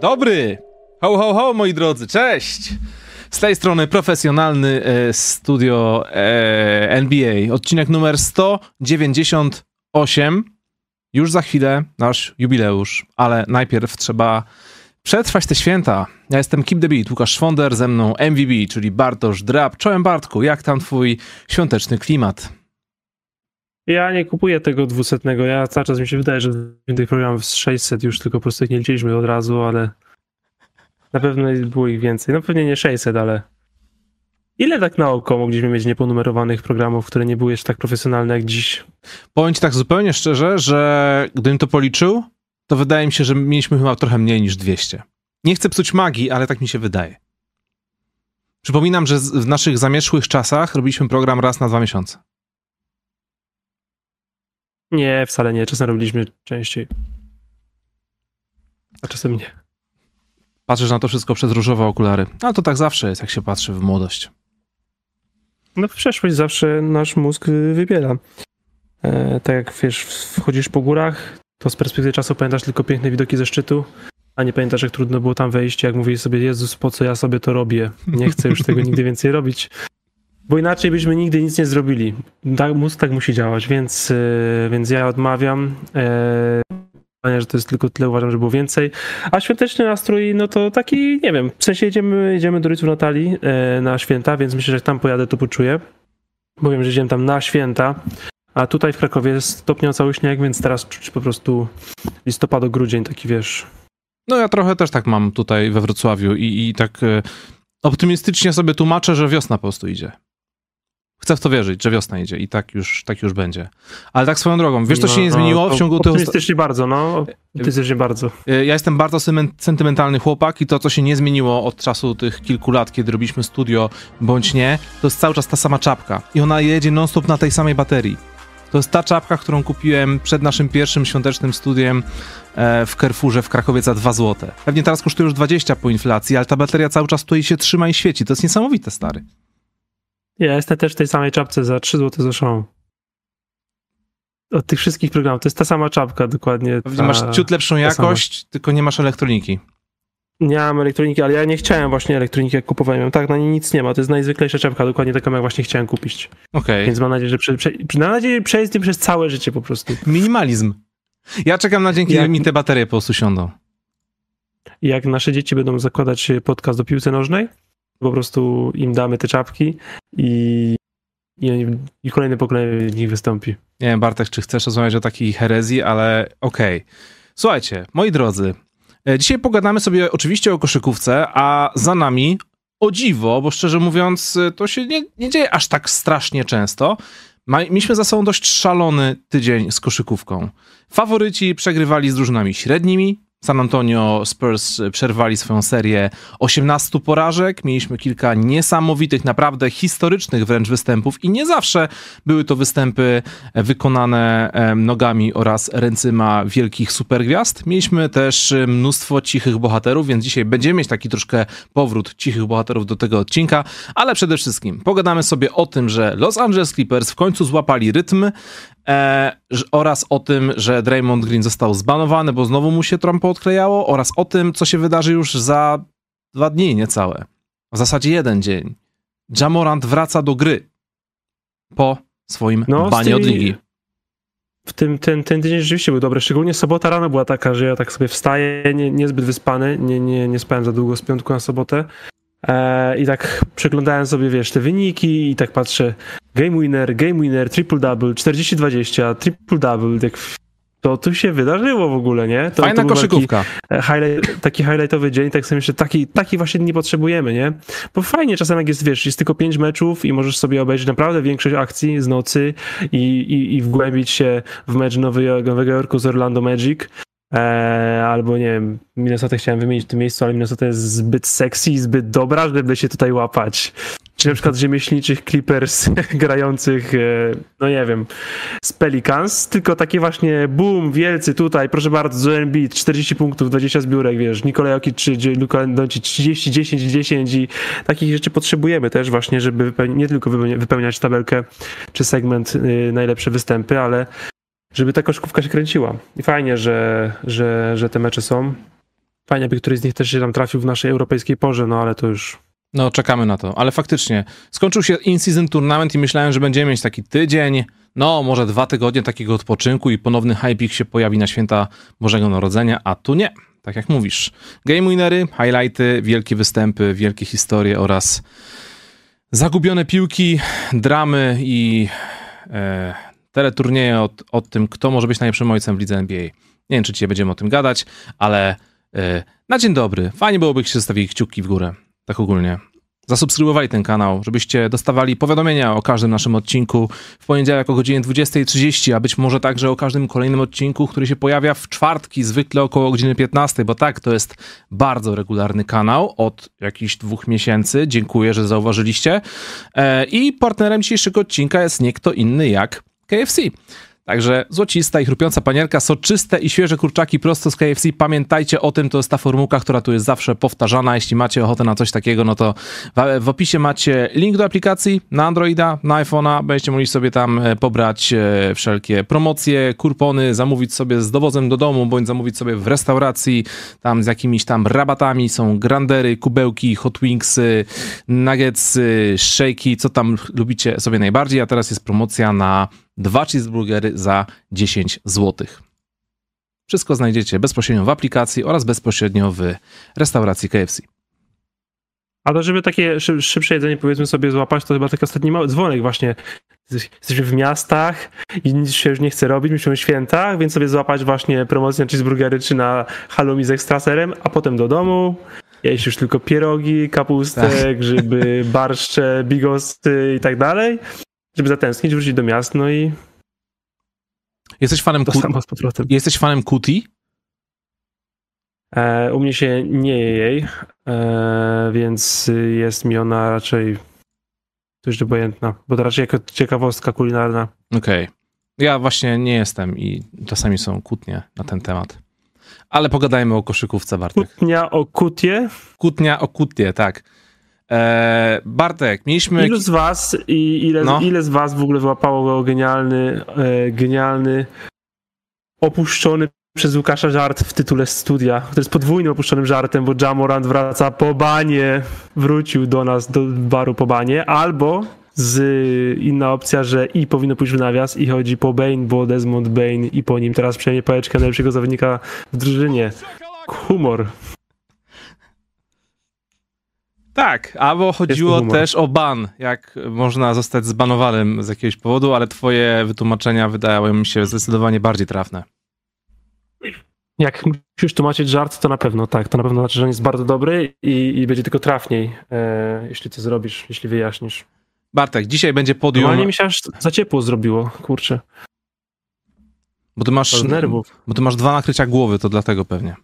Dobry! Ho, ho, ho, moi drodzy, cześć! Z tej strony profesjonalny e, studio e, NBA, odcinek numer 198. Już za chwilę nasz jubileusz, ale najpierw trzeba przetrwać te święta. Ja jestem Keep the Łukasz Szwonder, ze mną MVB, czyli Bartosz Drab. Czołem Bartku, jak tam twój świąteczny klimat? Ja nie kupuję tego dwusetnego. Ja cały czas mi się wydaje, że tych programów z 600 już tylko po prostu ich nie liczyliśmy od razu, ale na pewno było ich więcej. No pewnie nie 600, ale ile tak na oko mogliśmy mieć nieponumerowanych programów, które nie były jeszcze tak profesjonalne jak dziś? Powiem ci tak zupełnie szczerze, że gdybym to policzył, to wydaje mi się, że mieliśmy chyba trochę mniej niż 200. Nie chcę psuć magii, ale tak mi się wydaje. Przypominam, że w naszych zamierzchłych czasach robiliśmy program raz na dwa miesiące. Nie, wcale nie. Czasem robiliśmy częściej. A czasem nie. Patrzysz na to wszystko przez różowe okulary. Ale to tak zawsze jest, jak się patrzy w młodość. No w przeszłość zawsze nasz mózg wybiela. E, tak jak wiesz, wchodzisz po górach, to z perspektywy czasu pamiętasz tylko piękne widoki ze szczytu, a nie pamiętasz, jak trudno było tam wejść, jak mówisz sobie, Jezus, po co ja sobie to robię? Nie chcę już tego nigdy więcej robić. Bo inaczej byśmy nigdy nic nie zrobili. Tak, mózg tak musi działać, więc, e, więc ja odmawiam. E, że to jest tylko tyle, uważam, że było więcej. A świąteczny nastrój, no to taki, nie wiem, w sensie jedziemy, jedziemy do rodziców Natalii e, na święta, więc myślę, że jak tam pojadę, to poczuję. Bo że jedziemy tam na święta, a tutaj w Krakowie jest stopniowo cały śnieg, więc teraz czuć po prostu listopad, grudzień, taki wiesz. No ja trochę też tak mam tutaj we Wrocławiu i, i tak e, optymistycznie sobie tłumaczę, że wiosna po prostu idzie. Chcę w to wierzyć, że wiosna idzie i tak już, tak już będzie. Ale tak swoją drogą, wiesz, co się nie no, zmieniło w ciągu tego... Optymistycznie bardzo, no. Optymistycznie bardzo. Ja jestem bardzo sentymentalny chłopak i to, co się nie zmieniło od czasu tych kilku lat, kiedy robiliśmy studio, bądź nie, to jest cały czas ta sama czapka. I ona jedzie non-stop na tej samej baterii. To jest ta czapka, którą kupiłem przed naszym pierwszym świątecznym studiem e, w Carrefourze w Krakowie za 2 zł. Pewnie teraz kosztuje już 20 po inflacji, ale ta bateria cały czas tutaj się trzyma i świeci. To jest niesamowite, stary. Ja jestem też w tej samej czapce za 3 zł show. Od tych wszystkich programów. To jest ta sama czapka dokładnie. Ta, masz ciut lepszą jakość, tylko nie masz elektroniki. Nie mam elektroniki, ale ja nie chciałem właśnie elektroniki, jak kupowałem. Tak, na niej nic nie ma. To jest najzwyklejsza czapka, dokładnie taką, jak właśnie chciałem kupić. Okej. Okay. Więc mam nadzieję, że prze, prze, mam nadzieję, przejść tym przez całe życie po prostu. Minimalizm. Ja czekam na dzięki, jak mi te baterie po prostu siądą. Jak nasze dzieci będą zakładać podcast do piłce nożnej, po prostu im damy te czapki i, i, i kolejne pokolenie w nich wystąpi. Nie wiem, Bartek, czy chcesz rozmawiać o takiej herezji, ale okej. Okay. Słuchajcie, moi drodzy, e, dzisiaj pogadamy sobie oczywiście o koszykówce, a za nami o dziwo, bo szczerze mówiąc, e, to się nie, nie dzieje aż tak strasznie często. Mieliśmy za sobą dość szalony tydzień z koszykówką. Faworyci przegrywali z drużynami średnimi, San Antonio Spurs przerwali swoją serię 18 porażek. Mieliśmy kilka niesamowitych, naprawdę historycznych wręcz występów i nie zawsze były to występy wykonane nogami oraz ręcyma wielkich supergwiazd. Mieliśmy też mnóstwo cichych bohaterów, więc dzisiaj będziemy mieć taki troszkę powrót cichych bohaterów do tego odcinka, ale przede wszystkim pogadamy sobie o tym, że Los Angeles Clippers w końcu złapali rytm, e, oraz o tym, że Draymond Green został zbanowany, bo znowu mu się Trump odklejało, oraz o tym, co się wydarzy już za dwa dni niecałe. W zasadzie jeden dzień. Jamorant wraca do gry po swoim no, banie od ligi. W tym ten, ten tydzień rzeczywiście był dobry. Szczególnie sobota rano była taka, że ja tak sobie wstaję, nie, niezbyt wyspany, nie, nie, nie spałem za długo z piątku na sobotę. E, I tak przeglądałem sobie, wiesz, te wyniki i tak patrzę, game winner, game winner, triple double, 40-20, triple double, tak to tu się wydarzyło w ogóle, nie? To, Fajna to koszykówka. Taki, e, highlight, taki highlightowy dzień, tak sobie myślę, taki, taki właśnie nie potrzebujemy, nie? Bo fajnie czasem jak jest, wiesz, jest tylko pięć meczów i możesz sobie obejrzeć naprawdę większość akcji z nocy i, i, i wgłębić się w mecz Nowego Jorku z Orlando Magic, Eee, albo nie wiem, Minnesota chciałem wymienić w tym miejscu, ale Minnesota jest zbyt sexy i zbyt dobra, żeby się tutaj łapać. Czy na przykład rzemieślniczych Clippers grających, e, no nie wiem, z Pelicans, tylko takie właśnie boom, wielcy tutaj, proszę bardzo, Joel Embiid, 40 punktów, 20 zbiórek, wiesz, Nikola Jokic czy Luka Doncic 30, 10, 10 i takich rzeczy potrzebujemy też właśnie, żeby nie tylko wypełniać tabelkę czy segment y, najlepsze występy, ale żeby ta koszkówka się kręciła. I fajnie, że, że, że te mecze są. Fajnie, by któryś z nich też się tam trafił w naszej europejskiej porze, no ale to już No, czekamy na to, ale faktycznie skończył się in-season tournament i myślałem, że będziemy mieć taki tydzień, no może dwa tygodnie takiego odpoczynku i ponowny hypik się pojawi na święta Bożego Narodzenia, a tu nie, tak jak mówisz. Game winery, highlighty, wielkie występy, wielkie historie oraz zagubione piłki, dramy i e, teleturnieje od, od tym, kto może być najlepszym ojcem w lidze NBA. Nie wiem, czy dzisiaj będziemy o tym gadać, ale e, na dzień dobry. Fajnie byłoby, się zostawili kciuki w górę tak ogólnie. Zasubskrybowali ten kanał, żebyście dostawali powiadomienia o każdym naszym odcinku w poniedziałek o godzinie 20.30, a być może także o każdym kolejnym odcinku, który się pojawia w czwartki, zwykle około godziny 15, bo tak, to jest bardzo regularny kanał od jakichś dwóch miesięcy. Dziękuję, że zauważyliście. E, I partnerem dzisiejszego odcinka jest nie kto inny jak KFC. Także złocista i chrupiąca panierka, soczyste i świeże kurczaki prosto z KFC. Pamiętajcie o tym, to jest ta formułka, która tu jest zawsze powtarzana. Jeśli macie ochotę na coś takiego, no to w, opisie macie link do aplikacji na Androida, na iPhone'a. Będziecie mogli sobie tam e, pobrać e, wszelkie promocje, kupony, zamówić sobie z dowozem do domu, bądź zamówić sobie w restauracji, tam z jakimiś tam rabatami. Są grandery, kubełki, hot wingsy, nuggetsy, shake'i, co tam lubicie sobie najbardziej. A teraz jest promocja na dwa cheeseburgery za 10 zł. Wszystko znajdziecie bezpośrednio w aplikacji oraz bezpośrednio w restauracji KFC. Ale żeby takie szyb, szybsze jedzenie powiedzmy sobie złapać, to chyba taki ostatni mały dzwonek właśnie. Jesteśmy w miastach i nic się już nie chce robić, myślimy o świętach, więc sobie złapać właśnie promocję na cheeseburgery czy na halloumi z ekstraserem, a potem do domu, jeść już tylko pierogi, kapustę, tak. grzyby, barszcze, bigosy i tak dalej żeby zatęsknić, wrócić do miast, no i Jesteś fanem, to samo z powrotem. Jesteś fanem Kuti? E, u mnie się nie je jej, e, więc jest mi ona raczej dość obojętna, bo to raczej jako ciekawostka kulinarna. Okej. Okay. Ja właśnie nie jestem i czasami są kłótnie na ten temat. Ale pogadajmy o koszykówce, Bartek. Kłótnia o kutie? Kłótnia o kutie, tak. E, Bartek, mieliśmy... Ilu z was i ile, no. ile z was w ogóle wyłapało genialny, e, genialny, opuszczony przez Łukasza żart w tytule studia, który jest podwójnym opuszczonym żartem, bo Jamorant wraca po banie, wrócił do nas, do baru po banie, albo z inna opcja, że i powinno pójść w nawias i chodzi po Bane, bo Desmond Bane i po nim teraz przejmie pałeczkę najlepszego zawodnika w drużynie. Humor. Tak, albo chodziło też o ban, jak można zostać zbanowanym z jakiegoś powodu, ale twoje wytłumaczenia wydają mi się zdecydowanie bardziej trafne. Jak musisz tłumaczyć żart, to na pewno tak. To na pewno znaczy, że on jest bardzo dobry i, i będzie tylko trafniej, e, jeśli to zrobisz, jeśli wyjaśnisz. Bartek, dzisiaj będzie podium. Normalnie mi się aż za ciepło zrobiło, kurczę. Bo ty masz, nerwów. bo ty masz dwa nakrycia głowy, to dlatego pewnie.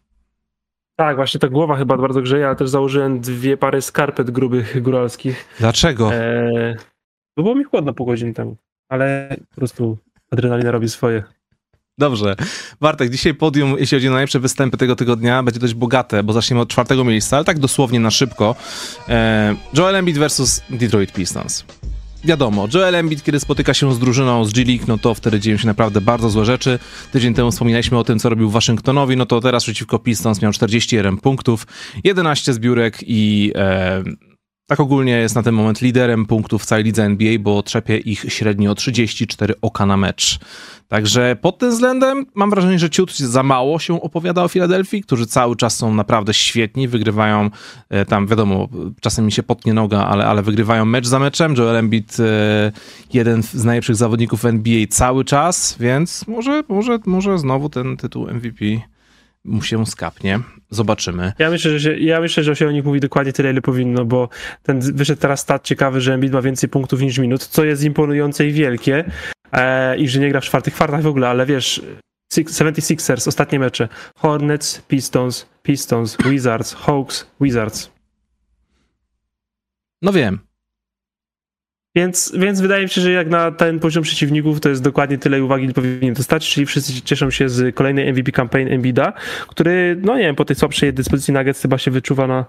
Tak, właśnie ta głowa chyba bardzo grzeje, ale też założyłem dwie pary skarpet grubych góralskich. Dlaczego? E, bo było mi chłodno pół godziny temu, ale po prostu adrenalina robi swoje. Dobrze. Bartek, dzisiaj podium, jeśli chodzi o najlepsze występy tego tygodnia, będzie dość bogate, bo zaczniemy od czwartego miejsca, ale tak dosłownie na szybko. E, Joel Embiid versus Detroit Pistons wiadomo, Joel Embiid, kiedy spotyka się z drużyną z G-League, no to wtedy dzieją się naprawdę bardzo złe rzeczy. Tydzień temu wspominaliśmy o tym, co robił Waszyngtonowi, no to teraz przeciwko Pistons miał 41 punktów, 11 zbiórek i e, tak ogólnie jest na ten moment liderem punktów w całej lidze NBA, bo trzepie ich średnio 34 oka na mecz. Także pod tym względem mam wrażenie, że ciut za mało się opowiada o Filadelfii, którzy cały czas są naprawdę świetni, wygrywają e, tam, wiadomo, czasem mi się potnie noga, ale, ale wygrywają mecz za meczem. Joel Embiid, e, jeden z najlepszych zawodników NBA cały czas, więc może, może, może znowu ten tytuł MVP mu się skapnie. Zobaczymy. Ja myślę, że się, ja myślę, że się o nich mówi dokładnie tyle, ile powinno, bo ten wyszedł teraz stat ciekawy, że Embiid ma więcej punktów niż minut, co jest imponujące i wielkie e, i że nie gra w czwartych kwartach w ogóle, ale wiesz, 76ers, ostatnie mecze, Hornets, Pistons, Pistons, Wizards, Hawks, Wizards. No wiem. Więc, więc wydaje mi się, że jak na ten poziom przeciwników to jest dokładnie tyle uwagi powinien dostać, czyli wszyscy cieszą się z kolejnej MVP campaign Embida, który, no nie wiem, po tej słabszej dyspozycji Nuggets chyba się wyczuwa na,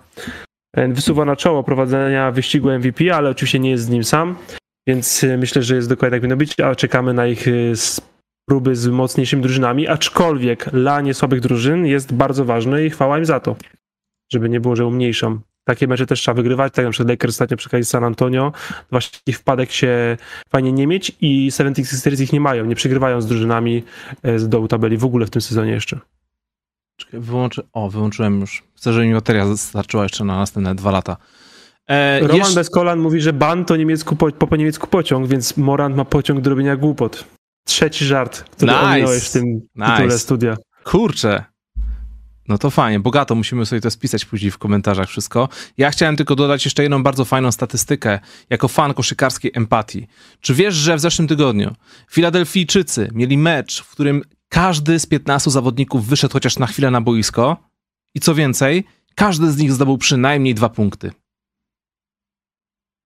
wysuwa na czoło prowadzenia wyścigu MVP, ale oczywiście nie jest z nim sam, więc y, myślę, że jest dokładnie tak powinno być, a czekamy na ich y, próby z mocniejszymi drużynami, aczkolwiek lanie słabych drużyn jest bardzo ważne i chwała im za to. żeby nie było, że umniejszą. Takie mecze też trzeba wygrywać, tak jak na przykład Lakers ostatnio przegrali San Antonio, właśnie wpadek się fajnie nie mieć i 76ers ich nie mają, nie przegrywają z drużynami e, z dołu tabeli w ogóle w tym sezonie jeszcze. Czekaj, wyłączę. O, wyłączyłem już. Chcę, żeby mi bateria starczyła jeszcze na następne dwa lata. E, Roman jeszcze... bez kolan mówi, że ban to niemiecku po, po niemiecku pociąg, więc Morant ma pociąg do robienia głupot. Trzeci żart, który nice. ominąłeś w tym nice. tytule studia. Kurczę, no to fajnie, bogato, musimy sobie to spisać później w komentarzach wszystko. Ja chciałem tylko dodać jeszcze jedną bardzo fajną statystykę, jako fan koszykarskiej empatii. Czy wiesz, że w zeszłym tygodniu Filadelfijczycy mieli mecz, w którym każdy z 15 zawodników wyszedł chociaż na chwilę na boisko i co więcej, każdy z nich zdobył przynajmniej dwa punkty.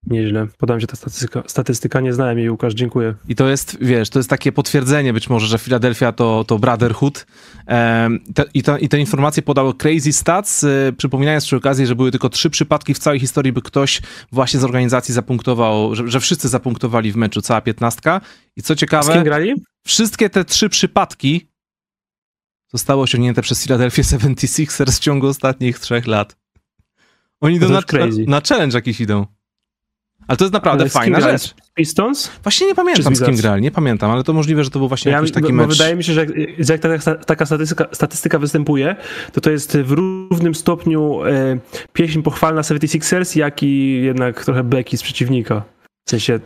Nieźle. Podam się ta statystyka. statystyka. Nie znałem jej, Łukasz, dziękuję. I to jest, wiesz, to jest takie potwierdzenie być może, że Philadelphia to, to brotherhood. Ehm, te, i, ta, I te informacje podały Crazy Stats, e, przypominając przy okazji, że były tylko trzy przypadki w całej historii, by ktoś właśnie z organizacji zapunktował, że, że wszyscy zapunktowali w meczu, cała piętnastka. I co ciekawe... Wszystkie te trzy przypadki zostały osiągnięte przez Philadelphia 76ers w ciągu ostatnich trzech lat. Oni idą na, na, na challenge jakiś idą. Ale to jest naprawdę fajna rzecz. Pistons? Właśnie nie pamiętam z kim grali, nie pamiętam, ale to możliwe, że to był właśnie ja, jakiś taki mecz. Wydaje mi się, że jak, jak taka, taka statystyka, statystyka, występuje, to to jest w równym stopniu e, pieśń pochwalna 76ers, jak i jednak trochę beki z przeciwnika. W sensie...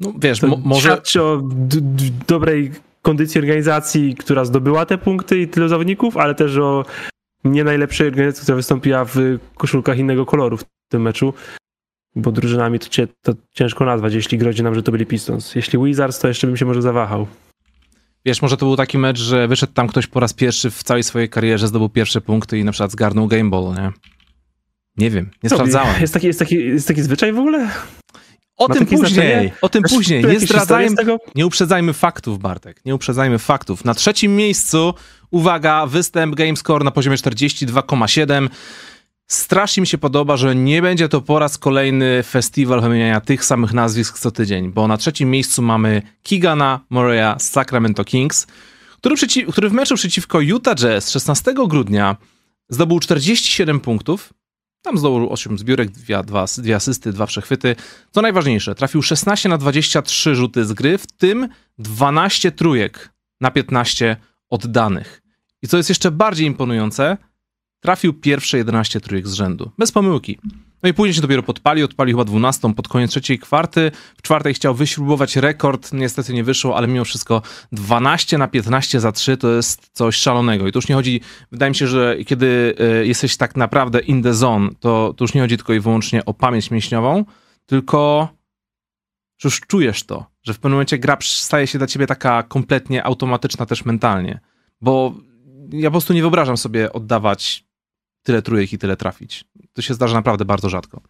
No wiesz, mo może... Świadczy o dobrej kondycji organizacji, która zdobyła te punkty i tyle zawodników, ale też o nie najlepszej organizacji, która wystąpiła w koszulkach innego koloru w tym meczu bo drużynami to, cie, to ciężko nazwać, jeśli grozi nam, że to byli Pistons. Jeśli Wizards, to jeszcze bym się może zawahał. Wiesz, może to był taki mecz, że wyszedł tam ktoś po raz pierwszy w całej swojej karierze, zdobył pierwsze punkty i na przykład zgarnął game ball, nie? Nie wiem, nie Co, sprawdzałem. Jest taki, jest, taki, jest taki zwyczaj w ogóle? O Ma tym później, znaczenie? o tym później. Nie zdradzajmy, nie uprzedzajmy faktów, Bartek, nie uprzedzajmy faktów. Na trzecim miejscu, uwaga, występ Gamescore na poziomie 42,7. Strasznie mi się podoba, że nie będzie to po raz kolejny festiwal wymieniania tych samych nazwisk co tydzień, bo na trzecim miejscu mamy Kigana Morea z Sacramento Kings, który, który w meczu przeciwko Utah Jazz 16 grudnia zdobył 47 punktów, tam zdobył 8 zbiórek, dwie, dwa, dwie asysty, dwa przechwyty. Co najważniejsze, trafił 16 na 23 rzuty z gry, w tym 12 trójek na 15 oddanych. I co jest jeszcze bardziej imponujące, trafił pierwsze 11 trójek z rzędu. Bez pomyłki. No i później się dopiero podpalił, odpalił chyba 12 pod koniec trzeciej kwarty. W czwartej chciał wyśrubować rekord, niestety nie wyszło, ale mimo wszystko 12 na 15 za 3 to jest coś szalonego. I tu już nie chodzi, wydaje mi się, że kiedy e, jesteś tak naprawdę in the zone, to, to już nie chodzi tylko i wyłącznie o pamięć mięśniową, tylko już czujesz to, że w pewnym momencie gra staje się dla ciebie taka kompletnie automatyczna też mentalnie. Bo ja po prostu nie wyobrażam sobie oddawać tyle trójek i tyle trafić. To się zdarza naprawdę bardzo rzadko.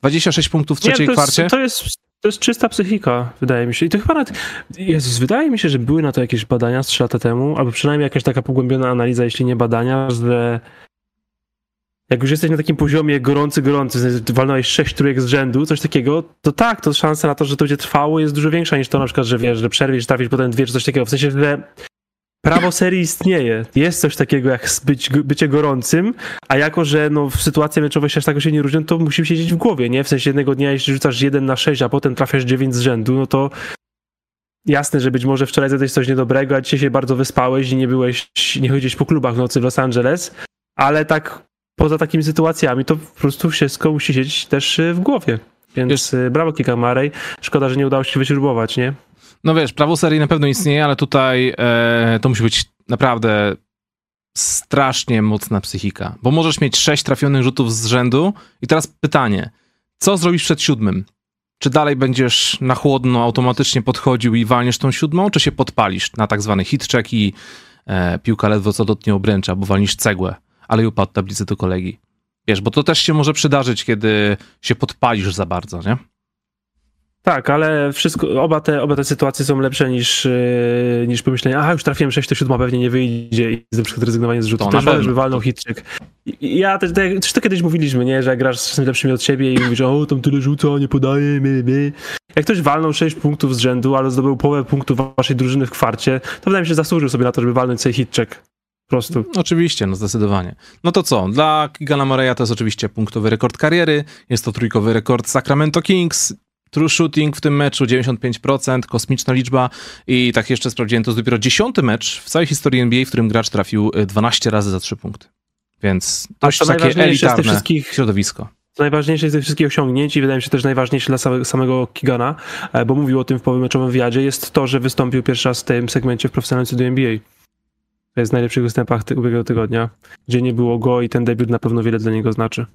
26 punktów w trzeciej Nie, to jest, kwarcie. To jest, to jest czysta psychika, wydaje mi się. I to chyba nawet, Jezus, wydaje mi się, że były na to jakieś badania z 3 lata temu, albo przynajmniej jakaś taka pogłębiona analiza, jeśli nie badania, że jak już jesteś na takim poziomie gorący, gorący, walnąłeś 6 trójek z rzędu, coś takiego, to tak, to szansa na to, że to będzie trwało jest dużo większa niż to na przykład, że wiesz, że przerwiesz, trafisz potem dwie czy coś takiego. W sensie, że prawo serii istnieje. Jest coś takiego jak być, bycie gorącym, a jako, że no, sytuacje meczowe się aż tak się nie różnią, to musimy siedzieć w głowie, nie? W sensie jednego dnia, jeśli rzucasz 1 na 6, a potem trafiasz 9 z rzędu, no to jasne, że być może wczoraj zjadłeś coś niedobrego, a dzisiaj się bardzo wyspałeś i nie byłeś, nie chodziłeś po klubach w nocy w Los Angeles, ale tak poza takimi sytuacjami to po prostu wszystko musi siedzieć też y, w głowie. Więc Jest. Y, brawo Kika Marej. Szkoda, że nie udało się wyśrubować, nie? No wiesz, prawo serii na pewno istnieje, ale tutaj e, to musi być naprawdę strasznie mocna psychika, bo możesz mieć sześć trafionych rzutów z rzędu i teraz pytanie, co zrobisz przed siódmym? Czy dalej będziesz na chłodno automatycznie podchodził i walniesz tą siódmą, czy się podpalisz na tak zwany hit check i e, piłka ledwo co dotknie obręcza, bo walnisz cegłę, ale i upadł tablicy do kolegi. Wiesz, bo to też się może przydarzyć, kiedy się podpalisz za bardzo, nie? Tak, ale wszystko, oba te, oba te sytuacje są lepsze niż, yy, niż pomyślenie, aha, już trafiłem 6, to 7 pewnie nie wyjdzie i na przykład rezygnowanie z rzutu. To też wolę, żeby walnął hitczyk. Ja też, też to kiedyś mówiliśmy, nie, że jak grasz z lepszymi od siebie i mówisz, o, tam tyle rzuca, nie podaje, my, my. Jak ktoś walnął 6 punktów z rzędu, ale zdobył połowę punktów waszej drużyny w kwarcie, to wydaje mi się, że zasłużył sobie na to, żeby walnąć sobie hitcheck. prostu. Oczywiście, no zdecydowanie. No to co? Dla Kigana Moreya to jest oczywiście punktowy rekord kariery, jest to trójkowy rekord Sacramento Kings, True shooting w tym meczu 95%, kosmiczna liczba i tak jeszcze sprawdziłem, to jest dopiero dziesiąty mecz w całej historii NBA, w którym gracz trafił 12 razy za 3 punkty. Więc dość to takie elitarne wszystkich- środowisko. Najważniejsze z tych wszystkich osiągnięć i wydaje mi się też najważniejsze dla samego, Kigana, e, bo mówił o tym w powymeczowym wywiadzie, jest to, że wystąpił pierwszy raz w tym segmencie w profesjonalnym studiu NBA. To jest w najlepszych występach ty- ubiegłego tygodnia, gdzie nie było go i ten debiut na pewno wiele dla niego znaczy.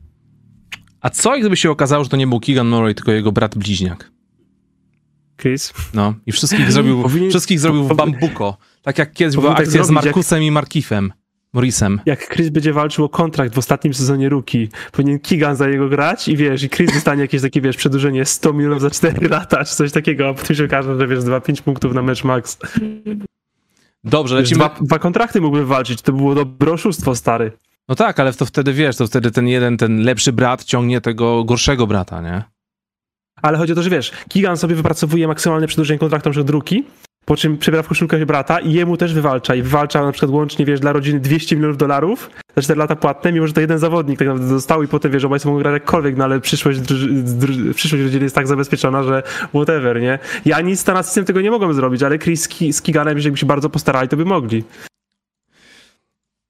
A co gdyby się okazało, że to nie był Keegan Murray, tylko jego brat bliźniak? Chris? No i wszystkich zrobił, Powinien- wszystkich zrobił w bambuko. Tak jak kiedyś była tak akcja z zrobić, jak- Markusem i Markifem. Morrisem. Jak Chris będzie walczył o kontrakt w ostatnim sezonie Rookie, powinien Kigan za niego grać i wiesz, i Chris dostanie jakieś takie, wiesz, przedłużenie 100 milionów za 4 lata, czy coś takiego, a potem się okaże, że wiesz, 2-5 punktów na mecz max. Dobrze, lecimy. dwa, dwa kontrakty mógłby walczyć, to było dobre oszustwo, stary. No tak, ale to wtedy wiesz, to wtedy ten jeden, ten lepszy brat ciągnie tego gorszego brata, nie? Ale chodzi o to, że wiesz, Kigan sobie wypracowuje maksymalne przedłużenie kontraktu przykład druki, po czym przebiera w koszulkę brata i jemu też wywalcza. I wywalcza na przykład łącznie, wiesz, dla rodziny 200 milionów dolarów za 4 lata płatne, mimo że to jeden zawodnik tak naprawdę dostał i potem, wiesz, obaj mogą grać jakkolwiek, no ale przyszłość, przyszłość rodziny jest tak zabezpieczona, że whatever, nie? Ja nic z Tanasisem tego nie mogłem zrobić, ale Chris z Kiganem, jeżeli by się bardzo postarali, to by mogli.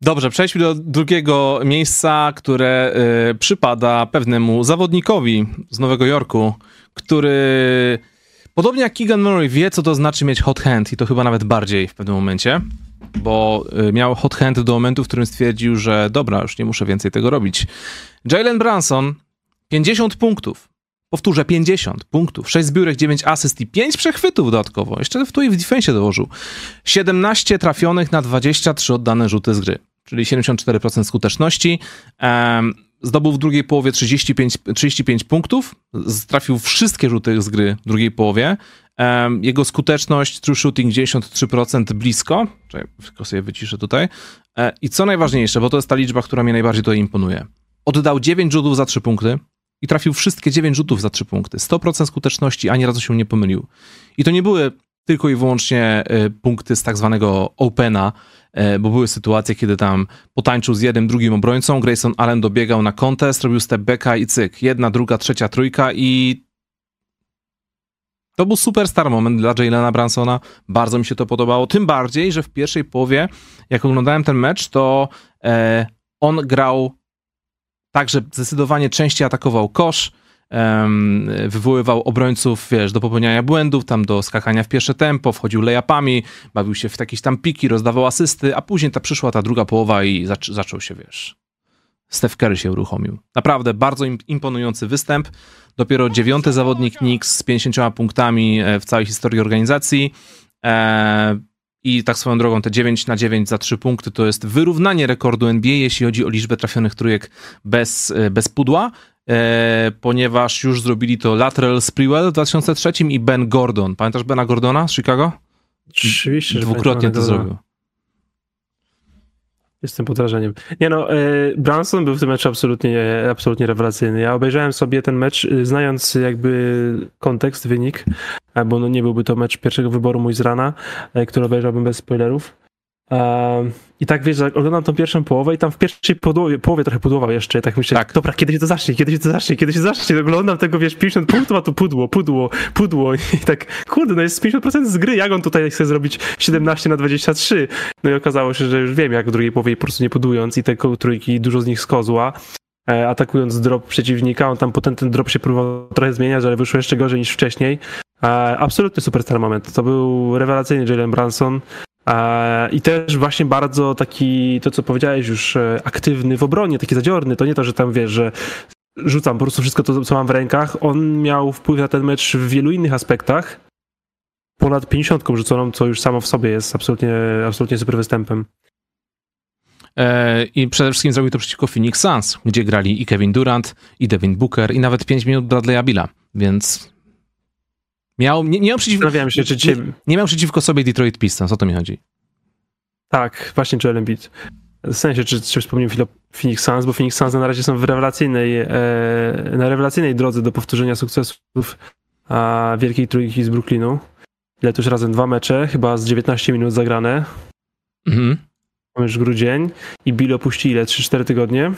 Dobrze, przejdźmy do drugiego miejsca, które y, przypada pewnemu zawodnikowi z Nowego Jorku, który podobnie jak Keegan Murray wie, co to znaczy mieć hot hand i to chyba nawet bardziej w pewnym momencie, bo y, miał hot hand do momentu, w którym stwierdził, że dobra, już nie muszę więcej tego robić. Jalen Branson 50 punktów. Powtórzę, 50 punktów, 6 zbiórek, 9 asyst i 5 przechwytów dodatkowo. Jeszcze w tu i w defensie dołożył. 17 trafionych na 23 oddane rzuty z gry, czyli 74% skuteczności. Em, zdobył w drugiej połowie 35, 35 punktów, trafił wszystkie rzuty z gry w drugiej połowie. Em, jego skuteczność, true shooting 93% blisko. Czekaj, tylko sobie wyciszę tutaj. E, I co najważniejsze, bo to jest ta liczba, która mnie najbardziej tutaj imponuje. Oddał 9 rzutów za 3 punkty i trafił wszystkie 9 rzutów za 3 punkty. 100% skuteczności, ani razu się nie pomylił. I to nie były tylko i wyłącznie e, punkty z tak zwanego opena, e, bo były sytuacje, kiedy tam potańczył z jednym, drugim obrońcą, Grayson Allen dobiegał na kontest, robił step backa i cyk. Jedna, druga, trzecia, trójka i to był super star moment dla Jalena Bransona. Bardzo mi się to podobało. Tym bardziej, że w pierwszej połowie, jak oglądałem ten mecz, to e, on grał tak, że zdecydowanie częściej atakował kosz, wywoływał obrońców, wiesz, do popełniania błędów, tam do skakania w pierwsze tempo, wchodził layupami, bawił się w jakieś tam piki, rozdawał asysty, a później ta przyszła ta druga połowa i zac- zaczął się, wiesz, Steph Curry się uruchomił. Naprawdę bardzo im- imponujący występ. Dopiero dziewiąty zawodnik Knicks z 50 punktami e, w całej historii organizacji. E, I tak swoją drogą, te 9 na 9 za 3 punkty to jest wyrównanie rekordu NBA, jeśli chodzi o liczbę trafionych trójek bez, e, bez pudła, e, ponieważ już zrobili to Lateral Sprewell w 2003 i Ben Gordon. Pamiętasz Bena Gordona z Chicago? Oczywiście, Dwukrotnie to zrobił. Jestem pod wrażeniem. Nie no, e, Branson był w tym meczu absolutnie, absolutnie rewelacyjny. Ja obejrzałem sobie ten mecz, e, znając jakby kontekst, wynik, e, bo no nie byłby to mecz pierwszego wyboru mój z rana, który obejrzałbym bez spoilerów. I tak wiesz, oglądam tą pierwszą połowę i tam w pierwszej połowie, połowie trochę pudłował jeszcze, tak myślę, Tak. dobra, kiedy się to zacznie, kiedy się to zacznie, kiedy się zacznie, oglądam tego, wiesz, 50 punktów, a tu pudło, pudło, pudło i tak, kurde, no jest 50% z gry, jak on tutaj chce zrobić 17 na 23? No i okazało się, że już wiem, jak w drugiej połowie po prostu nie pudując i te trójki, dużo z nich z kozła, e, atakując drop przeciwnika, on tam potem ten drop się próbował trochę zmieniać, ale wyszło jeszcze gorzej niż wcześniej. E, absolutny superstar moment. To był rewelacyjny Jalen Branson. I też właśnie bardzo taki, to co powiedziałeś już, e, aktywny w obronie, taki zadziorny. To nie to, że tam wiesz, że rzucam po prostu wszystko to, co mam w rękach. On miał wpływ na ten mecz w wielu innych aspektach. Ponad 50 rzuconą, co już samo w sobie jest absolutnie, absolutnie super występem. E, I przede wszystkim zrobił to przeciwko Phoenix Suns, gdzie grali i Kevin Durant, i Devin Booker, i nawet 5 minut Bradley'a Billa, więc miał, nie, nie, miał przeciw, się, czy nie, nie miał przeciwko sobie Detroit Pistons, o to mi chodzi. Tak, właśnie Joel Embiid. Zastanawiam się, czy, czy wspomniałem chwilę o Phoenix Suns, bo Phoenix Suns na razie są w rewelacyjnej, e, na rewelacyjnej drodze do powtórzenia sukcesów a, Wielkiej Trójki z Brooklynu. Ile to już razem dwa mecze, chyba z 19 minut zagrane. Mhm. Mamy już grudzień i Bill opuści ile? 3-4 tygodnie?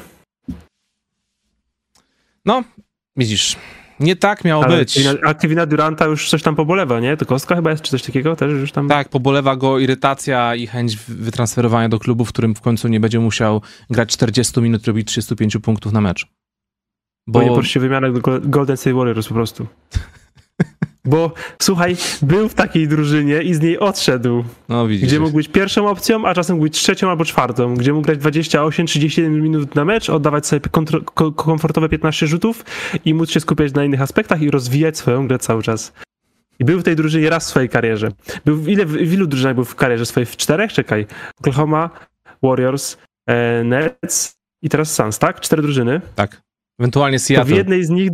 No, widzisz, nie tak miało Ale być. Kevina, a Kevina Duranta już coś tam pobolewa, nie? To kostka chyba jest, czy coś takiego też już tam? Tak, pobolewa go irytacja i chęć wytransferowania do klubu, w którym w końcu nie będzie musiał grać 40 minut robić 35 punktów na mecz. Bo, nie poszli wymianę do Golden State Warriors po prostu. Bo słuchaj, był w takiej drużynie i z niej odszedł. No, widzisz. Gdzie mógł być pierwszą opcją, a czasem mógł być trzecią albo czwartą. Gdzie mógł grać 28-31 minut na mecz, oddawać sobie komfortowe 15 rzutów i móc się skupiać na innych aspektach i rozwijać swoją grę cały czas. I był w tej drużynie raz w swojej karierze. Był w, ile, w ilu drużynach był w karierze swojej? W czterech? Czekaj. Oklahoma, Warriors, e, Nets i teraz Suns, tak? Cztery drużyny. Tak. Ewentualnie Seattle. To w jednej z nich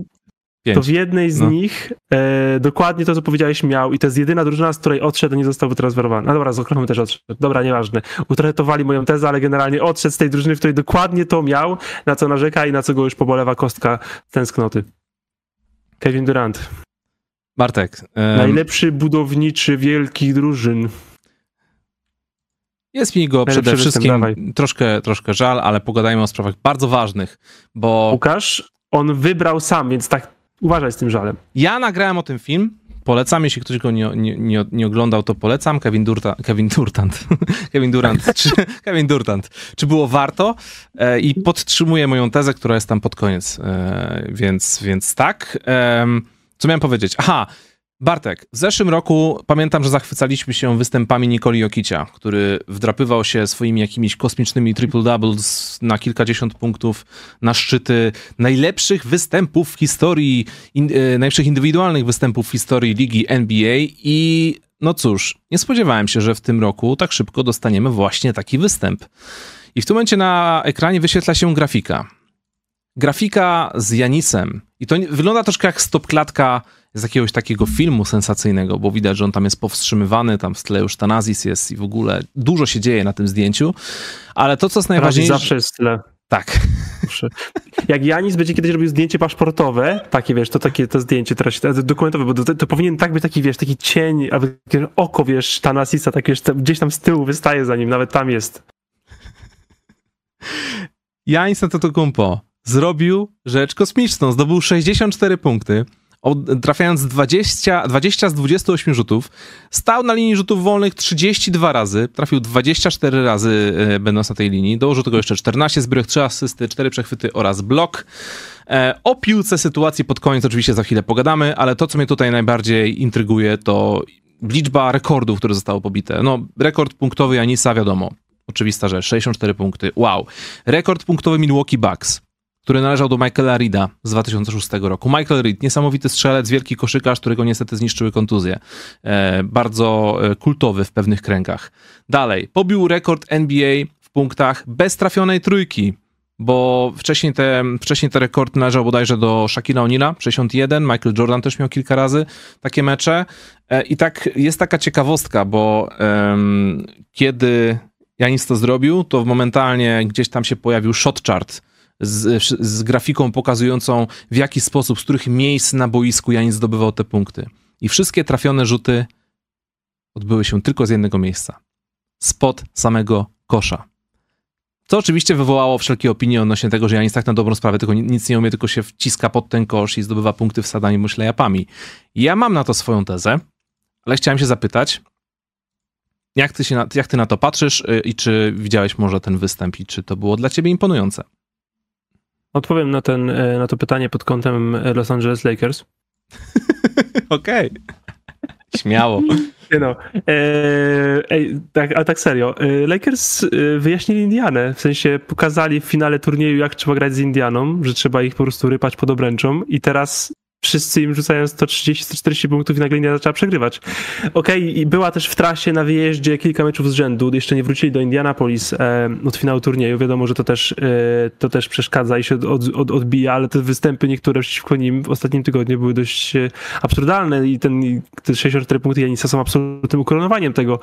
Pięć. To w jednej z no. nich e, dokładnie to, co powiedziałeś, miał i to jest jedyna drużyna, z której odszedł, nie został wytransferowany. No dobra, z Oklahoma też odszedł. Dobra, nieważne. Utretowali moją tezę, ale generalnie odszedł z tej drużyny, w której dokładnie to miał, na co narzeka i na co go już pobolewa kostka tęsknoty. Kevin Durant. Bartek. Um... Najlepszy budowniczy wielkich drużyn. Jest mi go przede wszystkim troszkę, troszkę żal, ale pogadajmy o sprawach bardzo ważnych, bo... Łukasz, on wybrał sam, więc tak uważaj z tym żalem. Ja nagrałem o tym film. Polecam, jeśli ktoś go nie, nie, nie, oglądał, to polecam. Kevin, Durta, Kevin Durtant. Kevin Durant. czy, Kevin Durtant. Czy było warto? E, I podtrzymuję moją tezę, która jest tam pod koniec. E, więc, więc tak. E, co miałem powiedzieć? Aha, Bartek, w zeszłym roku pamiętam, że zachwycaliśmy się występami Nikoli Jokicia, który wdrapywał się swoimi jakimiś kosmicznymi triple-doubles na kilkadziesiąt punktów na szczyty najlepszych występów w historii, in, e, najlepszych indywidualnych występów w historii ligi NBA i no cóż, nie spodziewałem się, że w tym roku tak szybko dostaniemy właśnie taki występ. I w tym momencie na ekranie wyświetla się grafika. Grafika z Janisem. I to wygląda troszkę jak stopklatka z jakiegoś takiego filmu sensacyjnego, bo widać, że on tam jest powstrzymywany, tam w tle już Tanazis jest i w ogóle dużo się dzieje na tym zdjęciu, ale to, co jest najważniejsze... zawsze jest tle. Tak. Jak Janis będzie kiedyś robił zdjęcie paszportowe, takie wiesz, to takie to zdjęcie teraz dokumentowe, bo to, to powinien tak być taki, wiesz, taki cień, albo takie oko, wiesz, Tanasisa, tak wiesz, gdzieś tam z tyłu wystaje za nim, nawet tam jest. Janis na to kumpo zrobił rzecz kosmiczną, zdobył 64 punkty, trafiając 20, 20 z 28 rzutów, stał na linii rzutów wolnych 32 razy, trafił 24 razy e, będąc na tej linii, dołożył tego jeszcze 14 zbiórek, 3 asysty, 4 przechwyty oraz blok. E, o piłce sytuacji pod koniec oczywiście za chwilę pogadamy, ale to, co mnie tutaj najbardziej intryguje, to liczba rekordów, które zostały pobite. No, rekord punktowy Janisa, wiadomo, oczywista rzecz, 64 punkty, wow. Rekord punktowy Milwaukee Bucks, który należał do Michaela Reeda z 2006 roku. Michael Reed, niesamowity strzelec, wielki koszykarz, którego niestety zniszczyły kontuzje. E, bardzo e, kultowy w pewnych kręgach. Dalej, pobił rekord NBA w punktach bez trafionej trójki, bo wcześniej te, wcześniej te rekord należał bodajże do Shaquilla O'Neal'a, 61, Michael Jordan też miał kilka razy takie mecze. E, I tak jest taka ciekawostka, bo kiedy Janis to zrobił, to momentalnie gdzieś tam się pojawił shot chart, z, z grafiką pokazującą w jaki sposób, z których miejsc na boisku Janis zdobywał te punkty. I wszystkie trafione rzuty odbyły się tylko z jednego miejsca. Spod samego kosza. To oczywiście wywołało wszelkie opinie odnośnie tego, że Janis tak na dobrą sprawę tylko nic nie umie, tylko się wciska pod ten kosz i zdobywa punkty wsadami myślejapami. Ja mam na to swoją tezę, ale chciałem się zapytać, jak ty, się na, jak ty na to patrzysz y, i czy widziałeś może ten występ i czy to było dla ciebie imponujące? Odpowiem na, ten, e, na to pytanie pod kątem e, Los Angeles Lakers. Okej. Śmiało. No. E, ej, tak, ale tak serio. Lakers wyjaśnili Indianę. W sensie pokazali w finale turnieju, jak trzeba grać z Indianą, że trzeba ich po prostu rypać pod obręczą i teraz wszyscy im rzucają 130-140 punktów i nagle Indiana zaczęła przegrywać. Okej, okay, i była też w trasie na wyjeździe kilka meczów z rzędu, jeszcze nie wrócili do Indianapolis e, od finału turnieju. Wiadomo, że to też, e, to też przeszkadza i się od, od, odbija, ale te występy niektóre przeciwko nim w ostatnim tygodniu były dość e, absurdalne i ten, te 64 punkty Janisa są absolutnym ukoronowaniem tego.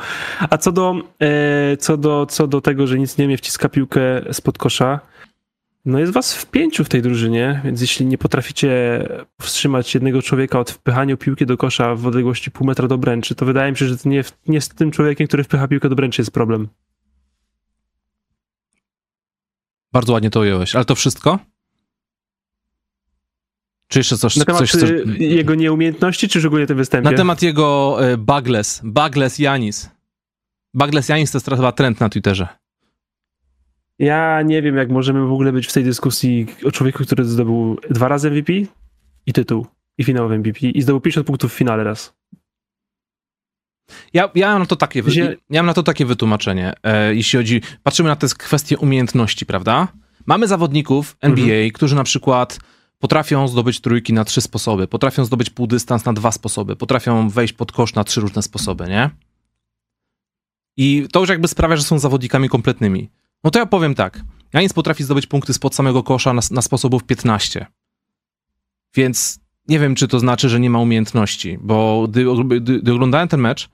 A co do, e, co do, co do tego, że nic nie mnie wciska piłkę spod kosza, no jest was w pięciu w tej drużynie, więc jeśli nie potraficie wstrzymać jednego człowieka od wpychania piłki do kosza w odległości pół metra do bręczy, to wydaje mi się, że to nie, nie z tym człowiekiem, który wpycha piłkę do bręczy jest problem. Bardzo ładnie to ująłeś. Ale to wszystko? Czy jeszcze coś, Na temat coś chcesz... y, jego nieumiejętności, czy ogólnie tym występie? Na temat jego y, Bagles. Bagles Janis. Bagles Janis to jest chyba trend na Twitterze. Ja nie wiem, jak możemy w ogóle być w tej dyskusji o człowieku, który zdobył dwa razy MVP i tytuł, i finałowy MVP, i zdobył 50 punktów w finale raz. Ja, ja, mam na to takie, ja mam na to takie wytłumaczenie, e, jeśli chodzi, patrzymy na te kwestie umiejętności, prawda? Mamy zawodników NBA, którzy na przykład potrafią zdobyć trójki na trzy sposoby, potrafią zdobyć półdystans na dwa sposoby, potrafią wejść pod kosz na trzy różne sposoby, nie? I to już jakby sprawia, że są zawodnikami kompletnymi. No to ja powiem tak, Janis potrafi zdobyć punkty spod samego kosza na, na sposobów 15. Więc nie wiem, czy to znaczy, że nie ma umiejętności, bo gdy, gdy, gdy oglądałem ten mecz,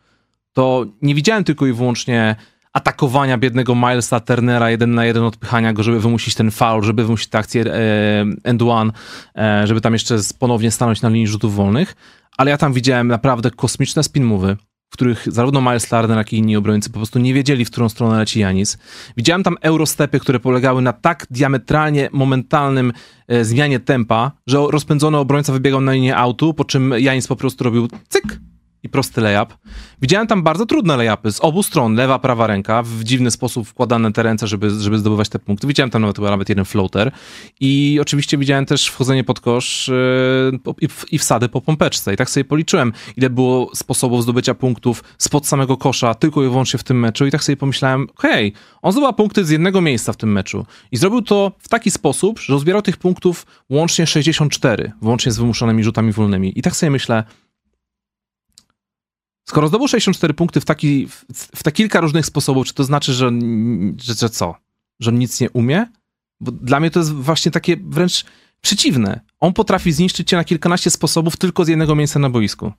to nie widziałem tylko i wyłącznie atakowania biednego Milesa Turnera jeden na jeden, odpychania go, żeby wymusić ten foul, żeby wymusić tę akcję e, end one, e, żeby tam jeszcze ponownie stanąć na linii rzutów wolnych, ale ja tam widziałem naprawdę kosmiczne spin move'y, w których zarówno Miles Turner, jak i inni obrońcy po prostu nie wiedzieli, w którą stronę leci Janis. Widziałem tam eurostepy, które polegały na tak diametralnie momentalnym e, zmianie tempa, że rozpędzony obrońca wybiegał na linię autu, po czym Janis po prostu robił cyk i prosty layup. Widziałem tam bardzo trudne layupy z obu stron, lewa, prawa ręka, w dziwny sposób wkładane te ręce, żeby, żeby zdobywać te punkty. Widziałem tam nawet, nawet jeden floater i oczywiście widziałem też wchodzenie pod kosz yy, i wsady po pompeczce. I tak sobie policzyłem, ile było sposobów zdobycia punktów spod samego kosza, tylko i wyłącznie w tym meczu i tak sobie pomyślałem, hej, on zdobył punkty z jednego miejsca w tym meczu i zrobił to w taki sposób, że uzbierał tych punktów łącznie 64, włącznie z wymuszonymi rzutami wolnymi. I tak sobie myślę, Skoro zdobył 64 punkty w, taki, w, w te kilka różnych sposobów, czy to znaczy, że, że, że co? Że on nic nie umie? Bo dla mnie to jest właśnie takie wręcz przeciwne. On potrafi zniszczyć cię na kilkanaście sposobów tylko z jednego miejsca na boisku.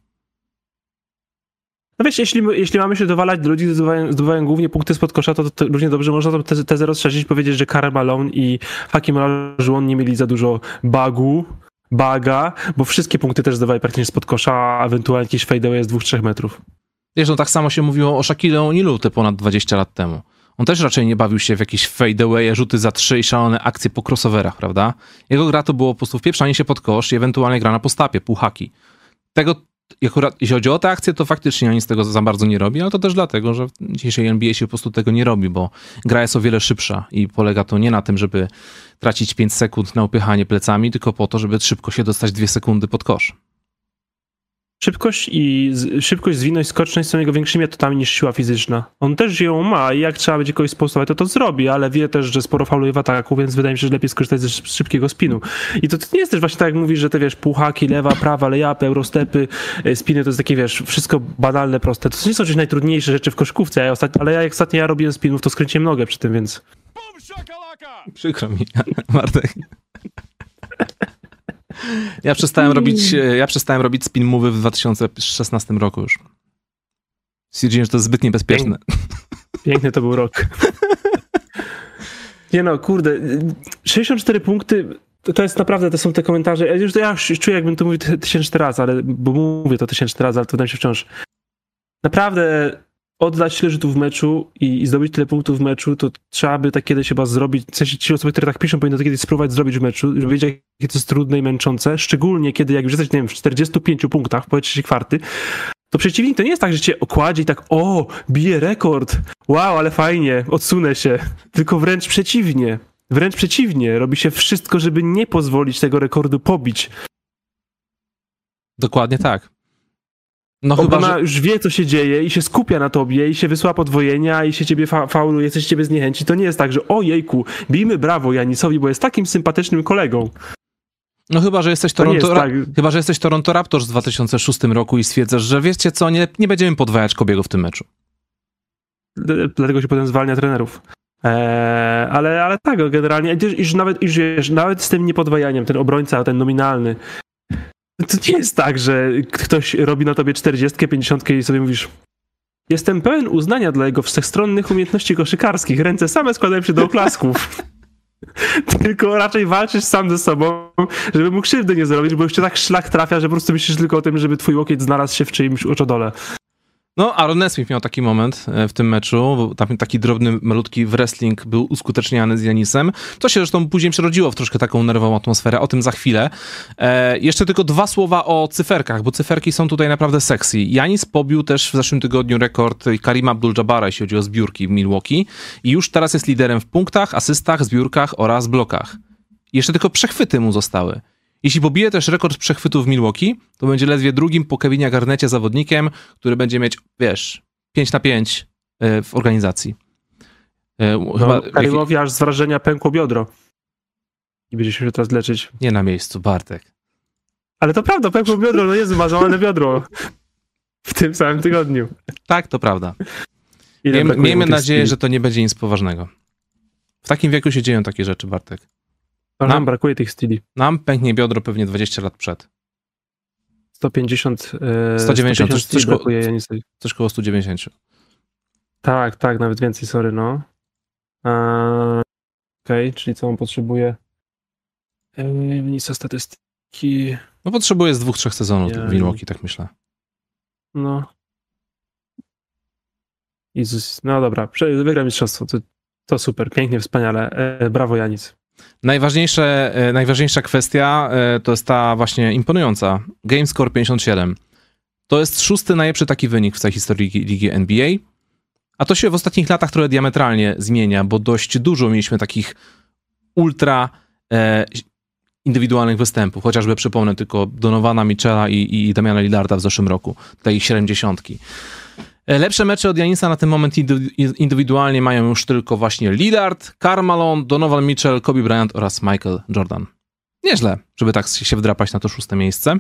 No wiesz, jeśli, jeśli mamy się dowalać do ludzi, którzy zdobywają, zdobywają głównie punkty spod kosza, to, to równie dobrze można tą tezę, tezę rozszerzyć powiedzieć, że Karl Malone i Hakim Olajuwon nie mieli za dużo bagu, baga, bo wszystkie punkty też zdawali praktycznie spod kosza, a ewentualnie jakieś fadeaway z 2-3 metrów. Wiesz, no tak samo się mówiło o Shaquille O'Nealu te ponad 20 lat temu. On też raczej nie bawił się w jakieś fadeaway, rzuty za trzy i szalone akcje po crossoverach, prawda? Jego gra to było po prostu wpieprzanie się pod kosz i ewentualnie gra na postapie, półhaki. Tego, akurat, jeśli chodzi o te akcje, to faktycznie on nic z tego za bardzo nie robi, ale to też dlatego, że w dzisiejszej NBA się po prostu tego nie robi, bo gra jest o wiele szybsza i polega to nie na tym, żeby tracić 5 sekund na upychanie plecami, tylko po to, żeby szybko się dostać 2 sekundy pod kosz. Szybkość i z, szybkość, zwinność, skoczność są jego większymi atutami niż siła fizyczna. On też ją ma i jak trzeba będzie kogoś spostować, to to zrobi, ale wie też, że sporo fauluje w ataku, więc wydaje mi się, że lepiej skorzystać ze sz- szybkiego spinu. I to, to nie jest też właśnie tak, jak mówisz, że te wiesz, półhaki, lewa, prawa, layupy, eurostepy, e, spiny, to jest takie, wiesz, wszystko banalne, proste. To nie są jakieś najtrudniejsze rzeczy w koszykówce, ja ostatnio, ale ja jak ostatnio ja robiłem spinów, to skręciłem nogę przy tym, więc Przykro mi, Martek. Ja przestałem robić, ja przestałem robić spin move'y w 2016 roku już. Stwierdziłem, że to jest zbyt niebezpieczne. Piękny to był rok. Nie no, kurde, 64 punkty, to, jest naprawdę, to są te komentarze, ja już, ja już czuję, jakbym to mówił ty- tysięczny raz, ale, bo mówię to tysięczny raz, ale to wydaje mi się wciąż. Naprawdę oddać tyle rzutów w meczu i, i zdobyć tyle punktów w meczu, to trzeba by tak kiedyś chyba zrobić, w sensie ci osoby, które tak piszą, powinny to kiedyś spróbować zrobić w meczu, żeby wiedzieć, jakie to jest trudne i męczące, szczególnie kiedy jak już jesteś, nie wiem, w 45 punktach, w trzeciej kwarty, to przeciwnik to nie jest tak, że cię okładzie i tak, o, bije rekord, wow, ale fajnie, odsunę się. Tylko wręcz przeciwnie. Wręcz przeciwnie. Robi się wszystko, żeby nie pozwolić tego rekordu pobić. Dokładnie tak. No chyba, ona że... już wie, co się dzieje i się skupia na tobie i się wysyła podwojenia i się ciebie fa fauluje, coś ciebie zniechęci. To nie jest tak, że o jejku, bijmy brawo Janisowi, bo jest takim sympatycznym kolegą. No chyba, że jesteś To Toronto, jest tak. chyba, że jesteś Toronto Raptors z 2006 roku i stwierdzasz, że wiecie co, nie, nie będziemy podwajać Kobiego w tym meczu. Dlatego się potem zwalnia trenerów. Eee, ale, ale tak, generalnie, iż nawet, iż, wiesz, nawet z tym niepodwajaniem, ten obrońca, ten nominalny, to nie jest tak, że ktoś robi na tobie 40, 50 i sobie mówisz jestem pełen uznania dla jego wszechstronnych umiejętności koszykarskich, ręce same składają się do oklasków. tylko raczej walczysz sam ze sobą, żeby mu krzywdy nie zrobić, bo cię tak szlak trafia, że po prostu myślisz tylko o tym, żeby twój łokieć znalazł się w czyimś oczodole. No, Aaron Nesmith miał taki moment e, w tym meczu, tam taki drobny, malutki wrestling był uskuteczniany z Janisem, co się zresztą później przerodziło w troszkę taką nerwową atmosferę, o tym za chwilę. E, jeszcze tylko dwa słowa o cyferkach, bo cyferki są tutaj naprawdę sexy. Janis pobił też w zeszłym tygodniu rekord Karima Abdul-Jabara, jeśli chodzi o zbiórki w Milwaukee i już teraz jest liderem w punktach, asystach, zbiórkach oraz blokach. Jeszcze tylko przechwyty mu zostały. Jeśli pobije też rekord przechwytów w Milwaukee, to będzie ledwie drugim po Kevinie Garnecie zawodnikiem, który będzie mieć, wiesz, 5 na 5 e, w organizacji. E, no, Chyba, Karimowi aż z wrażenia pękło biodro. I będzie się teraz leczyć. Nie na miejscu, Bartek. Ale to prawda, pękło biodro, no Jezu, ma złamane biodro. W tym samym tygodniu. Tak, to prawda. Miejmy, miejmy nadzieję, że to nie będzie nic poważnego. W takim wieku się dzieją takie rzeczy, Bartek. Ale nam, brakuje tych styli. Nam pęknie biodro pewnie 20 lat przed. 150. E, 190, coś, coś, brakuje, ja coś koło 190. Tak, tak, nawet więcej, sorry, no. Okej, okay, czyli co on potrzebuje? Janisa statystyki. No potrzebuje z dwóch, trzech sezonów ja... Milwaukee, tak myślę. No. Jezus, no dobra, wygra mistrzostwo, to, to super, pięknie, wspaniale. E, brawo Janis. Najważniejsze, e, najważniejsza kwestia e, to jest ta właśnie imponująca. Gamescore 57. To jest szósty najlepszy taki wynik w całej historii ligi NBA. A to się w ostatnich latach trochę diametralnie zmienia, bo dość dużo mieliśmy takich ultra e, indywidualnych występów. Chociażby przypomnę tylko Donowana Michela i, i Damiana Lillarda w zeszłym roku, tej 70. E, lepsze mecze od Janisa na ten moment indywidualnie mają już tylko właśnie Lillard, Carmelo, Donovan Mitchell, Kobe Bryant oraz Michael Jordan. Nieźle, żeby tak się wdrapać na to szóste miejsce.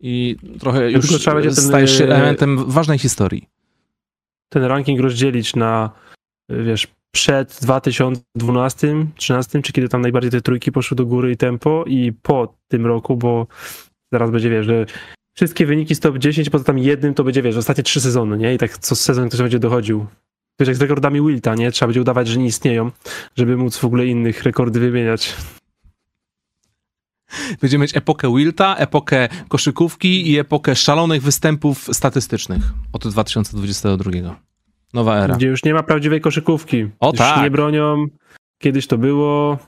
I trochę już stajesz się e, elementem ważnej historii. Ten ranking rozdzielić na, wiesz, przed 2012, 13, czy kiedy tam najbardziej te trójki poszły do góry i tempo i po tym roku, bo zaraz będzie, wiesz, że wszystkie wyniki z top 10, poza tam jednym to będzie, wiesz, ostatnie trzy sezony, nie? I tak co sezon ktoś będzie dochodził. Wiesz, jak z rekordami Wilta, nie? Trzeba będzie udawać, że nie istnieją, żeby móc w ogóle innych rekordy wymieniać. Będziemy mieć epokę Wilta, epokę koszykówki i epokę szalonych występów statystycznych od 2022. Nowa era. Gdzie już nie ma prawdziwej koszykówki. O już tak. nie bronią. Kiedyś to było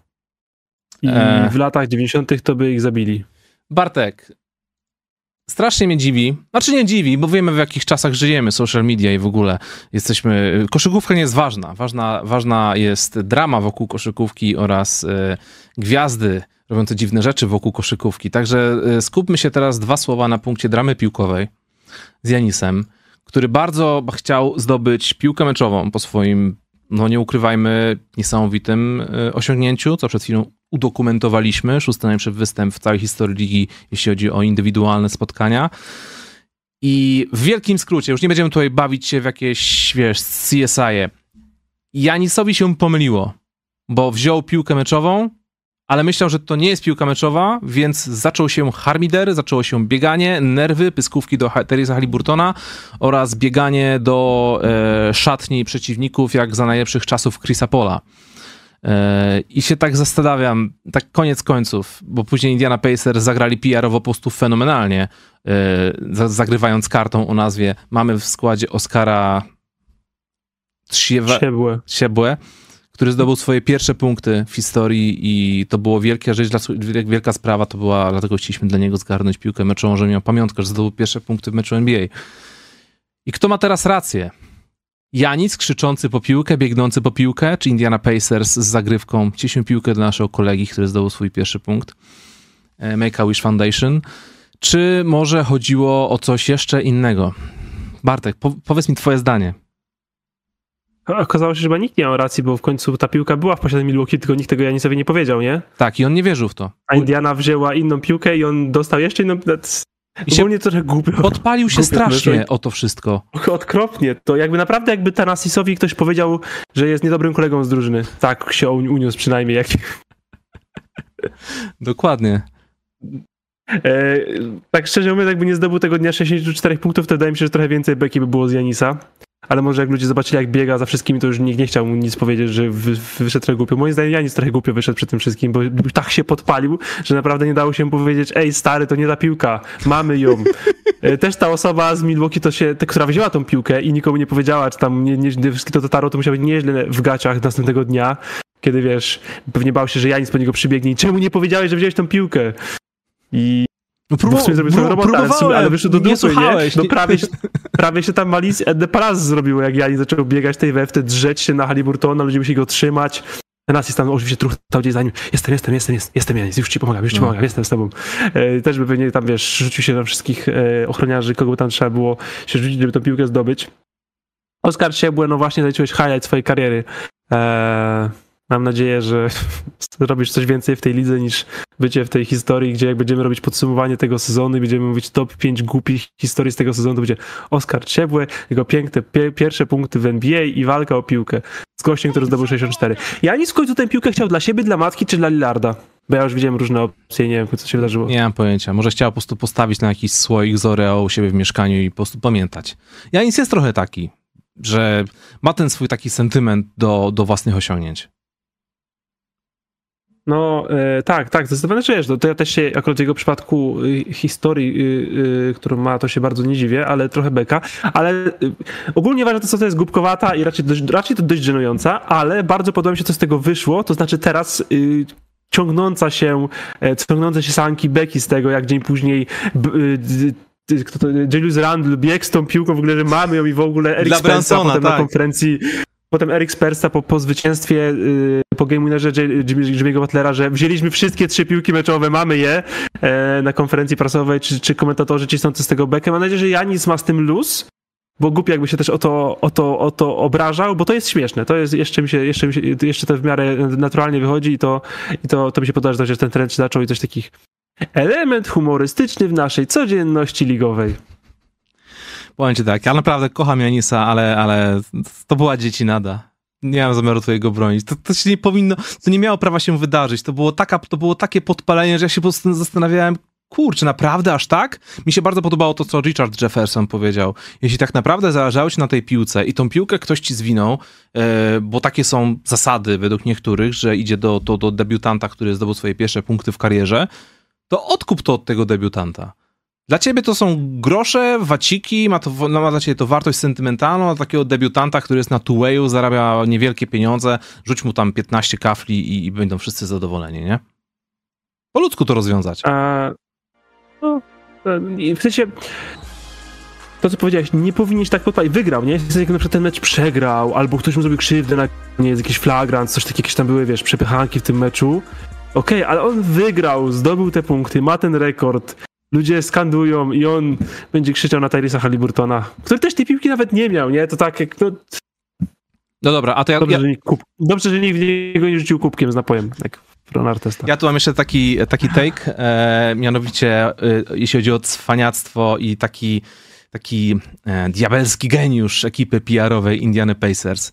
i e... w latach 90. to by ich zabili. Bartek, strasznie mnie dziwi. Znaczy nie dziwi, bo wiemy w jakich czasach żyjemy, social media i w ogóle jesteśmy... Koszykówka nie jest ważna. Ważna, ważna jest drama wokół koszykówki oraz y, gwiazdy robiące dziwne rzeczy wokół koszykówki. Także y, skupmy się teraz dwa słowa na punkcie dramy piłkowej z Janisem, który bardzo chciał zdobyć piłkę meczową po swoim, no nie ukrywajmy, niesamowitym y, osiągnięciu, co przed chwilą udokumentowaliśmy. Szósty najlepszy występ w całej historii ligi, jeśli chodzi o indywidualne spotkania. I w wielkim skrócie, już nie będziemy tutaj bawić się w jakieś, wiesz, CSI-e. Janisowi się pomyliło, bo wziął piłkę meczową, ale myślał, że to nie jest piłka meczowa, więc zaczął się harmider, zaczęło się bieganie, nerwy, pyskówki do Teresa Haliburtona oraz bieganie do e, szatni przeciwników, jak za najlepszych czasów Chrisa Pola. I się tak zastanawiam, tak koniec końców, bo później Indiana Pacers zagrali PR-owo po prostu fenomenalnie, e, zagrywając kartą o nazwie mamy w składzie Oscara Siebłe. Siebłe, który zdobył swoje pierwsze punkty w historii i to było wielka rzecz, wielka sprawa to była, dlatego chcieliśmy dla niego zgarnąć piłkę meczową, że miał pamiątkę, że zdobył pierwsze punkty w meczu NBA. I kto ma teraz rację? Janis krzyczący po piłkę, biegnący po piłkę, czy Indiana Pacers z zagrywką ciśnie piłkę do naszego kolegi, który zdobył swój pierwszy punkt. E, Make a Wish Foundation. Czy może chodziło o coś jeszcze innego? Bartek, po, powiedz mi twoje zdanie. Okazało się, że chyba nikt nie miał racji, bo w końcu ta piłka była w posiadaniu Milwaukee, tylko nikt tego Janisowi nie powiedział, nie? Tak, i on nie wierzył w to. A Indiana wzięła inną piłkę i on dostał jeszcze inną. I się mnie trochę głupio. Podpalił się strasznie o to wszystko. Okropnie. To jakby naprawdę jakby Tanasisowi ktoś powiedział, że jest niedobrym kolegą z drużyny. Tak się uniósł przynajmniej. Jak... Dokładnie. E, tak szczerze mówiąc, jakby nie zdobył tego dnia 64 punktów, to wydaje mi się, że trochę więcej beki by było z Janisa. Ale może jak ludzie zobaczyli, jak biega za wszystkimi, to już nikt nie chciał mu nic powiedzieć, że wy, wyszedł trochę głupio. Moim zdaniem Janis trochę głupio wyszedł przy tym wszystkim, bo tak się podpalił, że naprawdę nie dało się mu powiedzieć, ej stary, to nie ta piłka, mamy ją. E, też ta osoba z Milwaukee, to się, ta, która wzięła tą piłkę i nikomu nie powiedziała, czy tam nie, nie, to dotarło, to musiało być nieźle w gaciach następnego dnia, kiedy wiesz, pewnie bał się, że Janis po niego przybiegnie i czemu nie powiedziałeś, że wziąłeś tą piłkę? I No bo w sumie zrobił swoją robotę, ale, w sumie, ale wyszło do nie dupy, słuchałeś. No nie- prawie, się- prawie się tam malic de Pras zrobiło, jak Janis zaczął biegać tej we wtedy drzeć się na Haliburtona, ludzie musieli go trzymać. Nas jest tam oczywiście truchtał gdzieś za nim. Jestem, jestem, jestem, jestem, jestem Janis, już ci pomagam, już ci No. pomagam, jestem z tobą. E, też by pewnie tam, wiesz, rzucił się na wszystkich e, ochroniarzy, kogo by tam trzeba było się rzucić, żeby tą piłkę zdobyć. Oskar Ciebłe, no właśnie zaliczyłeś highlight swojej kariery. E, mam nadzieję, że robisz coś więcej w tej lidze niż bycie w tej historii, gdzie jak będziemy robić podsumowanie tego sezonu i będziemy mówić top 5 głupich historii z tego sezonu, to będzie Oskar Ciebłe, jego piękne pie, pierwsze punkty w NBA i walka o piłkę z gościem, który zdobył 64. Janis w końcu tę piłkę chciał dla siebie, dla matki czy dla Lillarda? Bo ja już widziałem różne opcje nie wiem, co się wydarzyło. Nie mam pojęcia. Może chciała po prostu postawić na jakiś słoik z Oreo u siebie w mieszkaniu i po prostu pamiętać. Janis jest trochę taki, że ma ten swój taki sentyment do, do własnych osiągnięć. No e, tak, tak, zdecydowanie, że wiesz, no, to ja też się akurat w jego przypadku y, historii, y, y, którą ma, to się bardzo nie dziwię, ale trochę beka, ale y, ogólnie ważne to, co to jest głupkowata i raczej, dość, raczej to dość żenująca, ale bardzo podoba mi się, co z tego wyszło, to znaczy teraz y, ciągnąca się, e, ciągnące się sanki beki z tego, jak dzień później kto to, Julius Randle biegł z tą piłką w ogóle, że mamy ją i w ogóle Eric Bransona, potem na tak. konferencji Potem Eric Spersta po, po zwycięstwie po game winnerze Jimmy'ego Butlera, że wzięliśmy wszystkie trzy piłki meczowe, mamy je e, na konferencji prasowej, czy, czy komentatorzy cisnący z tego bekę. Mam nadzieję, że Janis ma z tym luz, bo głupio jakby się też o to, o, to, o to obrażał, bo to jest śmieszne. To jest, jeszcze mi się, jeszcze mi się, jeszcze to w miarę naturalnie wychodzi i to, i to, to mi się podoba, że ten trend się zaczął i coś takich element humorystyczny w naszej codzienności ligowej. Powiem ci tak, ja naprawdę kocham Janisa, ale, ale to była dziecinada. Nie mam zamiaru twojego bronić. To, to się nie powinno, to nie miało prawa się wydarzyć. To było, taka, to było takie podpalenie, że ja się po prostu zastanawiałem, kurczę, naprawdę aż tak? Mi się bardzo podobało to, co Richard Jefferson powiedział. Jeśli tak naprawdę zależało ci na tej piłce i tą piłkę ktoś ci zwinął, e, bo takie są zasady według niektórych, że idzie do, do, do debiutanta, który zdobył swoje pierwsze punkty w karierze, to odkup to od tego debiutanta. Dla ciebie to są grosze, waciki, ma, to, no, ma dla ciebie to wartość sentymentalną, a takiego debiutanta, który jest na two-wayu, zarabia niewielkie pieniądze, rzuć mu tam 15 kafli i, i będą wszyscy zadowoleni, nie? Po ludzku to rozwiązać. A, no, w sensie, to co powiedziałeś, nie powinieneś tak podpalić. Wygrał, nie? Jak na przykład ten mecz przegrał, albo ktoś mu zrobił krzywdę na koniec, jakiś flagrant, coś takiego, jakieś tam były, wiesz, przepychanki w tym meczu. Okej, ale on wygrał, zdobył te punkty, ma ten rekord, ludzie skandują i on będzie krzyczał na Tyrisa Halliburtona, który też tej piłki nawet nie miał, nie? To tak jak, no, No dobra, a to ja, dobrze, ja, że nikt, kup, dobrze, że nikt w niego nie rzucił kubkiem z napojem, jak Ron Artesta. ja tu mam jeszcze taki, taki take, e, mianowicie e, jeśli chodzi o cwaniactwo i taki, taki e, diabelski geniusz ekipy PR-owej Indiana Pacers.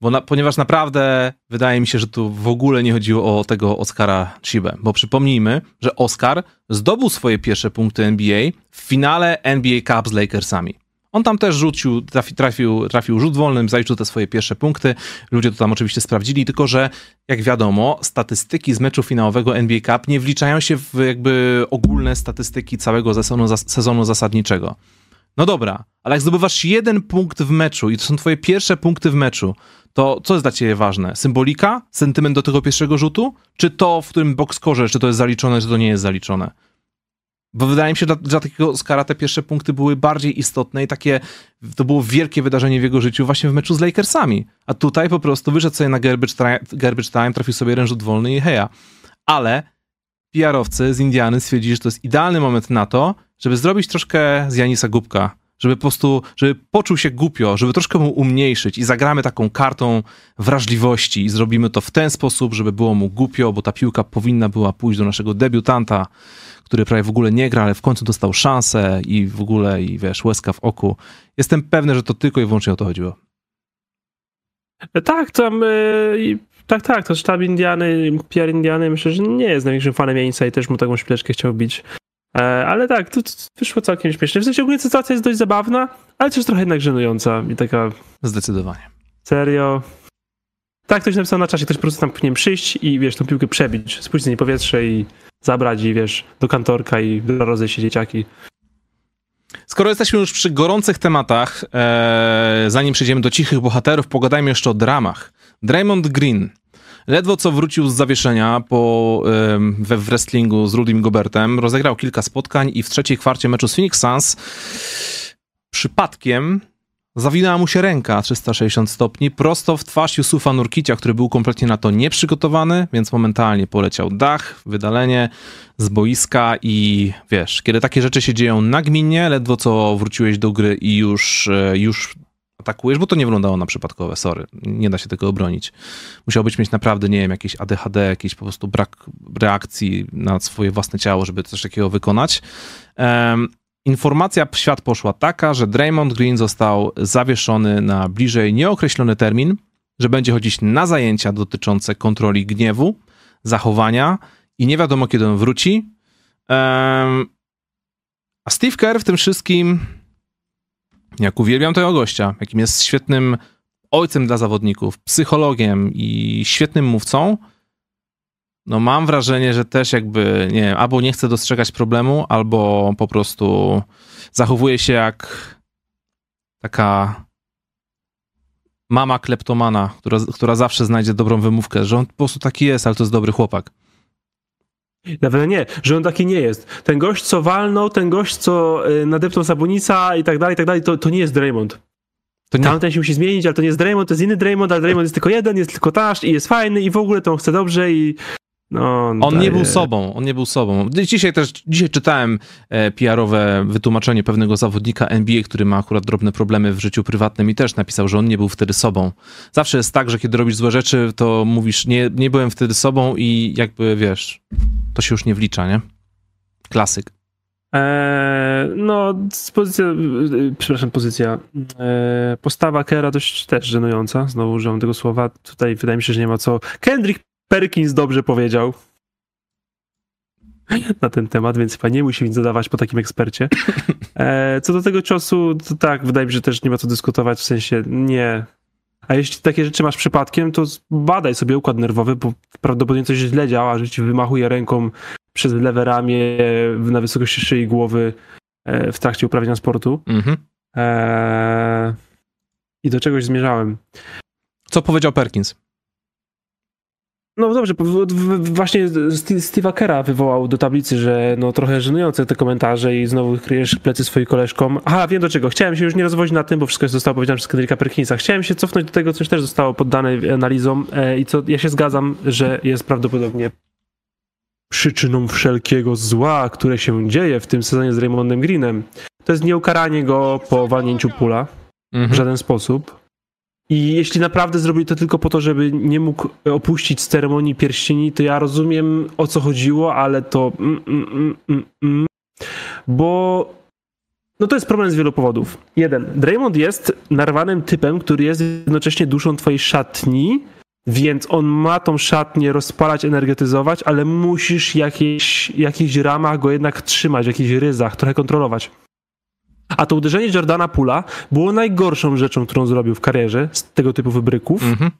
Bo na, ponieważ naprawdę wydaje mi się, że tu w ogóle nie chodziło o tego Oscara Chibę. Bo przypomnijmy, że Oscar zdobył swoje pierwsze punkty NBA w finale NBA Cup z Lakersami. On tam też rzucił, trafi, trafił, trafił rzut wolnym, zaliczył te swoje pierwsze punkty. Ludzie to tam oczywiście sprawdzili, tylko że jak wiadomo, statystyki z meczu finałowego NBA Cup nie wliczają się w jakby ogólne statystyki całego sezonu, sezonu zasadniczego. No dobra, ale jak zdobywasz jeden punkt w meczu i to są twoje pierwsze punkty w meczu, to co jest dla ciebie ważne? Symbolika? Sentyment do tego pierwszego rzutu? Czy to, w którym box czy to jest zaliczone, czy to nie jest zaliczone? Bo wydaje mi się, że dla, dla takiego Oscara te pierwsze punkty były bardziej istotne i takie, to było wielkie wydarzenie w jego życiu właśnie w meczu z Lakersami. A tutaj po prostu wyszedł sobie na garbage, garbage time, trafił sobie rzut wolny i heja. Ale PR-owcy z Indiany stwierdzili, że to jest idealny moment na to, żeby zrobić troszkę z Janisa Gubka. Żeby po prostu, żeby poczuł się głupio, żeby troszkę mu umniejszyć i zagramy taką kartą wrażliwości i zrobimy to w ten sposób, żeby było mu głupio, bo ta piłka powinna była pójść do naszego debiutanta, który prawie w ogóle nie gra, ale w końcu dostał szansę i w ogóle, i wiesz, łezka w oku. Jestem pewny, że to tylko i wyłącznie o to chodziło. Tak, tam, i- tak, tak, to sztab Indiany, PR Indiany, myślę, że nie jest największym fanem Janisa i też mu taką szpileczkę chciał bić. E, ale tak, tu, tu wyszło całkiem śmiesznie. W sensie ogólnie sytuacja jest dość zabawna, ale też trochę jednak żenująca i taka... Zdecydowanie. Serio? Tak, ktoś napisał na czasie, ktoś po prostu tam powinien przyjść i wiesz, tą piłkę przebić, spuścić z niej powietrze i zabrać i wiesz, do kantorka i rozejść się dzieciaki. Skoro jesteśmy już przy gorących tematach, e, zanim przejdziemy do cichych bohaterów, pogadajmy jeszcze o dramach. Draymond Green ledwo co wrócił z zawieszenia po, we wrestlingu z Rudim Gobertem, rozegrał kilka spotkań i w trzeciej kwarcie meczu z Phoenix Suns przypadkiem zawinęła mu się ręka 360 stopni prosto w twarz Yusufa Nurkicia, który był kompletnie na to nieprzygotowany, więc momentalnie poleciał dach, wydalenie z boiska i wiesz, kiedy takie rzeczy się dzieją nagminnie, ledwo co wróciłeś do gry i już, e, już atakujesz, bo to nie wyglądało na przypadkowe, sorry, nie da się tego obronić. Musiałbyś mieć naprawdę, nie wiem, jakieś ADHD, jakiś po prostu brak reakcji na swoje własne ciało, żeby coś takiego wykonać. Um, Informacja w świat poszła taka, że Draymond Green został zawieszony na bliżej nieokreślony termin, że będzie chodzić na zajęcia dotyczące kontroli gniewu, zachowania i nie wiadomo kiedy on wróci. A Steve Kerr w tym wszystkim, jak uwielbiam tego gościa, jakim jest świetnym ojcem dla zawodników, psychologiem i świetnym mówcą, no mam wrażenie, że też jakby, nie wiem, albo nie chce dostrzegać problemu, albo po prostu zachowuje się jak taka mama kleptomana, która, która zawsze znajdzie dobrą wymówkę, że on po prostu taki jest, ale to jest dobry chłopak. Nawet nie, że on taki nie jest. Ten gość, co walnął, ten gość, co y, nadepnął Sabonica i tak dalej, i tak dalej, to, to nie jest Draymond. To nie... Tamten się musi zmienić, ale to nie jest Draymond, to jest inny Draymond, ale Draymond jest tylko jeden, jest tylko tasz i jest fajny i w ogóle to on chce dobrze i no, on daje... nie był sobą, on nie był sobą. Dzisiaj też, dzisiaj czytałem e, PR-owe wytłumaczenie pewnego zawodnika NBA, który ma akurat drobne problemy w życiu prywatnym i też napisał, że on nie był wtedy sobą. Zawsze jest tak, że kiedy robisz złe rzeczy, to mówisz, nie, nie byłem wtedy sobą i jakby, wiesz, to się już nie wlicza, nie? Klasyk. Eee, no, pozycja, przepraszam, pozycja, eee, postawa Kera dość też żenująca, znowu użyłem tego słowa, tutaj wydaje mi się, że nie ma co. Kendrick Perkins dobrze powiedział na ten temat, więc chyba nie musi nic zadawać po takim ekspercie. E, co do tego ciosu, to tak, wydaje mi się, że też nie ma co dyskutować, w sensie nie. A jeśli takie rzeczy masz przypadkiem, to badaj sobie układ nerwowy, bo prawdopodobnie coś źle działa, że ci wymachuje ręką przez lewe ramię na wysokości szyi głowy e, w trakcie uprawiania sportu. Mhm. E, I do czegoś zmierzałem. Co powiedział Perkins? No dobrze, właśnie Steve'a Kera wywołał do tablicy, że no trochę żenujące te komentarze i znowu kryjesz plecy swoim koleżkom. Aha, wiem do czego. Chciałem się już nie rozwodzić na tym, bo wszystko zostało powiedziane przez Kendricka Perkinsa. Chciałem się cofnąć do tego, co też zostało poddane analizom e, i co ja się zgadzam, że jest prawdopodobnie przyczyną wszelkiego zła, które się dzieje w tym sezonie z Raymondem Greenem. To jest nieukaranie go po walnięciu pula mhm. w żaden sposób i jeśli naprawdę zrobili to tylko po to, żeby nie mógł opuścić ceremonii pierścieni, to ja rozumiem o co chodziło, ale to. Mm, mm, mm, mm, mm. bo. No to jest problem z wielu powodów. Jeden. Draymond jest narwanym typem, który jest jednocześnie duszą twojej szatni, więc on ma tą szatnię rozpalać, energetyzować, ale musisz jakieś, jakichś ramach go jednak trzymać, w jakichś ryzach, trochę kontrolować. A to uderzenie Jordana Pula było najgorszą rzeczą, którą zrobił w karierze z tego typu wybryków. Mhm.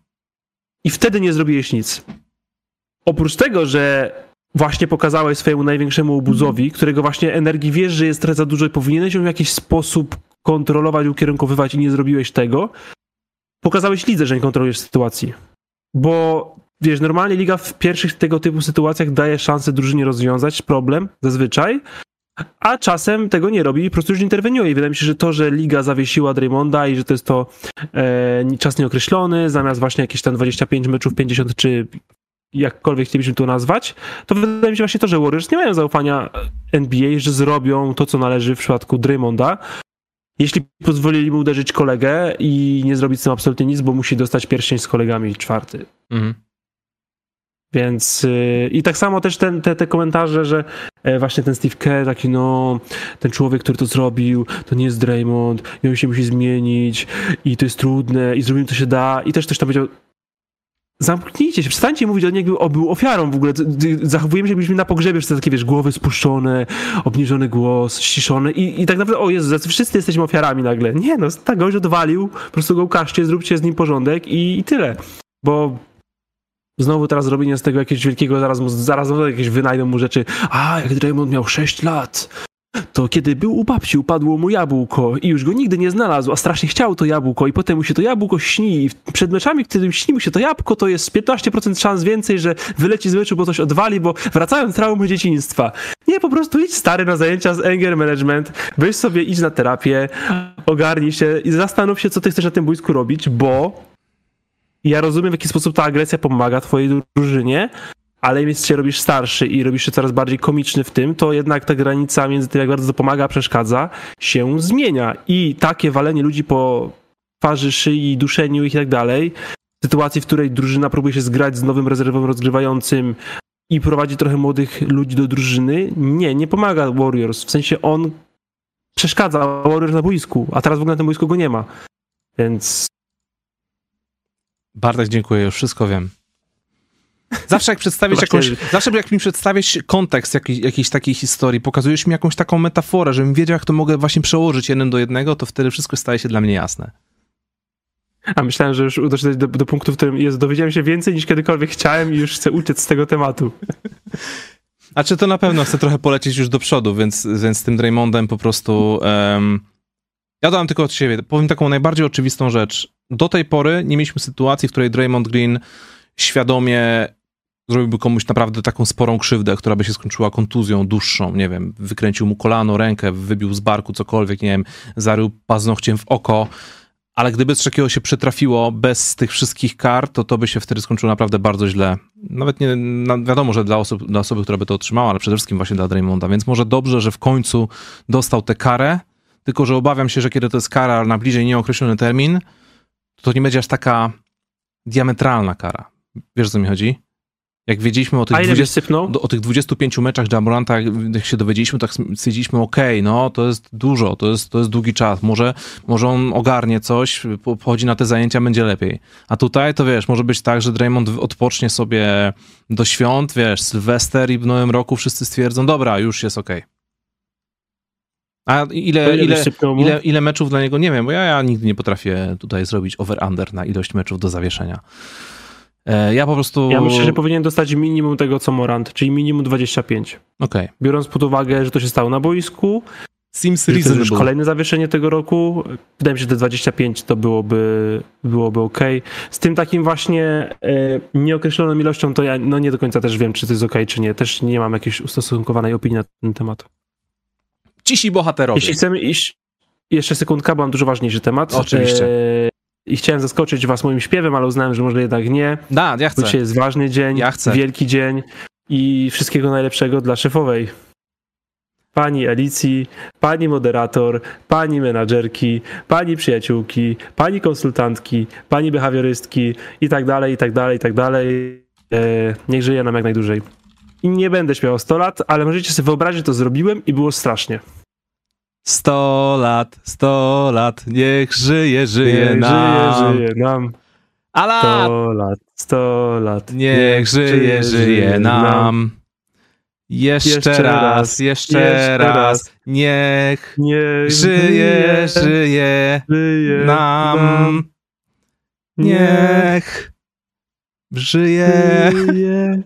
I wtedy nie zrobiłeś nic. Oprócz tego, że właśnie pokazałeś swojemu największemu obuzowi, którego właśnie energii wiesz, że jest trochę za dużo i powinieneś ją w jakiś sposób kontrolować, ukierunkowywać i nie zrobiłeś tego, pokazałeś lidze, że nie kontrolujesz sytuacji. Bo wiesz, normalnie liga w pierwszych tego typu sytuacjach daje szansę drużynie rozwiązać problem, zazwyczaj, a czasem tego nie robi i po prostu już interweniuje. I wydaje mi się, że to, że liga zawiesiła Draymonda i że to jest to e, czas nieokreślony, zamiast właśnie jakieś tam 25 meczów, 50 czy jakkolwiek chcielibyśmy to nazwać, to wydaje mi się właśnie to, że Warriors nie mają zaufania NBA, że zrobią to, co należy w przypadku Draymonda. Jeśli pozwolili mu uderzyć kolegę i nie zrobić z tym absolutnie nic, bo musi dostać pierścień z kolegami czwarty. Mhm. Więc yy, i tak samo też ten, te, te komentarze, że e, właśnie ten Steve Kerr, taki no, ten człowiek, który to zrobił, to nie jest Draymond i on się musi zmienić i to jest trudne i zrobimy to się da i też ktoś tam powiedział, zamknijcie się, przestańcie mówić o nim, jakby był ofiarą w ogóle. Zachowujemy się, jakbyśmy na pogrzebie, że takie, wiesz, głowy spuszczone, obniżony głos, ściszony i, i tak naprawdę, o Jezu, wszyscy jesteśmy ofiarami nagle. Nie no, tak gość odwalił, po prostu go ukażcie, zróbcie z nim porządek i, i tyle. Bo znowu teraz zrobienie z tego jakiegoś wielkiego, zaraz, mu, zaraz jakieś wynajdą mu rzeczy. A, jak Draymond miał 6 lat, to kiedy był u babci, upadło mu jabłko i już go nigdy nie znalazł, a strasznie chciał to jabłko i potem mu się to jabłko śni i przed meczami, kiedy śni mu się to jabłko, to jest 15% szans więcej, że wyleci z meczu, bo coś odwali, bo wracają traumy dzieciństwa. Nie, po prostu idź stary na zajęcia z anger management, weź sobie, idź na terapię, ogarnij się i zastanów się, co ty chcesz na tym boisku robić, bo ja rozumiem, w jaki sposób ta agresja pomaga twojej drużynie, ale im się robisz starszy i robisz się coraz bardziej komiczny w tym, to jednak ta granica między tym, jak bardzo to pomaga, przeszkadza, się zmienia. I takie walenie ludzi po twarzy, szyi, duszeniu i tak dalej, w sytuacji, w której drużyna próbuje się zgrać z nowym rezerwowym rozgrywającym i prowadzi trochę młodych ludzi do drużyny, nie, nie pomaga Warriors. W sensie on przeszkadza Warriors na boisku, a teraz w ogóle na tym boisku go nie ma. Więc... Bartek, dziękuję, już wszystko wiem. Zawsze jak przedstawić jakąś, zawsze jak mi przedstawiać kontekst jakiej, jakiejś takiej historii, pokazujesz mi jakąś taką metaforę, żebym wiedział, jak to mogę właśnie przełożyć jeden do jednego, to wtedy wszystko staje się dla mnie jasne. A myślałem, że już doszedłem do, do punktu, w którym jest, dowiedziałem się więcej niż kiedykolwiek chciałem i już chcę uciec z tego tematu. A czy to na pewno chcę trochę polecieć już do przodu, więc, więc z tym Draymondem po prostu... Um, ja dodam tylko od siebie. Powiem taką najbardziej oczywistą rzecz. Do tej pory nie mieliśmy sytuacji, w której Draymond Green świadomie zrobiłby komuś naprawdę taką sporą krzywdę, która by się skończyła kontuzją dłuższą, nie wiem, wykręcił mu kolano, rękę, wybił z barku cokolwiek, nie wiem, zarył paznokciem w oko, ale gdyby coś takiego się przytrafiło bez tych wszystkich kar, to to by się wtedy skończyło naprawdę bardzo źle. Nawet nie, wiadomo, że dla, osób, dla osoby, która by to otrzymała, ale przede wszystkim właśnie dla Draymonda, więc może dobrze, że w końcu dostał tę karę, tylko że obawiam się, że kiedy to jest kara na bliżej nieokreślony termin, to nie będzie aż taka diametralna kara. Wiesz, o co mi chodzi? Jak wiedzieliśmy o tych, 20, o tych 25 meczach Jamoranta, jak się dowiedzieliśmy, tak stwierdziliśmy, okej, okay, no to jest dużo, to jest, to jest długi czas, może, może on ogarnie coś, pochodzi na te zajęcia, będzie lepiej. A tutaj to wiesz, może być tak, że Draymond odpocznie sobie do świąt, wiesz, Sylwester i w nowym roku wszyscy stwierdzą, dobra, już jest okej. Okay. A ile, ile, ile, ile meczów dla niego, nie wiem, bo ja, ja nigdy nie potrafię tutaj zrobić over-under na ilość meczów do zawieszenia. E, ja po prostu. Ja myślę, że powinien dostać minimum tego, co Morant, czyli minimum 25. Okej. Okay. Biorąc pod uwagę, że to się stało na boisku. Seems reasonable. Już kolejne zawieszenie tego roku. Wydaje mi się, że te 25 to byłoby, byłoby ok. Z tym takim właśnie e, nieokreśloną ilością, to ja no nie do końca też wiem, czy to jest ok, czy nie. Też nie mam jakiejś ustosunkowanej opinii na ten temat. Cisi bohaterowie. Jeśli chcemy iść. Jeszcze sekundka, bo mam dużo ważniejszy temat. Oczywiście. E, i chciałem zaskoczyć was moim śpiewem, ale uznałem, że może jednak nie. Da, ja chcę. Dzisiaj jest ważny dzień, ja chcę. wielki dzień i wszystkiego najlepszego dla szefowej. Pani Elicji, pani moderator, pani menadżerki, pani przyjaciółki, pani konsultantki, pani behawiorystki i tak dalej, i tak dalej, i tak dalej. E, niech żyje nam jak najdłużej. I nie będę śpiewał 100 lat, ale możecie sobie wyobrazić, że to zrobiłem i było strasznie. Sto lat, sto lat, niech żyje, żyje niech nam. Żyje, żyje nam. Ala! Sto lat, sto lat. Niech, niech żyje, żyje, żyje nam. nam. Jeszcze, jeszcze raz, jeszcze, jeszcze raz. raz. Niech, niech żyje, żyje, żyje nam. nam. Niech żyje, żyje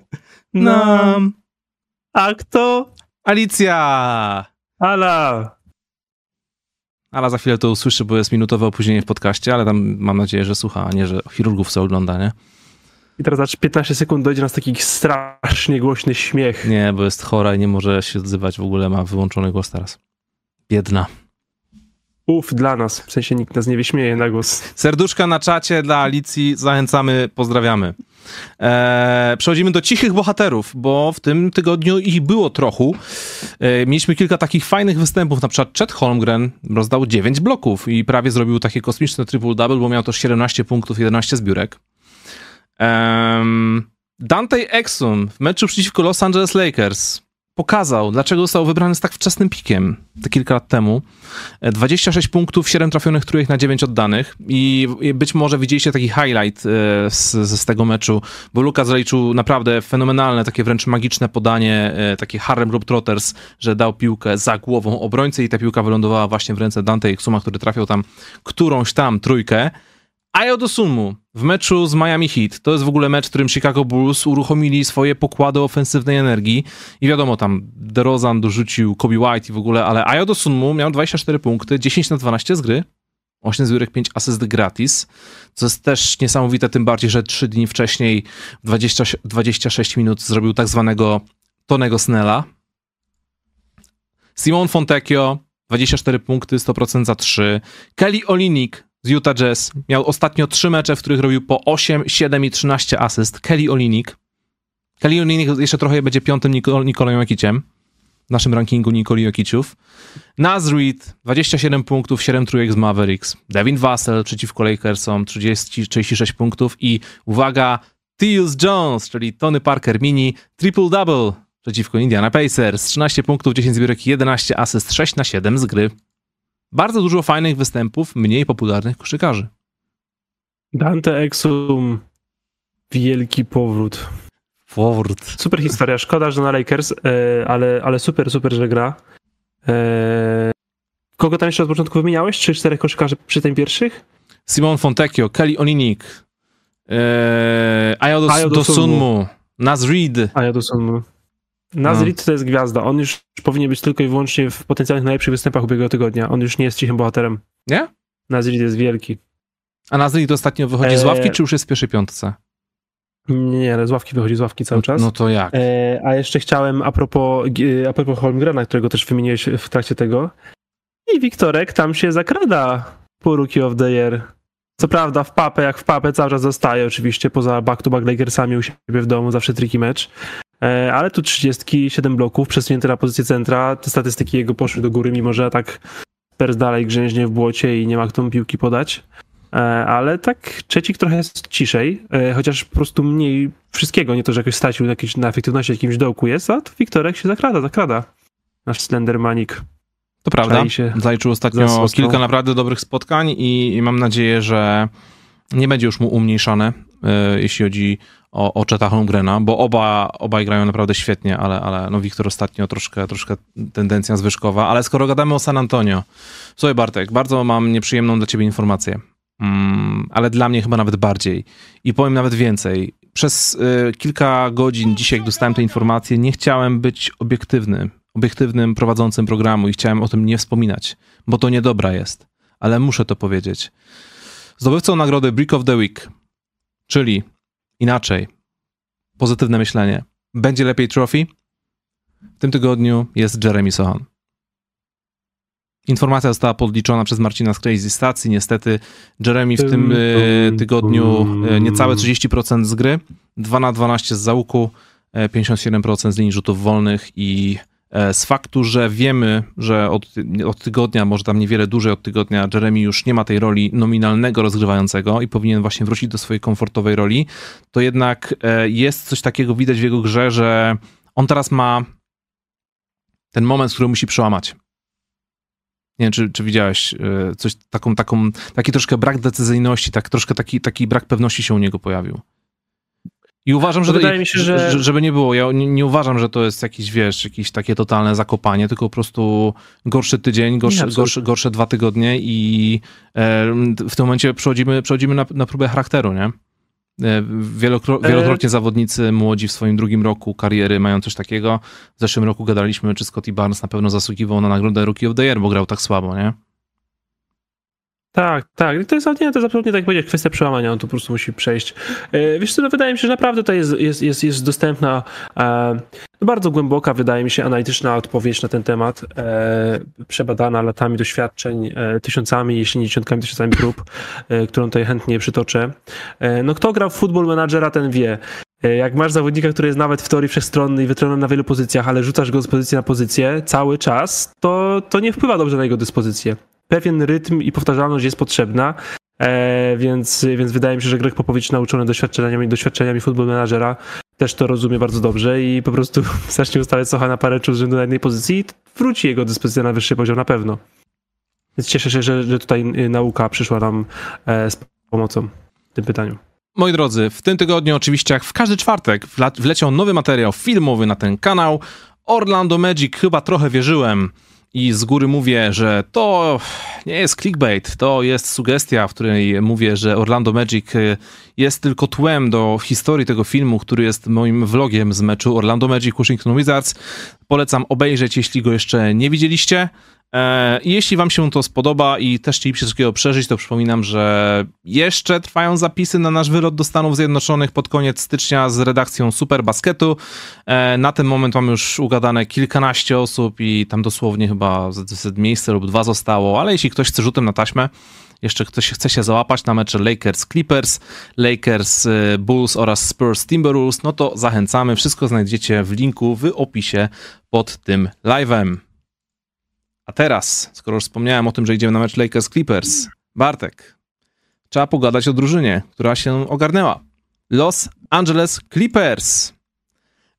nam. A kto? Alicja! Ala! Ale za chwilę to usłyszy, bo jest minutowe opóźnienie w podcaście, ale tam mam nadzieję, że słucha, a nie, że chirurgów co ogląda, nie? I teraz za 15 sekund dojdzie nas taki strasznie głośny śmiech. Nie, bo jest chora i nie może się odzywać, w ogóle ma wyłączony głos teraz. Biedna. Uf, dla nas. W sensie nikt nas nie wyśmieje na głos. Serduszka na czacie dla Alicji. Zachęcamy, pozdrawiamy. Eee, przechodzimy do cichych bohaterów, bo w tym tygodniu ich było trochę. Eee, mieliśmy kilka takich fajnych występów, na przykład Chet Holmgren rozdał 9 bloków i prawie zrobił takie kosmiczne triple-double, bo miał też 17 punktów, 11 zbiórek. Eee, Dante Exum w meczu przeciwko Los Angeles Lakers pokazał, dlaczego został wybrany z tak wczesnym pikiem, te kilka lat temu. 26 punktów, 7 trafionych trójek na 9 oddanych i być może widzieliście taki highlight z, z tego meczu, bo Lukas zaliczył naprawdę fenomenalne, takie wręcz magiczne podanie, takie Harlem Globetrotters, że dał piłkę za głową obrońcy i ta piłka wylądowała właśnie w ręce Dante Suma, który trafiał tam którąś tam trójkę. Ayo Dosunmu w meczu z Miami Heat, to jest w ogóle mecz, w którym Chicago Bulls uruchomili swoje pokłady ofensywnej energii i wiadomo, tam DeRozan dorzucił Kobe White i w ogóle, ale Ayo Dosunmu miał 24 punkty, 10 na 12 z gry, 8 zbiórek, 5 asyst gratis, co jest też niesamowite, tym bardziej, że 3 dni wcześniej 20, 26 minut zrobił tak zwanego Tonego Snella. Simon Fontecchio 24 punkty, 100% za 3. Kelly Olinik z Utah Jazz miał ostatnio 3 mecze, w których robił po 8, 7 i 13 asyst. Kelly Olinik. Kelly Olinik jeszcze trochę będzie piątym Nikol Nikolą Jokiciem w naszym rankingu Nikoli Jokiciów. Naz Reed, 27 punktów, 7 trójek z Mavericks. Devin Vassell przeciwko Lakersom, 30, 36 punktów i uwaga, Tyus Jones, czyli Tony Parker mini, triple-double przeciwko Indiana Pacers. 13 punktów, 10 zbiórek, 11 asyst, 6 na 7 z gry. Bardzo dużo fajnych występów mniej popularnych koszykarzy. Dante Exum, wielki powrót. Powrót. Super historia. Szkoda, że na Lakers, e, ale, ale super, super, że gra. E, kogo tam jeszcze od początku wymieniałeś? Czy czterech koszykarzy przy tym pierwszych? Simon Fontecchio, Kelly Olinik, e, Ayo Dosunmu, Naz Reed. Ayo Dosunmu. Nazrid no. to jest gwiazda. On już powinien być tylko i wyłącznie w potencjalnych najlepszych występach ubiegłego tygodnia. On już nie jest cichym bohaterem. Nie? Nazrid jest wielki. A Nazrid ostatnio wychodzi z ławki, czy już jest w pierwszej piątce? Nie, ale z ławki wychodzi z ławki cały czas. No to jak? E, a jeszcze chciałem a propos, a propos Holmgrena, którego też wymieniłeś w trakcie tego. I Wiktorek tam się zakrada po Rookie of the Year. Co prawda w papę, jak w papę cały czas zostaje oczywiście, poza back-to-back Lakersami u siebie w domu, zawsze tricky mecz. E, ale tu 37 bloków przesunięte na pozycję centra, te statystyki jego poszły do góry, mimo że tak Spurs dalej grzęźnie w błocie i nie ma kto piłki podać. E, ale tak trzecik trochę jest ciszej, e, chociaż po prostu mniej wszystkiego, nie to, że jakoś stracił jakieś, na efektywności jakimś dołku jest, a tu Wiktorek się zakrada, zakrada. Nasz Slendermanik. To prawda, zaliczył ostatnio kilka naprawdę dobrych spotkań i, i mam nadzieję, że nie będzie już mu umniejszone, jeśli chodzi o, o Cheta Holmgrena, bo oba, obaj grają naprawdę świetnie, ale, ale no Wiktor ostatnio troszkę, troszkę tendencja zwyżkowa. Ale skoro gadamy o San Antonio, słuchaj Bartek, bardzo mam nieprzyjemną dla ciebie informację, mm, ale dla mnie chyba nawet bardziej. I powiem nawet więcej. Przez y, kilka godzin dzisiaj, jak dostałem te informacje, nie chciałem być obiektywny, obiektywnym prowadzącym programu i chciałem o tym nie wspominać, bo to niedobra jest. Ale muszę to powiedzieć. Zdobywcą nagrody Brick of the Week, czyli inaczej. Pozytywne myślenie. Będzie lepiej trophy? W tym tygodniu jest Jeremy Sohan. Informacja została podliczona przez Marcina z Crazy Stacji. Niestety Jeremy w tym e, tygodniu e, niecałe 30% z gry, 2 na 12 z załuku, 57% e, z linii rzutów wolnych i z faktu, że wiemy, że od, od, tygodnia, może tam niewiele dłużej od tygodnia, Jeremy już nie ma tej roli nominalnego rozgrywającego i powinien właśnie wrócić do swojej komfortowej roli, to jednak e, jest coś takiego widać w jego grze, że on teraz ma ten moment, który musi przełamać. Nie wiem, czy, czy widziałeś e, coś, taką, taką, taki troszkę brak decyzyjności, tak, troszkę taki, taki brak pewności się u niego pojawił. I uważam, że. Wydaje mi się, że. Żeby nie było, ja nie, nie, uważam, że to jest jakiś, wiesz, jakieś takie totalne zakopanie, tylko po prostu gorszy tydzień, gorszy, nie, gorszy, gorsze dwa tygodnie i e, w tym momencie przechodzimy, przechodzimy na, na próbę charakteru, nie? E, wielokro, e, wielokrotnie zawodnicy młodzi w swoim drugim roku kariery mają coś takiego. W zeszłym roku gadaliśmy, czy Scotty Barnes na pewno zasługiwał na nagrodę Rookie of the Year, bo grał tak słabo, nie? Tak, tak. To jest, nie, to jest absolutnie tak jak powiedzieć, kwestia przełamania, on to po prostu musi przejść. E, wiesz co, no wydaje mi się, że naprawdę to jest, jest, jest, jest dostępna e, bardzo głęboka, wydaje mi się, analityczna odpowiedź na ten temat, e, przebadana latami doświadczeń, tysiącami, jeśli nie dziesiątkami, tysiącami prób, którą tutaj chętnie przytoczę. No kto grał w Football Managera, ten wie. Jak masz zawodnika, który jest nawet w teorii wszechstronny i wytrenowany na wielu pozycjach, ale rzucasz go z pozycji na pozycję cały czas, to, to nie wpływa dobrze na jego dyspozycję pewien rytm i powtarzalność jest potrzebna, e, więc, więc wydaje mi się, że Greg Popowicz nauczony doświadczeniami, doświadczeniami football managera też to rozumie bardzo dobrze i po prostu zacznie ustawiać Socha na parę z rzędu na jednej pozycji i wróci jego dyspozycja na wyższy poziom na pewno. Więc cieszę się, że, że tutaj y, nauka przyszła nam e, z pomocą w tym pytaniu. Moi drodzy, w tym tygodniu oczywiście jak w każdy czwartek wleciał nowy materiał filmowy na ten kanał. Orlando Magic chyba trochę wierzyłem i z góry mówię, że to nie jest clickbait, to jest sugestia, w której mówię, że Orlando Magic y, jest tylko tłem do historii tego filmu, który jest moim vlogiem z meczu Orlando Magic Washington Wizards. Polecam obejrzeć, jeśli go jeszcze nie widzieliście. E, jeśli wam się to spodoba i też chcielibyście takiego przeżyć, to przypominam, że jeszcze trwają zapisy na nasz wylot do Stanów Zjednoczonych pod koniec stycznia z redakcją Super Basketu. E, na ten moment mamy już ugadane kilkanaście osób i tam dosłownie chyba miejsce lub dwa zostało, ale jeśli ktoś chce rzutem na taśmę, jeszcze ktoś chce się załapać na mecze Lakers Clippers, Lakers e, Bulls oraz Spurs Timberwolves, no to zachęcamy. Wszystko znajdziecie w linku w opisie pod tym live'em. A teraz, skoro już wspomniałem o tym, że idziemy na mecz Lakers Clippers, Bartek, trzeba pogadać o drużynie, która się ogarnęła. Los Angeles Clippers.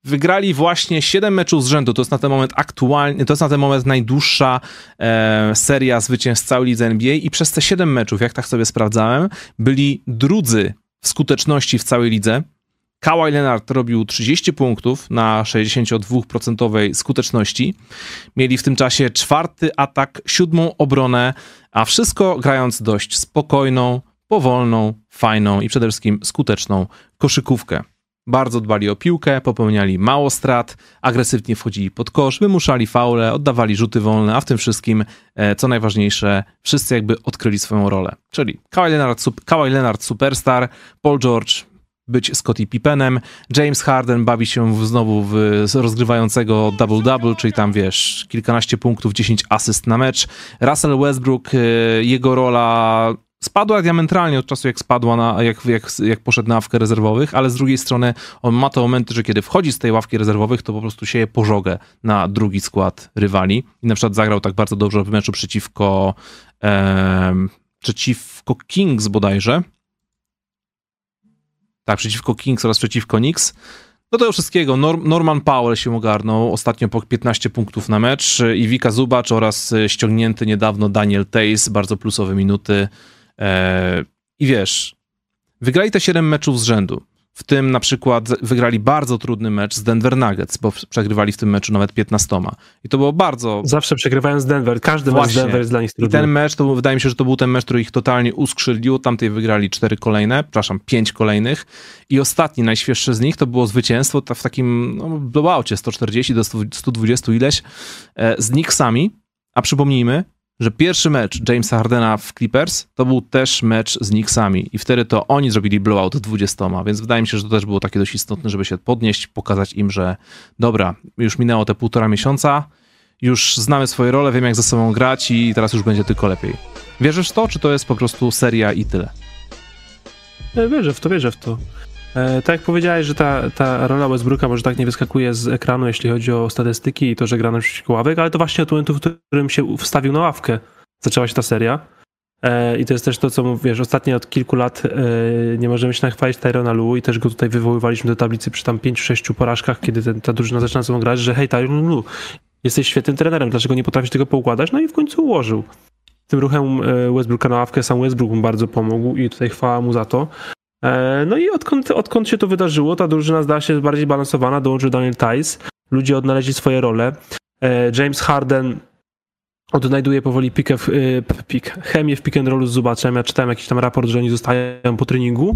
Wygrali właśnie 7 meczów z rzędu. To jest na ten moment aktualnie, to jest na ten moment najdłuższa e, seria zwycięstw całej lidze NBA i przez te 7 meczów, jak tak sobie sprawdzałem, byli drudzy w skuteczności w całej lidze. Kawhi Leonard robił 30 punktów na 62% skuteczności. Mieli w tym czasie czwarty atak, siódmą obronę, a wszystko grając dość spokojną, powolną, fajną i przede wszystkim skuteczną koszykówkę. Bardzo dbali o piłkę, popełniali mało strat, agresywnie wchodzili pod kosz, wymuszali faule, oddawali rzuty wolne, a w tym wszystkim, e, co najważniejsze, wszyscy jakby odkryli swoją rolę. Czyli Kawhi Leonard, Kawhi Leonard superstar, Paul George być Scottie Pippenem. James Harden bawi się znowu w rozgrywającego double-double, czyli tam wiesz, kilkanaście punktów, 10 asyst na mecz. Russell Westbrook, e, jego rola spadła diametralnie od czasu, jak spadła, na, jak, jak, jak poszedł na ławkę rezerwowych, ale z drugiej strony on ma te momenty, że kiedy wchodzi z tej ławki rezerwowych, to po prostu sieje pożogę na drugi skład rywali. I na przykład zagrał tak bardzo dobrze w meczu przeciwko, e, przeciwko Kings bodajże, tak, przeciwko Kings oraz przeciwko Knicks. Do tego wszystkiego Norman Powell się ogarnął, ostatnio po 15 punktów na mecz i Wika Zubacz oraz e, ściągnięty niedawno Daniel Tays, bardzo plusowe minuty. E, I wiesz, wygrali te 7 meczów z rzędu. W tym na przykład wygrali bardzo trudny mecz z Denver Nuggets, bo przegrywali w tym meczu nawet 15. I to było bardzo. Zawsze przegrywają z Denver. Każdy Właśnie. mecz z Denver jest dla nich trudny. I ten mecz, to wydaje mi się, że to był ten mecz, który ich totalnie uskrzylił. Tamtej wygrali cztery kolejne, przepraszam, pięć kolejnych. I ostatni, najświeższy z nich, to było zwycięstwo w takim no, blowoutie 140 do 120 ileś e, z Knicksami. A przypomnijmy, że pierwszy mecz Jamesa Hardena w Clippers to był też mecz z Knicksami i wtedy to oni zrobili blowout 20, więc wydaje mi się, że to też było takie dość istotne, żeby się podnieść, pokazać im, że dobra, już minęło te półtora miesiąca, już znamy swoje role, wiemy jak ze sobą grać i teraz już będzie tylko lepiej. Wierzysz w to, czy to jest po prostu seria i tyle? Wierzę w to, wierzę w to. E, tak jak powiedziałeś, że ta, ta rola Westbrooka może tak nie wyskakuje z ekranu, jeśli chodzi o statystyki i to, że gra na przeciwko ławek, ale to właśnie od momentu, w którym się wstawił na ławkę, zaczęła się ta seria. E, I to jest też to, co mówisz, ostatnio od kilku lat e, nie możemy się nachwalić Tyrona Lu i też go tutaj wywoływaliśmy do tablicy przy tam 5-6 porażkach, kiedy ten, ta drużyna zaczyna sobą grać, że hej Tyron Lu, jesteś świetnym trenerem, dlaczego nie potrafisz tego poukładać? No i w końcu ułożył. Tym ruchem Westbrooka na ławkę sam Westbrook mu bardzo pomógł i tutaj chwała mu za to. E, no i odkąd, odkąd się to wydarzyło, ta drużyna zdała się bardziej balansowana, dołączył Daniel Tice, ludzie odnaleźli swoje role. E, James Harden odnajduje powoli pikę w, pik, chemię w pick and rollu z Zubaczem. Ja czytałem jakiś tam raport, że oni zostają po treningu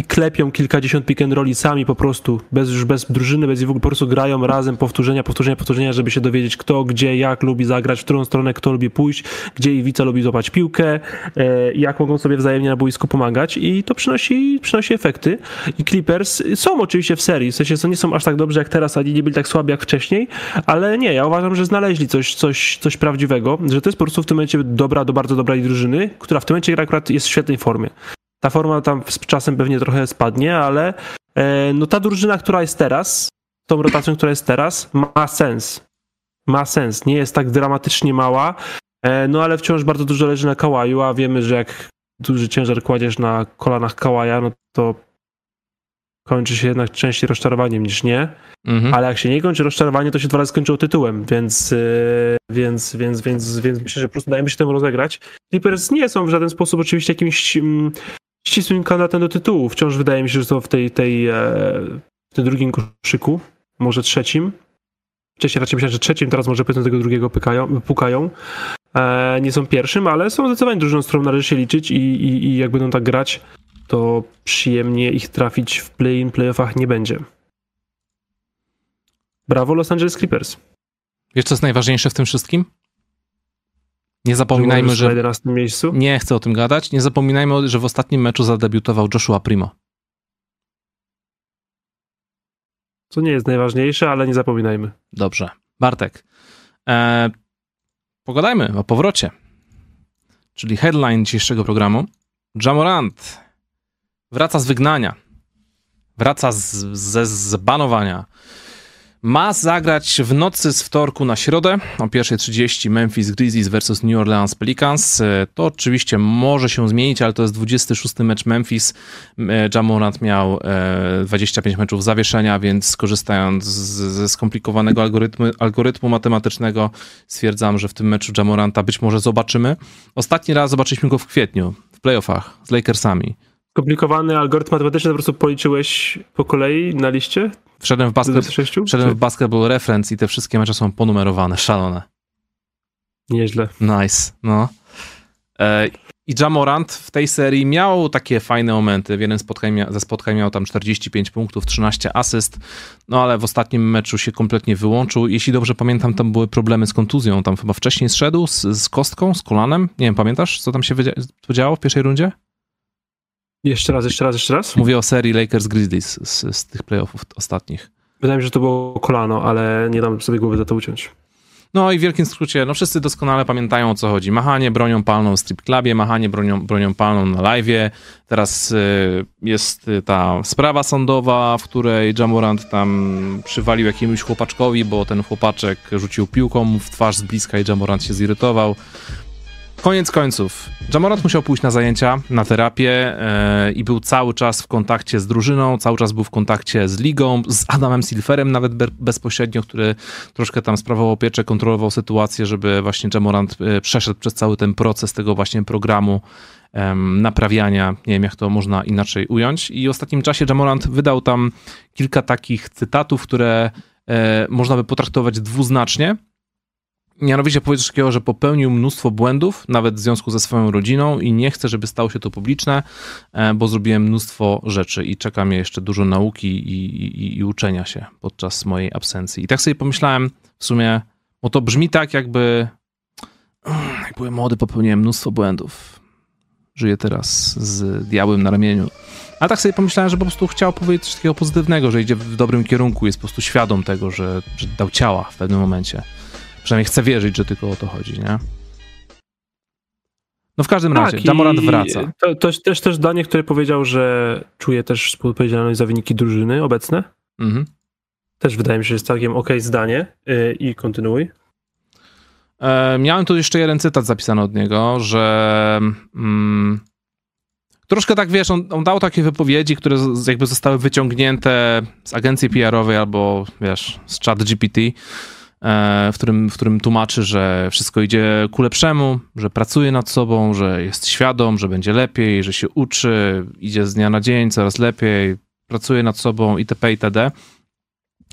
i klepią kilkadziesiąt pick and rolli sami po prostu, bez, już bez drużyny, bez w ogóle, po prostu grają razem powtórzenia, powtórzenia, powtórzenia, żeby się dowiedzieć kto, gdzie, jak lubi zagrać, w którą stronę kto lubi pójść, gdzie Iwica lubi złapać piłkę, e, jak mogą sobie wzajemnie na boisku pomagać i to przynosi, przynosi efekty. I Clippers są oczywiście w serii, w sensie to nie są aż tak dobrze jak teraz, ani nie byli tak słabi jak wcześniej, ale nie, ja uważam, że znaleźli coś, coś, coś prawdziwego, że to jest po prostu w tym momencie dobra do bardzo dobrej drużyny, która w tym momencie akurat jest w świetnej formie. Ta forma tam z czasem pewnie trochę spadnie, ale e, no ta drużyna, która jest teraz, tą rotacją, która jest teraz, ma sens. Ma sens. Nie jest tak dramatycznie mała, e, no ale wciąż bardzo dużo leży na kałaju, a wiemy, że jak duży ciężar kładziesz na kolanach kałaja, no to kończy się jednak częściej rozczarowaniem niż nie. Mhm. Ale jak się nie kończy rozczarowanie, to się dwa razy skończyło tytułem, więc, yy, więc, więc, więc, więc myślę, że po prostu dajemy się temu rozegrać. Clippers nie są w żaden sposób oczywiście jakimś mm, ścisłym kandydatem do tytułu. Wciąż wydaje mi się, że są w tej, tej, e, w tym drugim koszyku, może trzecim. Wcześniej raczej myślałem, że trzecim, teraz może powiedzmy tego drugiego pykają, pukają. E, nie są pierwszym, ale są zdecydowanie drużyną, z którą należy się liczyć i, i, i jak będą tak grać, to przyjemnie ich trafić w play-in, playoffach nie będzie. Brawo Los Angeles Clippers. Wiesz, co jest najważniejsze w tym wszystkim? Nie zapominajmy, że... Na 11 miejscu? Nie chcę o tym gadać. Nie zapominajmy, że w ostatnim meczu zadebiutował Joshua Primo. Co nie jest najważniejsze, ale nie zapominajmy. Dobrze. Bartek, e, pogadajmy o powrocie. Czyli headline dzisiejszego programu. Jamorant wraca z wygnania. Wraca z, ze zbanowania. Ma zagrać w nocy z wtorku na środę o 1.30 Memphis Grizzlies versus New Orleans Pelicans. To oczywiście może się zmienić, ale to jest 26 mecz Memphis. Jamorant miał 25 meczów zawieszenia, więc skorzystając ze skomplikowanego algorytmu, algorytmu matematycznego stwierdzam, że w tym meczu Jamoranta być może zobaczymy. Ostatni raz zobaczyliśmy go w kwietniu w playoffach z Lakersami. Skomplikowany algorytm matematyczny po prostu policzyłeś po kolei na liście? Wszedłem w, basket, wszedłem w Basketball Reference i te wszystkie mecze są ponumerowane, szalone. Nieźle. Nice, no. E, I Jamorant w tej serii miał takie fajne momenty. W jednym spotkań, ze spotkań miał tam 45 punktów, 13 asyst, no ale w ostatnim meczu się kompletnie wyłączył. Jeśli dobrze pamiętam, tam były problemy z kontuzją. Tam chyba wcześniej zszedł z, z kostką, z kolanem. Nie wiem, pamiętasz, co tam się działo w pierwszej rundzie? Jeszcze raz, jeszcze raz, jeszcze raz? Mówię o serii Lakers Grizzlies z, z tych playoffów ostatnich. Wydaje mi się, że to było kolano, ale nie dam sobie głowy za to uciąć. No i w wielkim skrócie, no wszyscy doskonale pamiętają o co chodzi. Machanie bronią palną w strip clubie, machanie bronią, bronią palną na live'ie. Teraz y, jest y, ta sprawa sądowa, w której Jamorant tam przywalił jakiemuś chłopaczkowi, bo ten chłopaczek rzucił piłką w twarz z bliska i Jamorant się zirytował. Koniec końców, Jamorant musiał pójść na zajęcia, na terapię yy, i był cały czas w kontakcie z drużyną, cały czas był w kontakcie z ligą, z Adamem Silverem nawet be bezpośrednio, który troszkę tam sprawował opieczę, kontrolował sytuację, żeby właśnie Jamorant yy, przeszedł przez cały ten proces tego właśnie programu yy, naprawiania, nie wiem jak to można inaczej ująć. I w ostatnim czasie Jamorant wydał tam kilka takich cytatów, które e, można by potraktować dwuznacznie, Mianowicie powiedział takiego, że popełnił mnóstwo błędów, nawet w związku ze swoją rodziną i nie chcę, żeby stało się to publiczne, e, bo zrobiłem mnóstwo rzeczy i czeka mnie jeszcze dużo nauki i, i, i uczenia się podczas mojej absencji. I tak sobie pomyślałem w sumie, bo to brzmi tak jakby jak byłem młody, popełniłem mnóstwo błędów. Żyję teraz z diabłem na ramieniu. A tak sobie pomyślałem, że po prostu chciał powiedzieć coś takiego pozytywnego, że idzie w dobrym kierunku, jest po prostu świadom tego, że, że dał ciała w pewnym momencie. Przynajmniej chcę wierzyć, że tylko o to chodzi, nie? No w każdym tak, razie, Jamorant wraca. To, to też, też zdanie, które powiedział, że czuje też współodpowiedzialność za wyniki drużyny obecne. Mhm. Też wydaje mi się, że jest całkiem ok zdanie. Yy, I kontynuuj. E, miałem tu jeszcze jeden cytat zapisany od niego, że mm, troszkę tak, wiesz, on, on, dał takie wypowiedzi, które z, jakby zostały wyciągnięte z agencji PR-owej albo, wiesz, z chat GPT, w którym, w którym tłumaczy, że wszystko idzie ku lepszemu, że pracuje nad sobą, że jest świadom, że będzie lepiej, że się uczy, idzie z dnia na dzień coraz lepiej, pracuje nad sobą itp. itd.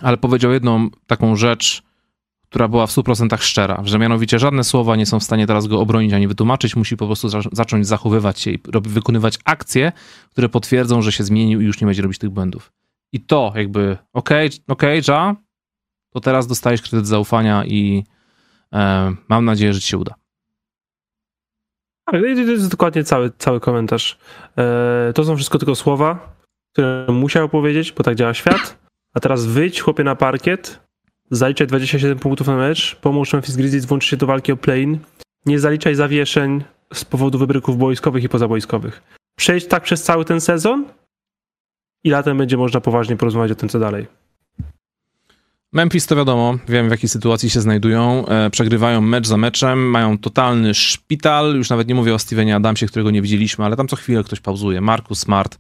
Ale powiedział jedną taką rzecz, która była w 100% szczera, że mianowicie żadne słowa nie są w stanie teraz go obronić ani wytłumaczyć, musi po prostu za zacząć zachowywać się i wykonywać akcje, które potwierdzą, że się zmienił i już nie będzie robić tych błędów. I to jakby, okej, okay, okej, okay, Ja, to teraz dostajesz kredyt zaufania i e, mam nadzieję, że ci się uda. Tak, to jest dokładnie cały, cały komentarz. E, to są wszystko tylko słowa, które musiał powiedzieć, bo tak działa świat. A teraz wyjdź, chłopie, na parkiet, zaliczaj 27 punktów na mecz, pomóż Memphis Grizzlies, włącz się do walki o play nie zaliczaj zawieszeń z powodu wybryków boiskowych i pozaboiskowych. Przejdź tak przez cały ten sezon i latem będzie można poważnie porozmawiać o tym, co dalej. Memphis to wiadomo, wiem w jakiej sytuacji się znajdują. E, przegrywają mecz za meczem, mają totalny szpital. Już nawet nie mówię o Stevenie Adamsie, którego nie widzieliśmy, ale tam co chwilę ktoś pauzuje. Marcus Smart,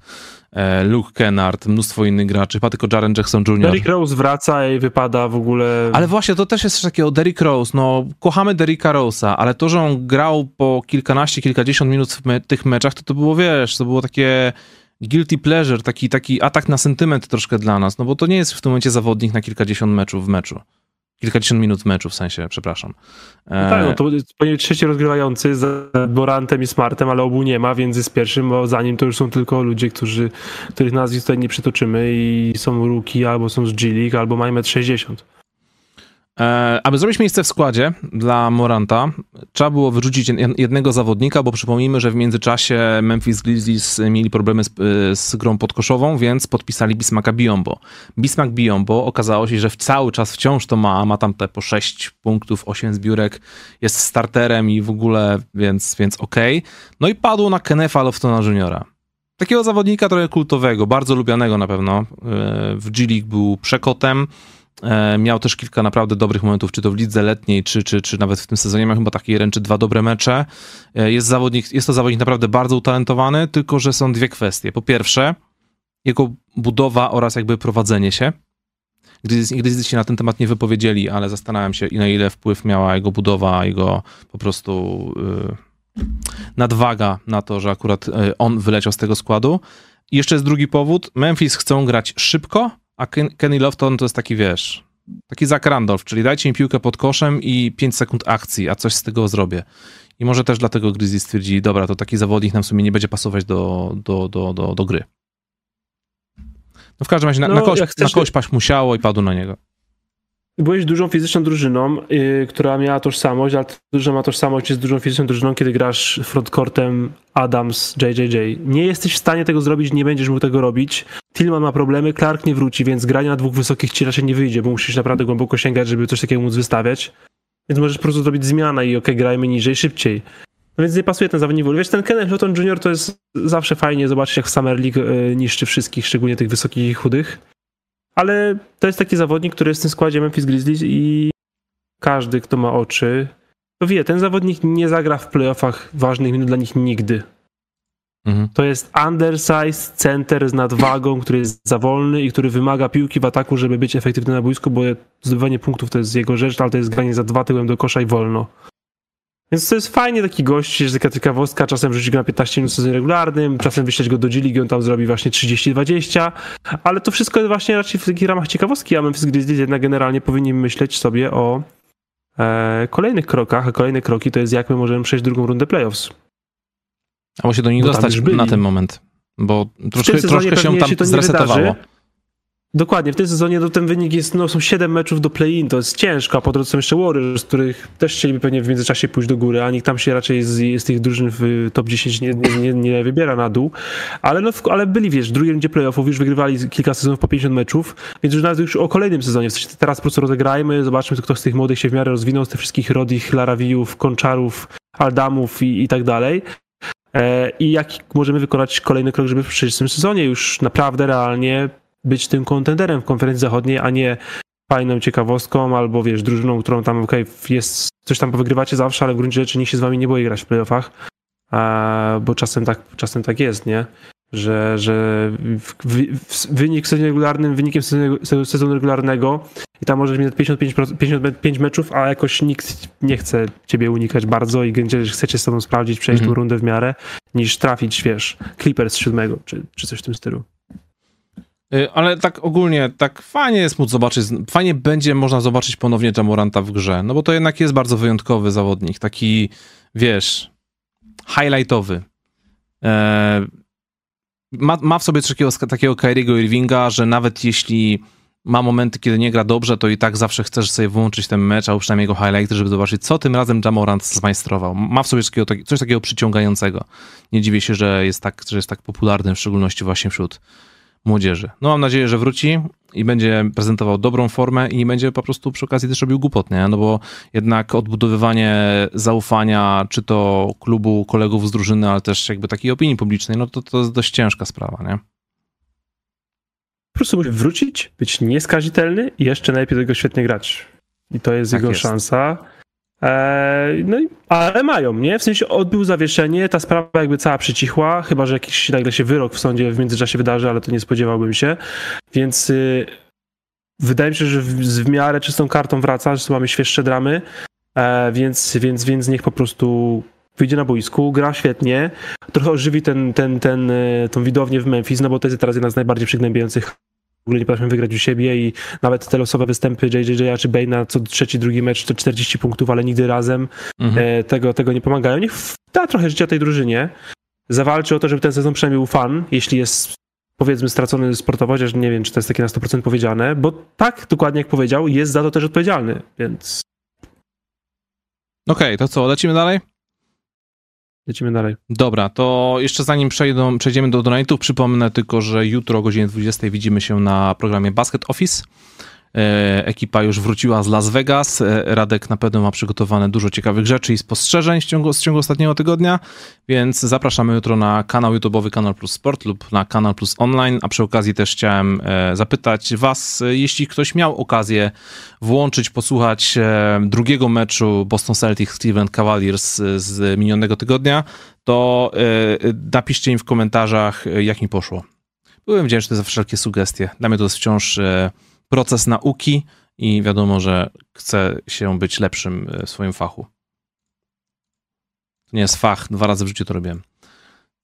e, Luke Kennard, mnóstwo innych graczy, chyba tylko Jaren Jackson Jr. Derrick Rose wraca i wypada w ogóle... Ale właśnie, to też jest coś takiego, Derrick Rose, no kochamy Derricka Rose'a, ale to, że on grał po kilkanaście, kilkadziesiąt minut w me tych meczach, to to było, wiesz, to było takie guilty pleasure, taki, taki atak na sentyment troszkę dla nas, no bo to nie jest w tym momencie zawodnik na kilkadziesiąt meczów w meczu. Kilkadziesiąt minut w meczu, w sensie, przepraszam. No tak, no to powinien trzeci rozgrywający z Borantem i Smartem, ale obu nie ma, więc jest pierwszym, bo za nim to już są tylko ludzie, którzy, których nazwisk tutaj nie przytoczymy i są rookie, albo są z G League, albo mają 1,60 m. E, aby zrobić miejsce w składzie dla Moranta, trzeba było wyrzucić jednego zawodnika, bo przypomnijmy, że w międzyczasie Memphis Grizzlies mieli problemy z, z grą podkoszową, więc podpisali Bismaka Biombo. Bismak Biombo okazało się, że cały czas wciąż to ma, ma tam te po 6 punktów, 8 zbiórek, jest starterem i w ogóle, więc, więc okej. Okay. No i padło na Kenefa Loftona Juniora. Takiego zawodnika trochę kultowego, bardzo lubianego na pewno. E, w G League był przekotem, E, miał też kilka naprawdę dobrych momentów, czy to w lidze letniej, czy, czy, czy nawet w tym sezonie. Miał chyba takie ręczy dwa dobre mecze. E, jest, zawodnik, jest to zawodnik naprawdę bardzo utalentowany, tylko że są dwie kwestie. Po pierwsze, jego budowa oraz jakby prowadzenie się. Gdy się na ten temat nie wypowiedzieli, ale zastanawiam się, na ile wpływ miała jego budowa, jego po prostu yy, nadwaga na to, że akurat yy, on wyleciał z tego składu. I jeszcze jest drugi powód. Memphis chcą grać szybko, a Ken, Kenny Lofton to jest taki, wiesz, taki Zach Randolph, czyli dajcie mi piłkę pod koszem i 5 sekund akcji, a coś z tego zrobię. I może też dlatego Grizzlies stwierdzi, dobra, to taki zawodnik nam w sumie nie będzie pasować do, do, do, do, do gry. No w każdym razie na, no, na, kość, na kość paść musiało i padł na niego. Byłeś dużą fizyczną drużyną, yy, która miała tożsamość, ale duża ma tożsamość jest dużą fizyczną drużyną, kiedy grasz frontcourtem Adams, JJJ. Nie jesteś w stanie tego zrobić, nie będziesz mógł tego robić. Tillman ma problemy, Clark nie wróci, więc granie na dwóch wysokich ci raczej nie wyjdzie, bo musisz naprawdę głęboko sięgać, żeby coś takiego móc wystawiać. Więc możesz po prostu zrobić zmianę i okej, grajmy niżej, szybciej. No więc nie pasuje ten zawodnik. Wiesz, ten Kenneth Lawton Jr. to jest zawsze fajnie zobaczyć, jak w Summer League yy, niszczy wszystkich, szczególnie tych wysokich i chudych. Ale to jest taki zawodnik, który jest w tym składzie Memphis Grizzlies i każdy, kto ma oczy, to wie, ten zawodnik nie zagra w playoffach ważnych minut dla nich nigdy. Mhm. To jest undersized center z nadwagą, który jest za wolny i który wymaga piłki w ataku, żeby być efektywny na boisku, bo zdobywanie punktów to jest jego rzecz, ale to jest granie za dwa tyłem do kosza i wolno. Więc to jest fajnie taki gość, jest taka ciekawostka, czasem rzucić go na 15 minut w sezonie regularnym, czasem wyśleć go do G i on tam zrobi właśnie 30-20, ale to wszystko jest właśnie raczej w takich ramach ciekawostki, a Memphis Grizzlies jednak generalnie powinni myśleć sobie o e, kolejnych krokach, a kolejne kroki to jest jak my możemy przejść drugą rundę playoffs. Albo się do nich dostać na ten moment, bo troszkę, troszkę się tam zresetowało. Wydarzy. Dokładnie, w tym sezonie ten wynik jest, no są 7 meczów do play-in, to jest ciężko, a po drodze są jeszcze Warriors, z których też chcieliby pewnie w międzyczasie pójść do góry, a nikt tam się raczej z, z tych drużyn w top 10 nie, nie, nie, nie wybiera na dół, ale, no, ale byli, wiesz, w drugiej rundzie playoffów już wygrywali kilka sezonów po 50 meczów, więc już nawet już o kolejnym sezonie, w sensie teraz po prostu rozegrajmy, zobaczmy, kto z tych młodych się w miarę rozwinął, z tych wszystkich Rodich, Larawijów, Konczarów, Aldamów i, i tak dalej, e, i jaki możemy wykonać kolejny krok, żeby w przyszłym sezonie? Już naprawdę realnie być tym kontenderem w konferencji zachodniej, a nie fajną ciekawostką albo wiesz, drużyną, którą tam okay, jest, coś tam wygrywacie zawsze, ale w gruncie rzeczy nikt się z wami nie boi grać w playoffach, a, bo czasem tak, czasem tak jest, nie? Że, że w, w, wynik w sezonie regularnym, wynikiem sezonu, sezonu regularnego i tam możesz mieć 55, 55 meczów, a jakoś nikt nie chce ciebie unikać bardzo i chcecie z tobą sprawdzić, przejść mm -hmm. tą rundę w miarę, niż trafić, wiesz, Clippers siódmego, czy, czy coś w tym stylu. Y, ale tak ogólnie, tak fajnie jest móc zobaczyć, fajnie będzie można zobaczyć ponownie Jamoranta w grze, no bo to jednak jest bardzo wyjątkowy zawodnik, taki, wiesz, highlightowy. E, ma, ma w sobie coś takiego, takiego Kyriego Irvinga, że nawet jeśli ma momenty, kiedy nie gra dobrze, to i tak zawsze chcesz sobie włączyć ten mecz, albo przynajmniej jego highlighty, żeby zobaczyć, co tym razem Jamorant zmajstrował. Ma w sobie coś takiego, coś takiego przyciągającego. Nie dziwię się, że jest tak, że jest tak popularny, w szczególności właśnie wśród młodzieży. No mam nadzieję, że wróci i będzie prezentował dobrą formę i nie będzie po prostu przy okazji też robił głupot, nie? No bo jednak odbudowywanie zaufania, czy to klubu, kolegów z drużyny, ale też jakby takiej opinii publicznej, no to, to jest dość ciężka sprawa, nie? prostu musi wrócić, być nieskazitelny i jeszcze najlepiej do tego świetnie grać. I to jest Tak jego jest. szansa. Eee, no ale mają, nie? W sensie odbył zawieszenie, ta sprawa jakby cała przycichła, chyba że jakiś nagle się wyrok w sądzie w międzyczasie wydarzy, ale to nie spodziewałbym się. Więc y, wydaje mi się, że w, w miarę czystą kartą wraca, że mamy świeższe dramy, e, więc, więc, więc niech po prostu wyjdzie na boisku, gra świetnie, trochę ożywi ten, ten, ten, y, tą widownię w Memphis, no bo to jest teraz jedna z najbardziej przygnębiających w ogóle nie potrafią wygrać u siebie i nawet te losowe występy JJJ czy Bane'a co trzeci, drugi mecz to 40 punktów, ale nigdy razem Mhm. e, tego, tego nie pomagają. Niech da trochę życia tej drużynie, zawalczy o to, żeby ten sezon przynajmniej był fan, jeśli jest powiedzmy stracony sportowo, chociaż nie wiem, czy to jest takie na 100% powiedziane, bo tak, dokładnie jak powiedział, jest za to też odpowiedzialny, więc Okej, to co, lecimy dalej? Lecimy dalej. Dobra, to jeszcze zanim przejdą, przejdziemy do donate'ów, przypomnę tylko, że jutro o godzinie 20 widzimy się na programie Basket Office. E, Ekipa już wróciła z Las Vegas. E, Radek na pewno ma przygotowane dużo ciekawych rzeczy i spostrzeżeń w ciągu, z ciągu ostatniego tygodnia, więc zapraszamy jutro na kanał YouTube'owy Kanal Plus Sport lub na Kanal Plus Online, a przy okazji też chciałem e, zapytać was, jeśli ktoś miał okazję włączyć, posłuchać drugiego meczu Boston Celtics Cleveland Cavaliers z minionego tygodnia, to napiszcie im w komentarzach, jak mi poszło. Byłem wdzięczny za wszelkie sugestie. Dla mnie to jest wciąż proces nauki i wiadomo, że chcę się być lepszym e, w swoim fachu. To nie jest fach, dwa razy w życiu to robiłem.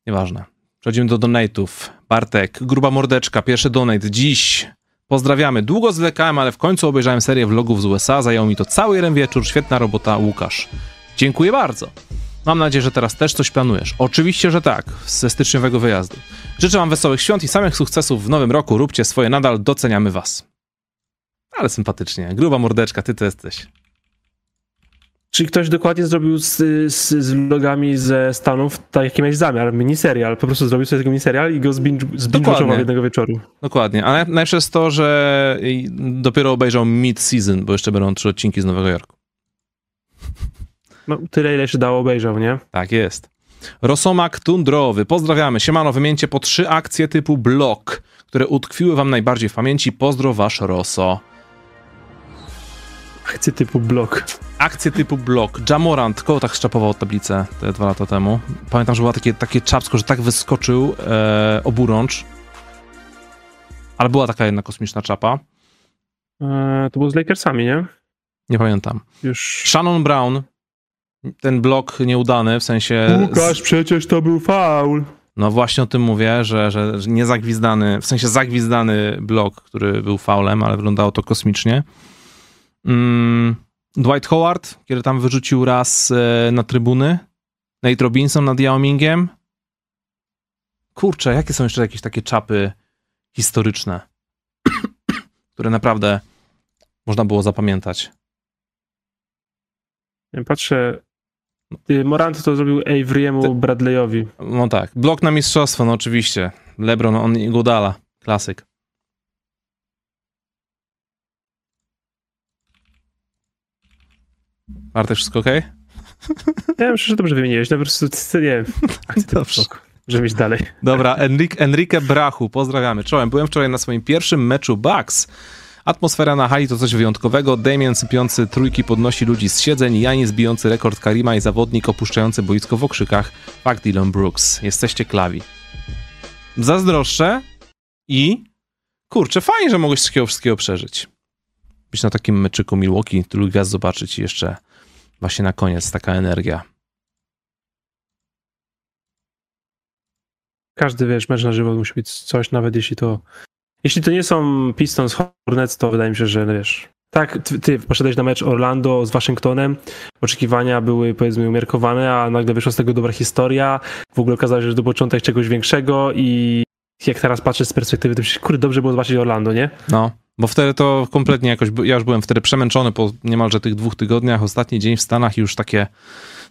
Nieważne. Przechodzimy do donate'ów. Bartek, gruba mordeczka, pierwszy donate dziś. Pozdrawiamy. Długo zwlekałem, ale w końcu obejrzałem serię vlogów z USA. Zajął mi to cały jeden wieczór. Świetna robota, Łukasz. Dziękuję bardzo. Mam nadzieję, że teraz też coś planujesz. Oczywiście, że tak, ze styczniowego wyjazdu. Życzę Wam wesołych świąt i samych sukcesów w nowym roku. Róbcie swoje nadal, doceniamy Was. Ale sympatycznie. Gruba mordeczka, ty to jesteś. Czy ktoś dokładnie zrobił z, z, z vlogami ze Stanów tak, jaki miałeś zamiar? Miniserial. Po prostu zrobił sobie tego miniserial i go Dokładnie. jednego wieczoru. Dokładnie. A naj- najlepsze jest to, że dopiero obejrzał mid-season, bo jeszcze będą trzy odcinki z Nowego Jorku. No, tyle, ile się dało, obejrzał, nie? Tak jest. Rosomak Tundrowy. Pozdrawiamy. Siemano, wymieńcie po trzy akcje typu blok, które utkwiły wam najbardziej w pamięci. Pozdro, wasz Roso. Akcje typu blok. Akcje typu blok. Jamorant, koło tak szczapował tablicę te dwa lata temu. Pamiętam, że było takie, takie czapsko, że tak wyskoczył e, oburącz. Ale była taka jedna kosmiczna czapa. Eee, to było z Lakersami, nie? Nie pamiętam. Już... Shannon Brown. Ten blok nieudany, w sensie... Łukasz, przecież to był faul. No właśnie o tym mówię, że, że, że nie zagwizdany, w sensie zagwizdany blok, który był faulem, ale wyglądało to kosmicznie. Mm, Dwight Howard, kiedy tam wyrzucił raz e, na trybuny. Nate Robinson nad Yao Mingiem. Kurczę, jakie są jeszcze jakieś takie czapy historyczne, które naprawdę można było zapamiętać. Patrzę... Morant to zrobił Avery'emu Bradleyowi. No tak, blok na mistrzostwo, no oczywiście. LeBron, on i Godala, klasyk. Bartek, wszystko okej? Ja myślę, że dobrze wymieniłeś. No po prostu, nie wiem. Dobrze. Żeby iść dalej. Dobra, Enrique, Enrique Brachu, pozdrawiamy. Czołem, byłem wczoraj na swoim pierwszym meczu Bucks. Atmosfera na hali to coś wyjątkowego. Damian sypiący trójki podnosi ludzi z siedzeń, Janis bijący rekord Karima i zawodnik opuszczający boisko w okrzykach. Fakt Dylan Brooks. Jesteście klawi. Zazdroszczę i kurczę, fajnie, że mogłeś takiego wszystkiego przeżyć. Być na takim meczyku Milwaukee, tylu gwiazd zobaczyć i jeszcze właśnie na koniec taka energia. Każdy, wiesz, mecz na żywo musi być coś, nawet jeśli to... Jeśli to nie są Pistons Hornets, to wydaje mi się, że no wiesz... Tak, ty, ty poszedłeś na mecz Orlando z Waszyngtonem, oczekiwania były powiedzmy umiarkowane, a nagle wyszła z tego dobra historia, w ogóle okazało się, że to początek czegoś większego i jak teraz patrzę z perspektywy, to myślę, kurde, dobrze było zobaczyć Orlando, nie? No, bo wtedy to kompletnie jakoś, ja już byłem wtedy przemęczony po niemalże tych dwóch tygodniach, ostatni dzień w Stanach i już takie,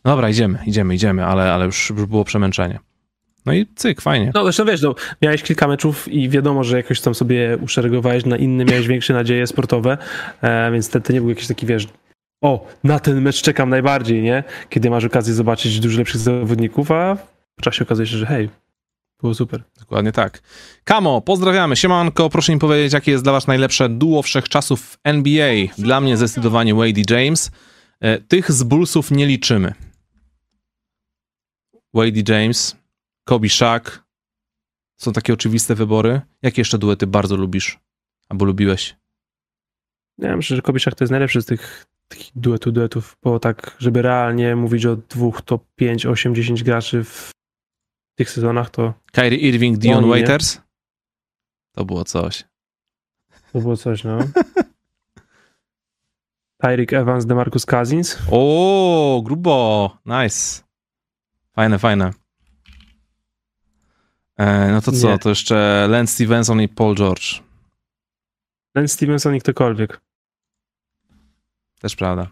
no dobra, idziemy, idziemy, idziemy, ale, ale już, już było przemęczenie. No i cyk, fajnie. No zresztą wiesz, no, miałeś kilka meczów i wiadomo, że jakoś tam sobie uszeregowałeś na inne, miałeś większe nadzieje sportowe, e, więc te, te nie był jakiś taki, wiesz, o, na ten mecz czekam najbardziej, nie? Kiedy masz okazję zobaczyć dużo lepszych zawodników, a w czasie okazuje się, że hej, było super. Dokładnie tak. Kamo, pozdrawiamy. Siemanko, proszę mi powiedzieć, jakie jest dla was najlepsze duo wszechczasów w NBA. Dla mnie zdecydowanie Wade i James. E, Tych z Bullsów nie liczymy. Wade i James, Kobe Shaq. Są takie oczywiste wybory. Jakie jeszcze duety bardzo lubisz? Albo lubiłeś? Ja myślę, że Kobiszak to jest najlepszy z tych takich duetu duetów, bo tak, żeby realnie mówić o dwóch top 5, 8, 10 graczy w tych sezonach, to Kyrie Irving, Dion nie? Waiters? To było coś. to było coś, no. Tyreek Evans, DeMarcus Cousins. O, grubo. Nice. Fajne, fajne. E, no to co? Nie. To jeszcze Lance Stevenson i Paul George. Len Stevenson i ktokolwiek. Też prawda.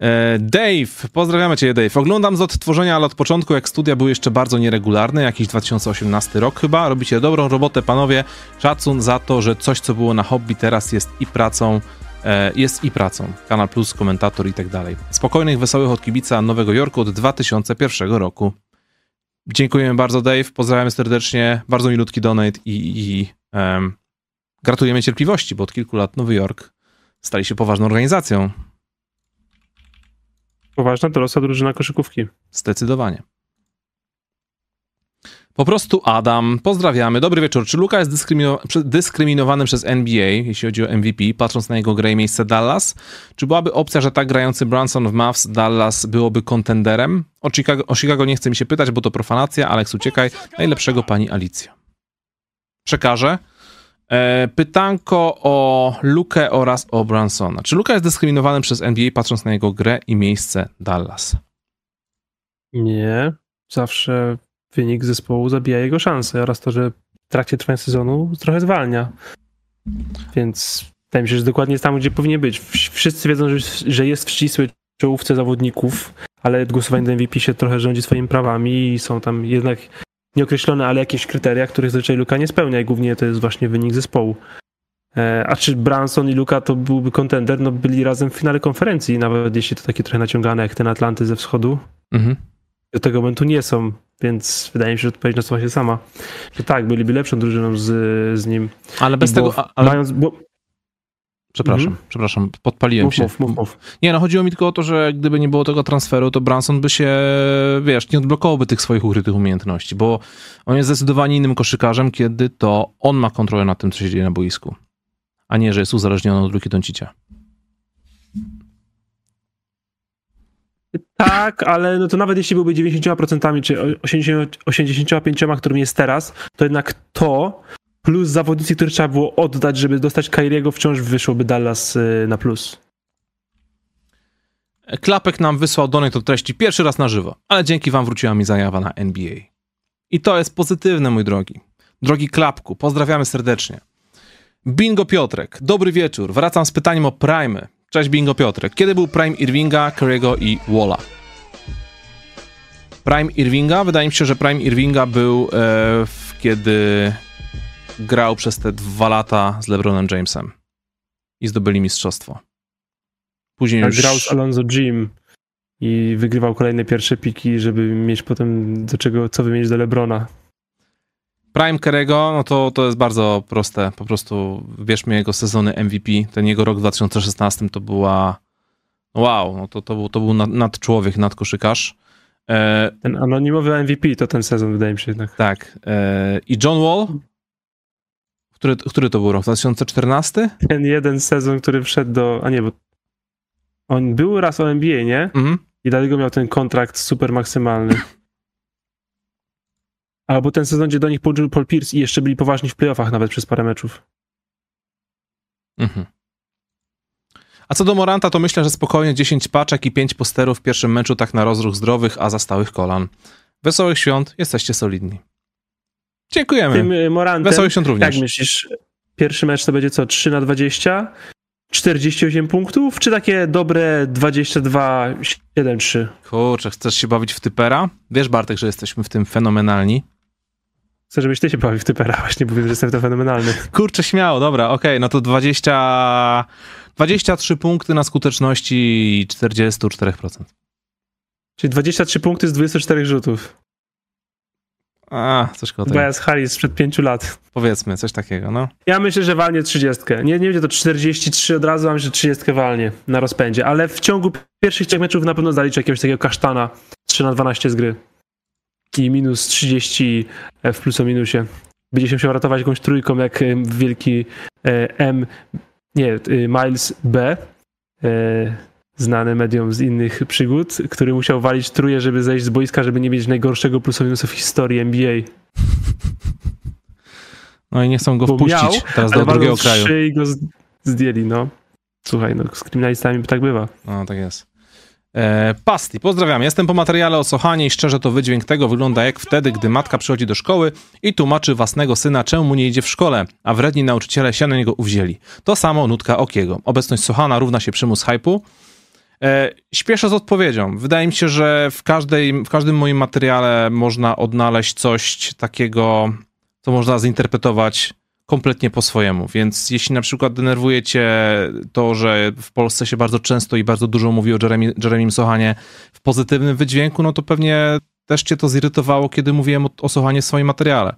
E, Dave, pozdrawiamy Cię, Dave. Oglądam z odtworzenia, ale od początku, jak studia były jeszcze bardzo nieregularne, jakiś 2018 rok chyba. Robicie dobrą robotę, panowie. Szacun za to, że coś, co było na hobby, teraz jest i pracą. E, jest i pracą. Kanal Plus, komentator i tak dalej. Spokojnych, wesołych od kibica Nowego Jorku od 2001 roku. Dziękujemy bardzo, Dave. Pozdrawiamy serdecznie. Bardzo milutki donate i, i em, gratulujemy cierpliwości, bo od kilku lat Nowy Jork stali się poważną organizacją. Poważna dorosła drużyna koszykówki. Zdecydowanie. Po prostu Adam, pozdrawiamy. Dobry wieczór. Czy Luka jest dyskrymino- dyskryminowany przez NBA, jeśli chodzi o MVP, patrząc na jego grę i miejsce Dallas? Czy byłaby opcja, że tak grający Brunson w Mavs Dallas byłoby kontenderem? O Chicago, o Chicago nie chcę mi się pytać, bo to profanacja. Alex, uciekaj. Najlepszego pani Alicja. Przekażę. E, pytanko o Lukę oraz o Brunsona. Czy Luka jest dyskryminowany przez NBA, patrząc na jego grę i miejsce Dallas? Nie. Zawsze wynik zespołu zabija jego szanse oraz to, że w trakcie trwania sezonu trochę zwalnia. Więc wydaje mi się, że dokładnie jest tam, gdzie powinien być. Wsz- Wszyscy wiedzą, że jest w ścisłej czołówce zawodników, ale głosowanie do MVP się trochę rządzi swoimi prawami i są tam jednak nieokreślone, ale jakieś kryteria, których zazwyczaj Luka nie spełnia i głównie to jest właśnie wynik zespołu. E, A czy Branson i Luka to byłby kontender? No byli razem w finale konferencji, nawet jeśli to takie trochę naciągane jak ten Atlanty ze wschodu Mhm. do tego momentu nie są, więc wydaje mi się, że odpowiedź nasuwa się sama. Że tak, byliby lepszą drużyną z, z nim. Ale bez tego. bo, a- Ale, mając, bo, przepraszam, Mhm. przepraszam, podpaliłem mów, się. mów, mów, mów. Nie, no chodziło mi tylko o to, że gdyby nie było tego transferu, to Branson by się, wiesz, nie odblokowałby tych swoich ukrytych umiejętności, bo on jest zdecydowanie innym koszykarzem, kiedy to on ma kontrolę nad tym, co się dzieje na boisku, a nie, że jest uzależniony od Luki Doncicia. Tak, ale no to nawet jeśli byłby 90% czy 80, 85%, którym jest teraz, to jednak to plus zawodnicy, które trzeba było oddać, żeby dostać Kairiego, wciąż wyszłoby Dallas y, na plus. Klapek nam wysłał donate od treści pierwszy raz na żywo, ale dzięki wam wróciła mi zajawa na NBA. I to jest pozytywne, mój drogi. Drogi Klapku, pozdrawiamy serdecznie. Bingo Piotrek, dobry wieczór. Wracam z pytaniem o Prime. Cześć Bingo Piotrek. Kiedy był Prime Irvinga, Curry'ego i Walla? Prime Irvinga? Wydaje mi się, że Prime Irvinga był, e, kiedy grał przez te dwa lata z LeBronem Jamesem i zdobyli mistrzostwo. Później Tak już... grał z Alonso Jim i wygrywał kolejne pierwsze piki, żeby mieć potem do czego, co wymienić do Lebrona. Prime Kerego, no to, to jest bardzo proste. Po prostu wybierzmy jego sezony MVP. Ten jego rok w 2016 to była. Wow, no to, to był, to był nad, nadczłowiek, nadkoszykarz. E, Ten anonimowy MVP to ten sezon, wydaje mi się jednak. tak. E, I John Wall. Który, który to był rok? 2014? Ten jeden sezon, który wszedł do. A nie, bo on był raz o NBA, nie? Mhm. I dlatego miał ten kontrakt super maksymalny. Albo ten sezon, gdzie do nich podżył Paul Pierce i jeszcze byli poważni w playoffach nawet przez parę meczów. Mhm. A co do Moranta, to myślę, że spokojnie 10 paczek i 5 posterów w pierwszym meczu tak na rozruch zdrowych, a za stałych kolan. Wesołych świąt, jesteście solidni. Dziękujemy. Tym y, Morantem, Wesołych świąt również. jak myślisz, pierwszy mecz to będzie co, 3 na 20? 48 punktów, czy takie dobre 22, 7, 3? Kurczę, chcesz się bawić w typera? Wiesz, Bartek, że jesteśmy w tym fenomenalni. Chcę, żebyś ty się bawił w typera właśnie, bo wiem, że jestem w to fenomenalny. Kurczę, śmiało, dobra, okej, no to 20... 23 punkty na skuteczności i 44%. Czyli 23 punkty z 24 rzutów. A, coś koło tego. Tobias Harris sprzed pięciu lat. Powiedzmy, coś takiego, no. Ja myślę, że walnie 30. Nie, nie będzie to 43 od razu, mam że 30 walnie na rozpędzie, ale w ciągu pierwszych trzech meczów na pewno zaliczy jakiegoś takiego kasztana 3 na 12 z gry. I minus 30 w plus o minusie. Będzie się musiał ratować jakąś trójką, jak em, wielki e, M, nie, Miles B, e, znany medium z innych przygód, który musiał walić tróję, żeby zejść z boiska, żeby nie mieć najgorszego plus o minusu w historii NBA. No i nie chcą go Bo wpuścić miał, teraz do drugiego kraju. i go zdjęli, no. Słuchaj, no z kryminalistami tak bywa. No, tak jest. E, Pasti, pozdrawiam. Jestem po materiale o Sochanie i szczerze to wydźwięk tego wygląda jak wtedy, gdy matka przychodzi do szkoły i tłumaczy własnego syna, czemu mu nie idzie w szkole, a wredni nauczyciele się na niego uwzięli. To samo nutka Okiego. Obecność Sochana równa się przymus hypu. E, śpieszę z odpowiedzią. Wydaje mi się, że w, każdej, w każdym moim materiale można odnaleźć coś takiego, co można zinterpretować kompletnie po swojemu. Więc jeśli na przykład denerwuje cię to, że w Polsce się bardzo często i bardzo dużo mówi o Jeremy, Sochanie w pozytywnym wydźwięku, no to pewnie też cię to zirytowało, kiedy mówiłem o, o Sochanie w swoim materiale.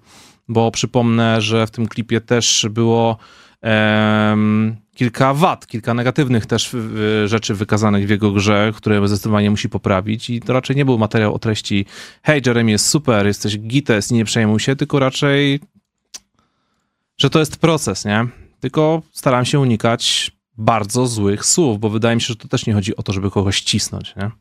Bo przypomnę, że w tym klipie też było kilka wad, kilka negatywnych też rzeczy wykazanych w jego grze, które zdecydowanie musi poprawić i to raczej nie był materiał o treści hej, Jeremy jest super, jesteś gites, nie przejmuj się, tylko raczej że to jest proces, nie? Tylko staram się unikać bardzo złych słów, bo wydaje mi się, że to też nie chodzi o to, żeby kogoś cisnąć, nie?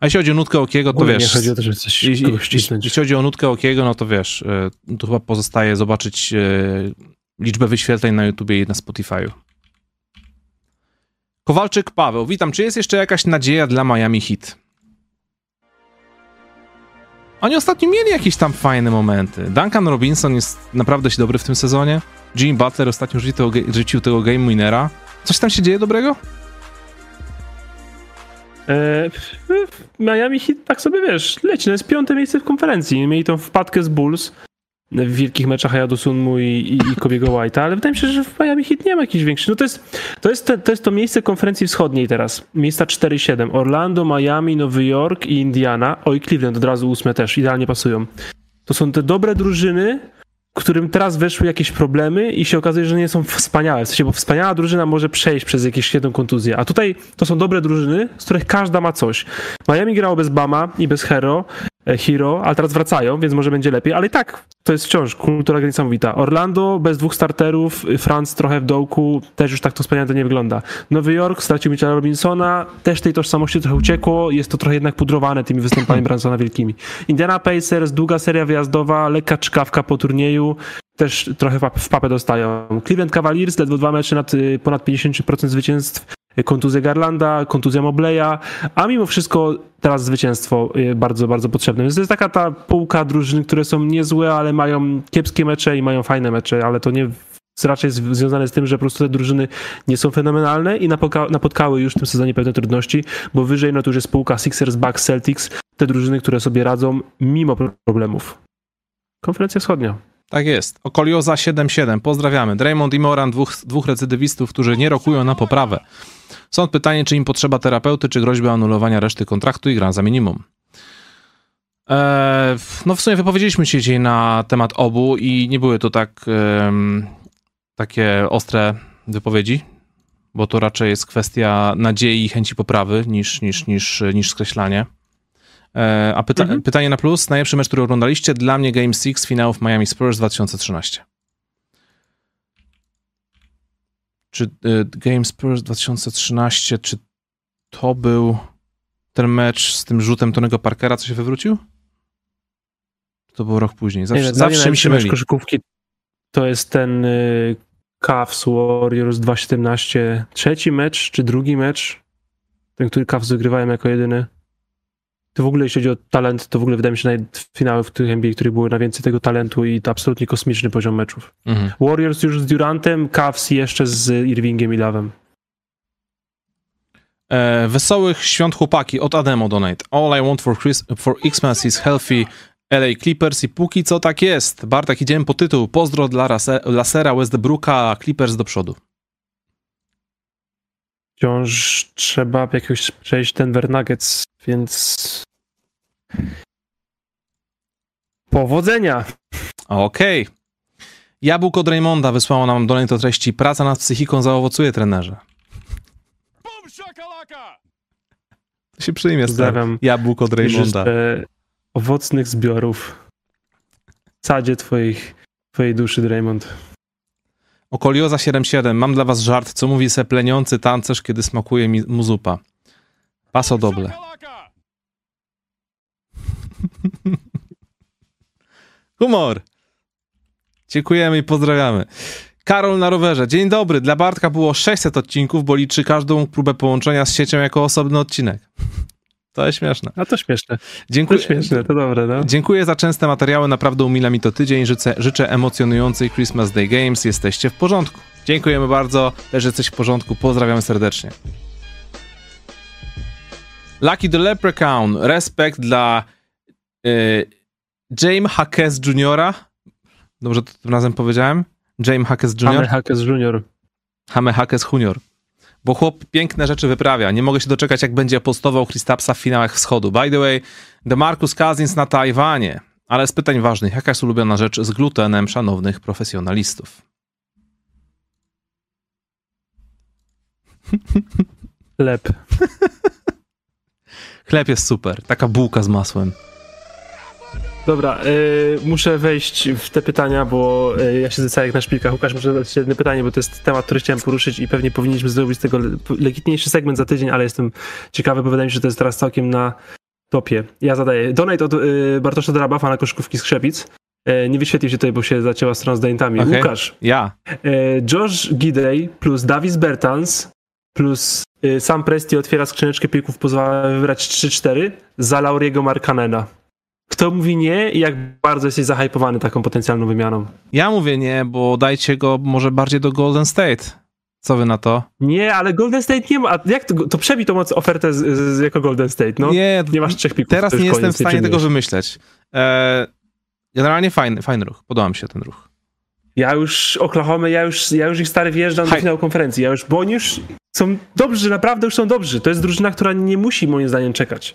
A jeśli chodzi o nutkę Okiego, to wiesz... Nie chodzi o to, żeby coś jeśli, cisnąć. jeśli chodzi o nutkę Okiego, no to wiesz, y, to chyba pozostaje zobaczyć y, liczbę wyświetleń na YouTubie i na Spotify'u. Kowalczyk Paweł, witam. Czy jest jeszcze jakaś nadzieja dla Miami Heat? Oni ostatnio mieli jakieś tam fajne momenty. Duncan Robinson jest naprawdę się dobry w tym sezonie. Jimmy Butler ostatnio rzucił tego, rzucił tego game winnera. Coś tam się dzieje dobrego? E, Miami Heat tak sobie wiesz, leci, no jest piąte miejsce w konferencji. Mieli tą wpadkę z Bulls w wielkich meczach Ayadu Sunmu i, i, i Kobiego White'a, ale wydaje mi się, że w Miami Heat nie ma jakichś większych. No to jest to, jest te, to jest to miejsce konferencji wschodniej teraz. Miejsca 4-7. Orlando, Miami, Nowy Jork i Indiana. Oj, Cleveland od razu ósme też, idealnie pasują. To są te dobre drużyny, którym teraz weszły jakieś problemy i się okazuje, że nie są wspaniałe. W sensie, bo wspaniała drużyna może przejść przez jakieś jedną kontuzję, a tutaj to są dobre drużyny, z których każda ma coś. Miami grało bez Bama i bez Hero, Hero, ale teraz wracają, więc może będzie lepiej, ale i tak to jest wciąż kultura niesamowita. Orlando bez dwóch starterów, y, Franz trochę w dołku, też już tak to wspaniale to nie wygląda. Nowy Jork stracił Mitchella Robinsona, też tej tożsamości trochę uciekło, jest to trochę jednak pudrowane tymi występami Bransona wielkimi. Indiana Pacers, długa seria wyjazdowa, lekka czkawka po turnieju, też trochę w pap- w papę dostają. Cleveland Cavaliers, ledwo dwa mecze nad y, ponad 50% zwycięstw, kontuzja Garlanda, kontuzja Mobleya, a mimo wszystko teraz zwycięstwo y, bardzo, bardzo potrzebne. Więc to jest taka ta półka drużyn, które są niezłe, ale mają kiepskie mecze i mają fajne mecze, ale to nie raczej związane z tym, że po prostu te drużyny nie są fenomenalne i napoka- napotkały już w tym sezonie pewne trudności, bo wyżej no to już jest półka Sixers, Bucks, Celtics, te drużyny, które sobie radzą mimo pro- problemów. Konferencja Wschodnia. Tak jest. Okolioza 7-7. Pozdrawiamy. Draymond i Moran, dwóch, dwóch recydywistów, którzy nie rokują na poprawę. Sąd pytanie, czy im potrzeba terapeuty, czy groźby anulowania reszty kontraktu i gra za minimum. Eee, no w sumie wypowiedzieliśmy się dzisiaj na temat obu i nie były to tak em, takie ostre wypowiedzi, bo to raczej jest kwestia nadziei i chęci poprawy niż, niż, niż, niż skreślanie. E, A pyta- Mhm. pytanie na plus, najlepszy mecz, który oglądaliście, dla mnie Game 6 finałów Miami Spurs 2013. Czy y, Game Spurs 2013, czy to był ten mecz z tym rzutem Tonego Parkera, co się wywrócił? To był rok później. Zawsze, Nie zawsze mi się myli. koszykówki to jest ten y, Cavs Warriors 2.17. Trzeci mecz, czy drugi mecz? Ten, który Cavs wygrywają jako jedyny. To w ogóle, jeśli chodzi o talent, to w ogóle wydaje mi się naj- finały w tych NBA, które były na więcej tego talentu i to absolutnie kosmiczny poziom meczów. Mhm. Warriors już z Durantem, Cavs jeszcze z Irvingiem i Lavem. E, wesołych świąt chłopaki od Ademo Donate. All I want for, Chris, for Xmas is healthy LA Clippers i póki co tak jest. Bartek, idziemy po tytuł. Pozdro dla Rase- Lasera Westbrooka, Clippers do przodu. Wciąż trzeba jakoś przejść Denver Nuggets, więc Powodzenia! Okej. Jabłko od Raymonda wysłało nam donate o treści Praca nad psychiką zaowocuje, trenerze. To się przyjmie. Pozdrawiam. Jabłko od Raymonda. Życzę owocnych zbiorów w sadzie twoich, twojej duszy, Draymond. Okolioza 77. Mam dla was żart, co mówi se pleniący tancerz, kiedy smakuje mi mu zupa. Paso doble. Humor. Dziękujemy i pozdrawiamy. Karol na rowerze. Dzień dobry. Dla Bartka było 600 odcinków, bo liczy każdą próbę połączenia z siecią jako osobny odcinek. To jest śmieszne. A to śmieszne. To Dziękuję, śmieszne, to dobre, no. dziękuję za częste materiały. Naprawdę umila mi to tydzień. Życzę, życzę emocjonującej Christmas Day Games. Jesteście w porządku. Dziękujemy bardzo. Też jesteś w porządku. Pozdrawiamy serdecznie. Lucky the Leprechaun. Respekt dla y, James Hackes Juniora. Dobrze to tym razem powiedziałem? James Hackes Junior? Hammer Hackers Junior. Hame Hackes Junior. Bo chłop piękne rzeczy wyprawia. Nie mogę się doczekać, jak będzie postował Christapsa w finałach wschodu. By the way, DeMarcus Cousins na Tajwanie. Ale z pytań ważnych, jaka jest ulubiona rzecz z glutenem szanownych profesjonalistów? Lep. Chleb jest super. Taka bułka z masłem. Dobra, y, muszę wejść w te pytania, bo y, ja siedzę cały jak na szpilkach. Łukasz, muszę zadać jedno pytanie, bo to jest temat, który chciałem poruszyć i pewnie powinniśmy zrobić z tego le- legitniejszy segment za tydzień, ale jestem ciekawy, bo wydaje mi się, że to jest teraz całkiem na topie. Ja zadaję. Donate od y, Bartosza Draba, fana koszykówki z Krzepic. Y, nie wyświetlił się tutaj, bo się zacięła strona z donatami. Okej. Łukasz, Ja. y, Josh Gidey plus Davis Bertans plus y, Sam Presti otwiera skrzyneczkę plików, pozwala wybrać 3-4 za Lauriego Markanena. Kto mówi nie i jak bardzo jesteś zahypowany taką potencjalną wymianą? Ja mówię nie, bo dajcie go może bardziej do Golden State. Co wy na to? Nie, ale Golden State nie ma. A jak to, to przebij tą ofertę z, z, jako Golden State, no. Nie, nie, masz trzech pików. teraz nie jestem w stanie tego wymyśleć. E, generalnie fajny, fajny ruch. Podoba mi się ten ruch. Ja już Oklahoma, ja już, ja już ich stary wjeżdżam do Haj. finału konferencji. Ja już, bo oni już są dobrzy, naprawdę już są dobrzy. To jest drużyna, która nie musi moim zdaniem czekać.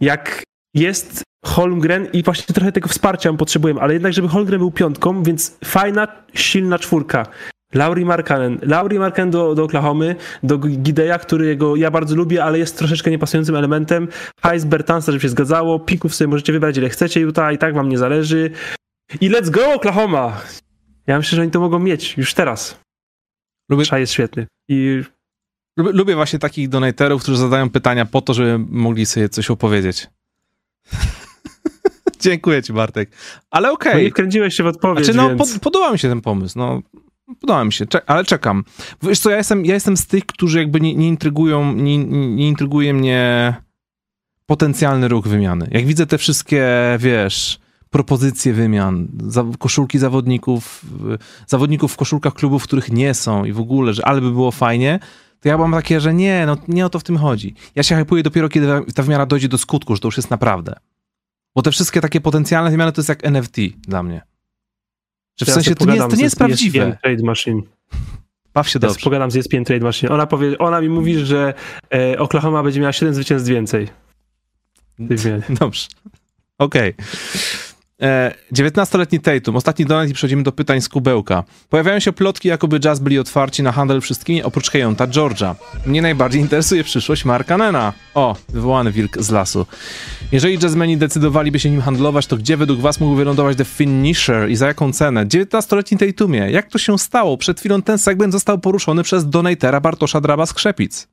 Jak jest Holmgren i właśnie trochę tego wsparcia potrzebujemy, ale jednak, żeby Holmgren był piątką, więc fajna, silna czwórka. Lauri Markkanen. Lauri Markkanen do, do Oklahomy, do Gideja, którego ja bardzo lubię, ale jest troszeczkę niepasującym elementem. Heiss Bertansa, żeby się zgadzało. Pików sobie możecie wybrać ile chcecie Utah i tak wam nie zależy. I let's go Oklahoma! Ja myślę, że oni to mogą mieć już teraz. Lubię, Szaj jest świetny. I lubię, lubię właśnie takich donaterów, którzy zadają pytania po to, żeby mogli sobie coś opowiedzieć. Dziękuję ci, Bartek. Ale no okej. nie wkręciłeś się w odpowiedź, Znaczy, no, więc... pod, podoba mi się ten pomysł. No, podoba mi się, ale czekam. Wiesz co, ja jestem, ja jestem z tych, którzy jakby nie, nie intrygują, nie, nie intryguje mnie potencjalny ruch wymiany. Jak widzę te wszystkie, wiesz, propozycje wymian, za, koszulki zawodników, y, zawodników w koszulkach klubów, w których nie są i w ogóle, że ale by było fajnie, to ja mam takie, że nie, no nie o to w tym chodzi. Ja się hypuję dopiero, kiedy ta wymiana dojdzie do skutku, że to już jest naprawdę. Bo te wszystkie takie potencjalne wymiany to jest jak NFT dla mnie. Że w Ja sensie to nie, jest, to nie jest ESPN prawdziwe. Trade Machine. Baw się Ja dobrze. pogadam z ESPN Trade Machine. Ona, powie, ona mi mówi, że e, Oklahoma będzie miała 7 zwycięstw więcej. Dobrze. Okej. E, 19-letni Tatum. Ostatni donat i przechodzimy do pytań z kubełka. Pojawiają się plotki, jakoby Jazz byli otwarci na handel wszystkimi oprócz Kejonta Georgia. Mnie najbardziej interesuje przyszłość Marka Nena. O, wywołany wilk z lasu. Jeżeli jazzmeni decydowaliby się nim handlować, to gdzie według was mógł wylądować The Finisher i za jaką cenę? 19-letni Tatumie. Jak to się stało? Przed chwilą ten segment został poruszony przez donatera Bartosza Draba z Krzepic.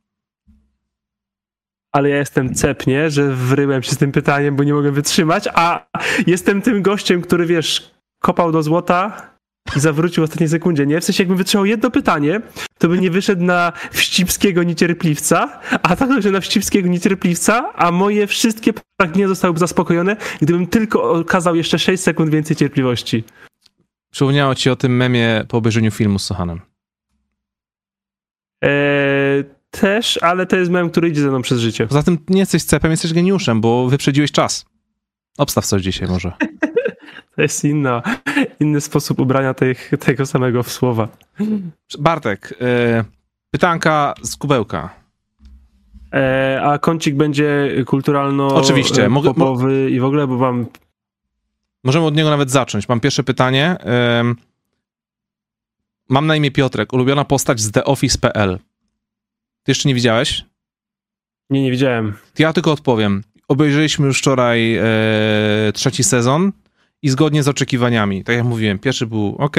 Ale ja jestem cepnie, że wryłem się z tym pytaniem, bo nie mogę wytrzymać, a jestem tym gościem, który wiesz, kopał do złota i zawrócił w ostatniej sekundzie, nie? W sensie jakbym wytrzymał jedno pytanie, to by nie wyszedł na wścibskiego niecierpliwca, a tak, że na wścibskiego niecierpliwca, a moje wszystkie pragnienia zostałyby zaspokojone, gdybym tylko okazał jeszcze 6 sekund więcej cierpliwości. Przypomniało ci o tym memie po obejrzeniu filmu z Sohanem. Eee, też, ale to jest mem, który idzie ze mną przez życie. Poza tym nie jesteś cepem, jesteś geniuszem, bo wyprzedziłeś czas. Obstaw coś dzisiaj może. To jest inna, inny sposób ubrania tych, tego samego słowa. Bartek, y, pytanka z kubełka. E, a kącik będzie kulturalno Oczywiście, e, mogę- popowy i w ogóle, bo mam Możemy od niego nawet zacząć. Mam pierwsze pytanie. Mam na imię Piotrek. Ulubiona postać z TheOffice.pl. Ty jeszcze nie widziałeś? Nie, nie widziałem. Ja tylko odpowiem. Obejrzeliśmy już wczoraj e, trzeci sezon i zgodnie z oczekiwaniami. Tak jak mówiłem, pierwszy był ok,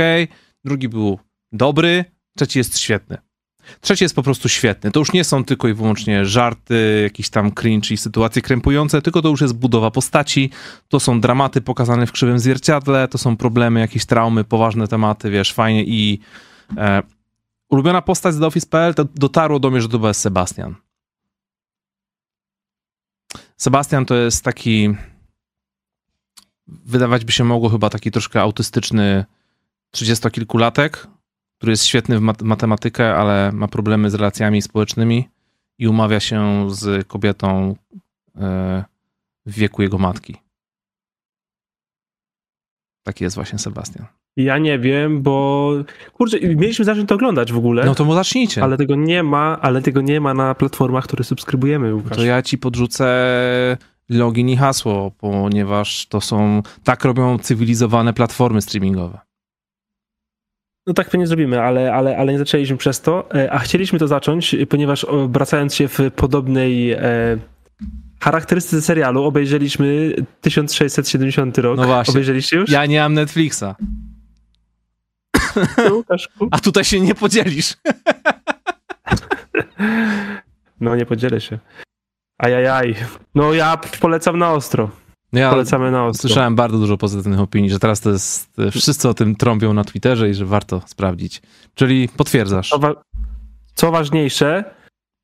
drugi był dobry, trzeci jest świetny. Trzeci jest po prostu świetny. To już nie są tylko i wyłącznie żarty, jakiś tam cringe i sytuacje krępujące, tylko to już jest budowa postaci, to są dramaty pokazane w krzywym zwierciadle, to są problemy, jakieś traumy, poważne tematy, wiesz, fajnie i e, ulubiona postać z The Office.pl dotarło do mnie, że to był Sebastian. Sebastian to jest taki wydawać by się mogło chyba taki troszkę autystyczny trzydziestokilkulatek, który jest świetny w mat matematykę, ale ma problemy z relacjami społecznymi i umawia się z kobietą e, w wieku jego matki. Taki jest właśnie Sebastian. Ja nie wiem, bo kurczę, mieliśmy zacząć to oglądać w ogóle. No to mu zacznijcie. Ale tego nie ma, ale tego nie ma na platformach, które subskrybujemy. Łukasz. To ja ci podrzucę login i hasło, ponieważ to są, tak robią cywilizowane platformy streamingowe. No tak pewnie zrobimy, ale, ale, ale nie zaczęliśmy przez to, e, a chcieliśmy to zacząć, ponieważ obracając się w podobnej e, charakterystyce serialu, obejrzeliśmy 1670 rok. No właśnie. Obejrzeliście już? Ja nie mam Netflixa. Łukaszku? A tutaj się nie podzielisz. No nie podzielę się. Ajajaj. No ja polecam na ostro. Ja Polecamy na ostro. Słyszałem bardzo dużo pozytywnych opinii, że teraz to jest, wszyscy o tym trąbią na Twitterze i że warto sprawdzić. Czyli potwierdzasz. Co, wa co ważniejsze,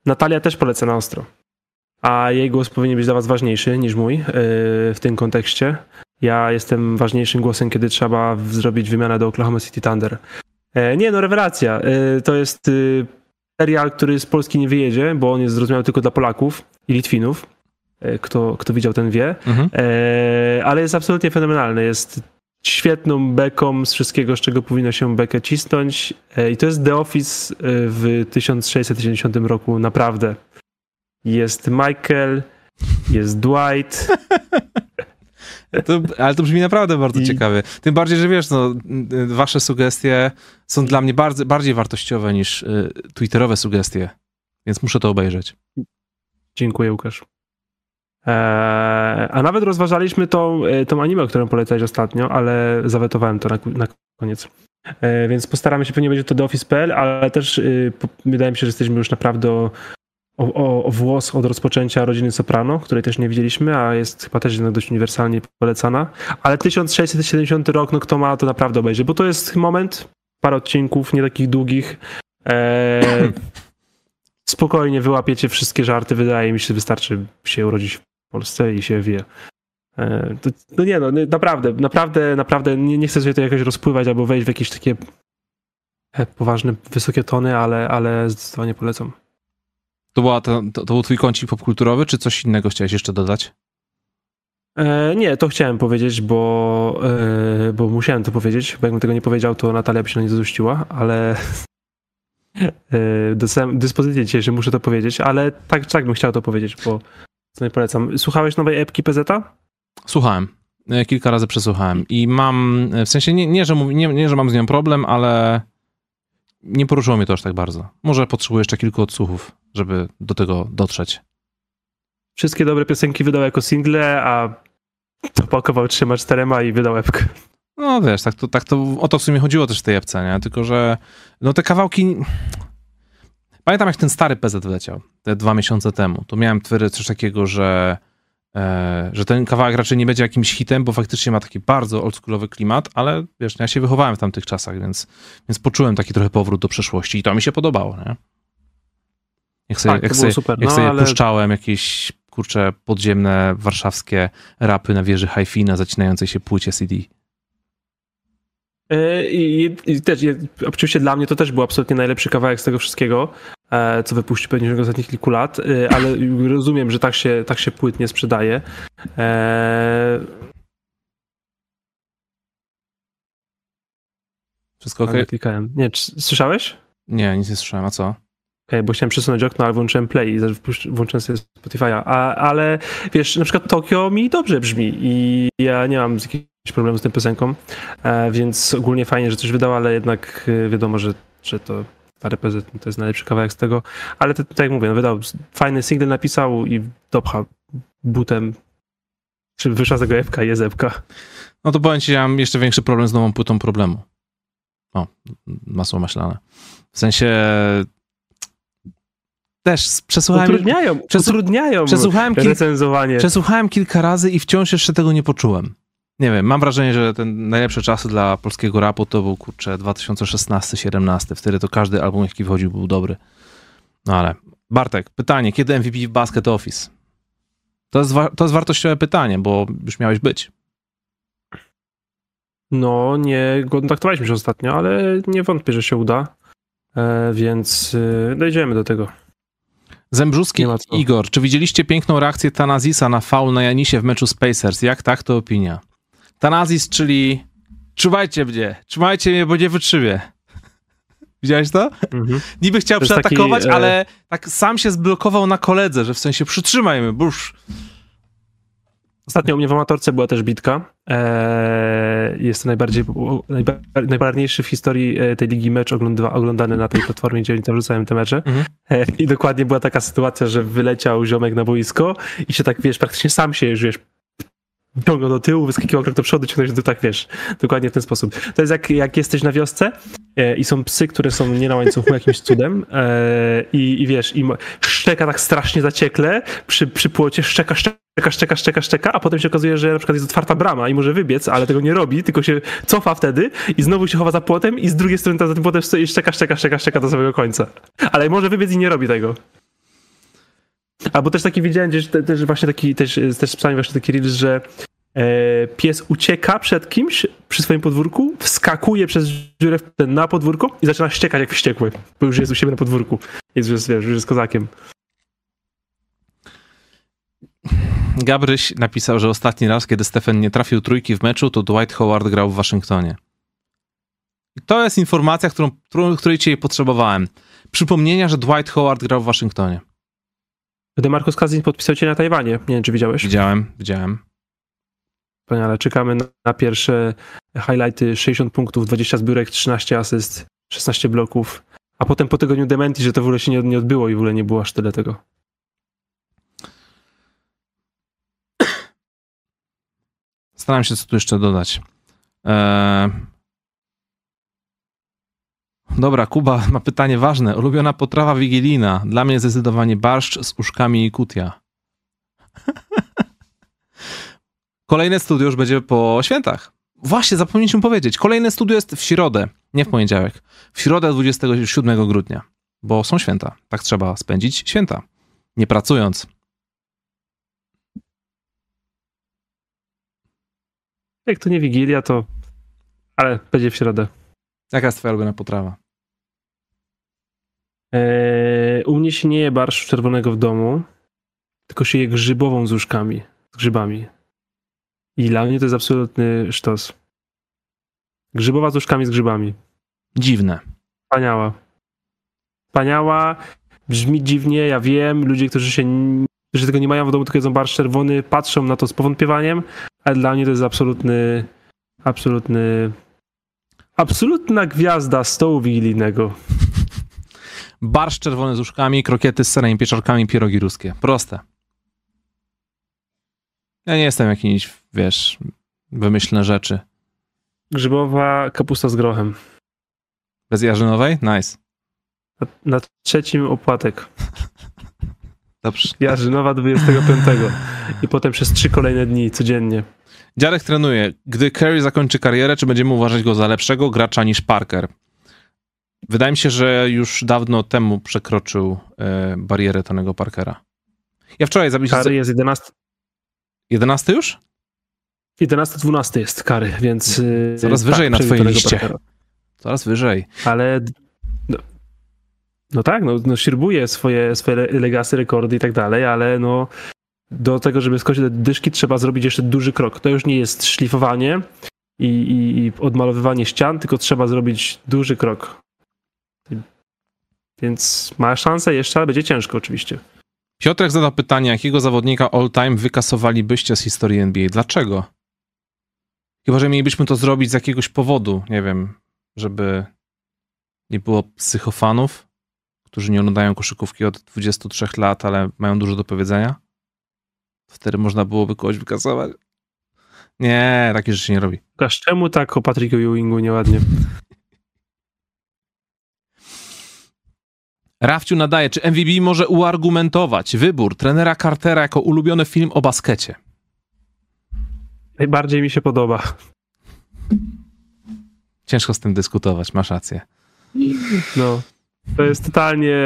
Natalia też poleca na ostro. A jej głos powinien być dla was ważniejszy niż mój yy, w tym kontekście. Ja jestem ważniejszym głosem, kiedy trzeba zrobić wymianę do Oklahoma City Thunder. E, nie, no rewelacja. E, to jest y, serial, który z Polski nie wyjedzie, bo on jest zrozumiały tylko dla Polaków i Litwinów. E, kto, kto widział, ten wie. Mhm. Ale jest absolutnie fenomenalny. Jest świetną beką z wszystkiego, z czego powinno się bekę cisnąć. I to jest The Office w 1670 roku, naprawdę. Jest Michael, jest Dwight. To, ale to brzmi naprawdę bardzo I- ciekawie. Tym bardziej, że wiesz, no, wasze sugestie są dla mnie bardzo, bardziej wartościowe niż y, twitterowe sugestie. Więc muszę to obejrzeć. Dziękuję, Łukasz. Eee, a nawet rozważaliśmy tą, e, tą anime, którą polecałeś ostatnio, ale zawetowałem to na, na koniec. E, więc postaramy się, pewnie będzie to do Office.pl, ale też y, wydaje mi się, że jesteśmy już naprawdę o, o, włos od rozpoczęcia Rodziny Soprano, której też nie widzieliśmy, a jest chyba też jednak dość uniwersalnie polecana. Ale 1670 rok, no kto ma to naprawdę obejrzy, bo to jest moment, parę odcinków, nie takich długich. Eee, spokojnie wyłapiecie wszystkie żarty, wydaje mi się, wystarczy się urodzić w Polsce i się wie. E, to, no nie no, nie- naprawdę, naprawdę, naprawdę nie, nie chcę się to jakoś rozpływać albo wejść w jakieś takie e, poważne, wysokie tony, ale, ale zdecydowanie polecam. To, była to, to, to był twój kącik popkulturowy, czy coś innego chciałeś jeszcze dodać? E, nie, to chciałem powiedzieć, bo, e, bo musiałem to powiedzieć, bo jakbym tego nie powiedział, to Natalia by się na nie zazuściła, ale e, dostałem dyspozycję dzisiaj, że muszę to powiedzieć, ale tak, tak bym chciał to powiedzieć, bo co nie polecam. Słuchałeś nowej epki PZ? Słuchałem. E, Kilka razy przesłuchałem i mam, w sensie nie, nie, że, mów- nie, nie, że mam z nią problem, ale nie poruszyło mnie to aż tak bardzo. Może potrzebuję jeszcze kilku odsłuchów, żeby do tego dotrzeć. Wszystkie dobre piosenki wydał jako single, a opakował trzema, czterema i wydał epkę. No wiesz, tak to, tak to o to w sumie chodziło też w tej epce, nie? Tylko, że no te kawałki... Pamiętam jak ten stary PZ leciał, te dwa miesiące temu. To miałem Twitter coś takiego, że, e, że ten kawałek raczej nie będzie jakimś hitem, bo faktycznie ma taki bardzo oldschoolowy klimat, ale wiesz, no ja się wychowałem w tamtych czasach, więc, więc poczułem taki trochę powrót do przeszłości i to mi się podobało, nie? Jak sobie, Tak, jak sobie, super, jak no, sobie ale- puszczałem jakieś, kurcze, podziemne warszawskie rapy na wieży hi-fi na zacinającej się płycie CD. E, I, i też, je- oczywiście dla mnie to też był absolutnie najlepszy kawałek z tego wszystkiego, e, co wypuścił pewnie w ostatnich kilku lat, e, ale rozumiem, że tak się, tak się płyt nie sprzedaje. E, Wszystko ok? klikałem. Nie, czy, słyszałeś? Nie, nic nie słyszałem, a co? Okej, bo chciałem przesunąć okno, ale włączyłem play i włączyłem sobie Spotify'a. A, ale wiesz, na przykład Tokio mi dobrze brzmi i ja nie mam jakiegoś problemu z tą piosenką, e, więc ogólnie fajnie, że coś wydał, ale jednak e, wiadomo, że, że to RPZ to jest najlepszy kawałek z tego, ale to, tak jak mówię, no wydał fajny single, napisał i dopcha butem, czy wyszła z tego epka i jest epka. No to powiem ci, ja mam jeszcze większy problem z nową płytą problemu. O, masło maślane. W sensie też przesłuchałem... Utrudniają, przesu utrudniają przesłuchałem kil... recenzowanie. Przesłuchałem kilka razy i wciąż jeszcze tego nie poczułem. Nie wiem, mam wrażenie, że ten najlepsze czasy dla polskiego rapu to był, kurczę, 2016-17. Wtedy to każdy album, jaki wchodził, był dobry. No ale, Bartek, pytanie, kiedy MVP w Basket Office? To jest, to jest wartościowe pytanie, bo już miałeś być. No, nie kontaktowaliśmy się ostatnio, ale nie wątpię, że się uda, e, więc e, dojdziemy do tego. Zembrzuski Igor, czy widzieliście piękną reakcję Tanazisa na faul na Janisie w meczu Spacers? Jak tak, to opinia. Tanazis, czyli trzymajcie mnie, trzymajcie mnie, bo nie wytrzymię. Widziałeś to? Mhm. Niby chciał to przeatakować, taki, e, ale tak sam się zblokował na koledze, że w sensie przytrzymajmy, burz. Ostatnio u mnie w amatorce była też bitka. Eee, jest to najbardziej, najba, najbarwniejszy w historii e, tej ligi mecz oglądany na tej platformie, gdzie oni tam rzucają te mecze. Mhm. Eee, I dokładnie była taka sytuacja, że wyleciał ziomek na boisko i się tak, wiesz, praktycznie sam się już, wiesz, ciągnął do tyłu, wyskakiwał krok do przodu, ciągnął się do tak, wiesz, dokładnie w ten sposób. To jest jak, jak jesteś na wiosce e, i są psy, które są nie na łańcuchu jakimś cudem e, i, i wiesz, i szczeka tak strasznie zaciekle przy, przy płocie, szczeka, szczeka, szczeka, szczeka, szczeka, a potem się okazuje, że na przykład jest otwarta brama i może wybiec, ale tego nie robi, tylko się cofa wtedy i znowu się chowa za płotem i z drugiej strony za tym płotem stoi szczeka, szczeka, szczeka, szczeka do samego końca. Ale może wybiec i nie robi tego. Albo też taki widziałem gdzieś, te, też właśnie taki, też, też z właśnie taki reels, że pies ucieka przed kimś przy swoim podwórku, wskakuje przez dziurę na podwórko i zaczyna ściekać jak wściekły, bo już jest u siebie na podwórku. Jest, wiesz, już jest kozakiem. Gabryś napisał, że ostatni raz, kiedy Stephen nie trafił trójki w meczu, to Dwight Howard grał w Waszyngtonie. I to jest informacja, którą, której cię potrzebowałem. Przypomnienia, że Dwight Howard grał w Waszyngtonie. Demarcus Cousins podpisał cię na Tajwanie. Nie wiem, czy widziałeś? Widziałem, widziałem. Wspaniale. Czekamy na, na pierwsze highlighty. 60 punktów, 20 zbiórek, 13 asyst, 16 bloków. A potem po tygodniu dementi, że to w ogóle się nie, nie odbyło i w ogóle nie było aż tyle tego. Staram się co tu jeszcze dodać. Eee... Dobra, Kuba ma pytanie ważne. Ulubiona potrawa wigilijna. Dla mnie zdecydowanie barszcz z uszkami i kutia. Kolejne studio już będzie po świętach. Właśnie, zapomnieliśmy powiedzieć. Kolejne studio jest w środę, nie w poniedziałek. W środę 27 grudnia, bo są święta. Tak trzeba spędzić święta, nie pracując. Jak to nie Wigilia, to... Ale będzie w środę. Jaka jest twoja ulubiona potrawa? Eee, u mnie się nie je barszcz czerwonego w domu, tylko się je grzybową z łóżkami, z grzybami. I dla mnie to jest absolutny sztos. Grzybowa z łóżkami z grzybami. Dziwne. Wspaniała. Wspaniała. Brzmi dziwnie, ja wiem. Ludzie, którzy się którzy tego nie mają w domu, tylko jedzą barszcz czerwony, patrzą na to z powątpiewaniem, ale dla mnie to jest absolutny, absolutny, absolutna gwiazda stołu wigilijnego. Barszcz czerwony z uszkami, krokiety z serem, pieczarkami, pierogi ruskie. Proste. Ja nie jestem jakiś, wiesz, wymyślne rzeczy. Grzybowa kapusta z grochem. Bez jarzynowej? Nice. Na, na trzecim opłatek. Dobrze. Jarzynowa 25. I potem przez trzy kolejne dni, codziennie. Dziarek trenuje. Gdy Curry zakończy karierę, czy będziemy uważać go za lepszego gracza niż Parker? Wydaje mi się, że już dawno temu przekroczył e, barierę Tonego Parkera. Ja wczoraj zabiłem. Curry jest 11. 11 już? 11-12 jest kary, więc. Y, Coraz tak, wyżej na twojej liście. Coraz wyżej. Ale no tak, no, no śrubuje swoje, swoje legacy, rekordy i tak dalej, ale no do tego, żeby skończyć te dyszki, trzeba zrobić jeszcze duży krok. To już nie jest szlifowanie i, i, i odmalowywanie ścian, tylko trzeba zrobić duży krok. Więc ma szansę jeszcze, ale będzie ciężko oczywiście. Piotrek zadał pytanie, jakiego zawodnika all-time wykasowalibyście z historii NBA? Dlaczego? Chyba, że mielibyśmy to zrobić z jakiegoś powodu, nie wiem, żeby nie było psychofanów, którzy nie oglądają koszykówki od 23 lat, ale mają dużo do powiedzenia. Wtedy można byłoby kogoś wykasować. Nie, takie rzeczy nie robi. Łukasz, czemu tak o Patricku Ewingu nieładnie? Rafciu nadaje, czy MVB może uargumentować wybór trenera Cartera jako ulubiony film o baskecie? Najbardziej mi się podoba. Ciężko z tym dyskutować, masz rację. No. To jest totalnie.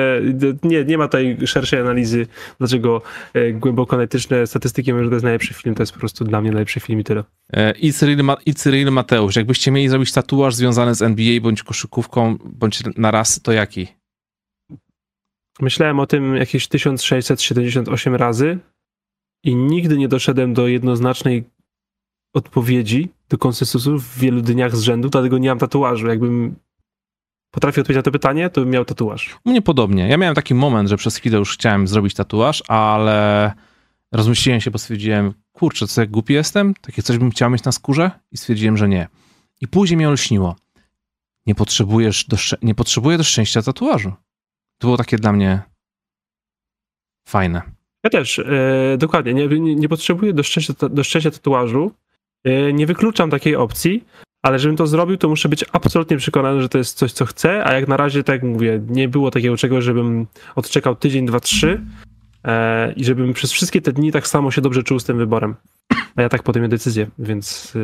Nie, nie ma tutaj szerszej analizy, dlaczego e, głęboko analityczne statystyki mówią, że to jest najlepszy film. To jest po prostu dla mnie najlepszy film i tyle. E, I Cyril, Ma- I Cyril Mateusz, jakbyście mieli zrobić tatuaż związany z NBA bądź koszykówką, bądź na raz, to jaki? Myślałem o tym jakieś 1678 razy i nigdy nie doszedłem do jednoznacznej odpowiedzi, do konsensusu w wielu dniach z rzędu, dlatego nie mam tatuażu. Jakbym potrafił odpowiedzieć na to pytanie, to bym miał tatuaż. Mnie podobnie. Ja miałem taki moment, że przez chwilę już chciałem zrobić tatuaż, ale rozmyśliłem się, bo stwierdziłem, kurczę, co jak głupi jestem? Takie coś bym chciał mieć na skórze? I stwierdziłem, że nie. I później mnie olśniło. Nie potrzebujesz do, nie potrzebuję do szczęścia tatuażu. To było takie dla mnie fajne. Ja też, e, dokładnie. Nie, nie, nie potrzebuję do szczęścia, do szczęścia tatuażu. E, nie wykluczam takiej opcji, ale żebym to zrobił, to muszę być absolutnie przekonany, że to jest coś, co chcę, a jak na razie, tak jak mówię, nie było takiego czegoś, żebym odczekał tydzień, dwa, trzy e, i żebym przez wszystkie te dni tak samo się dobrze czuł z tym wyborem. A ja tak podejmę decyzję, więc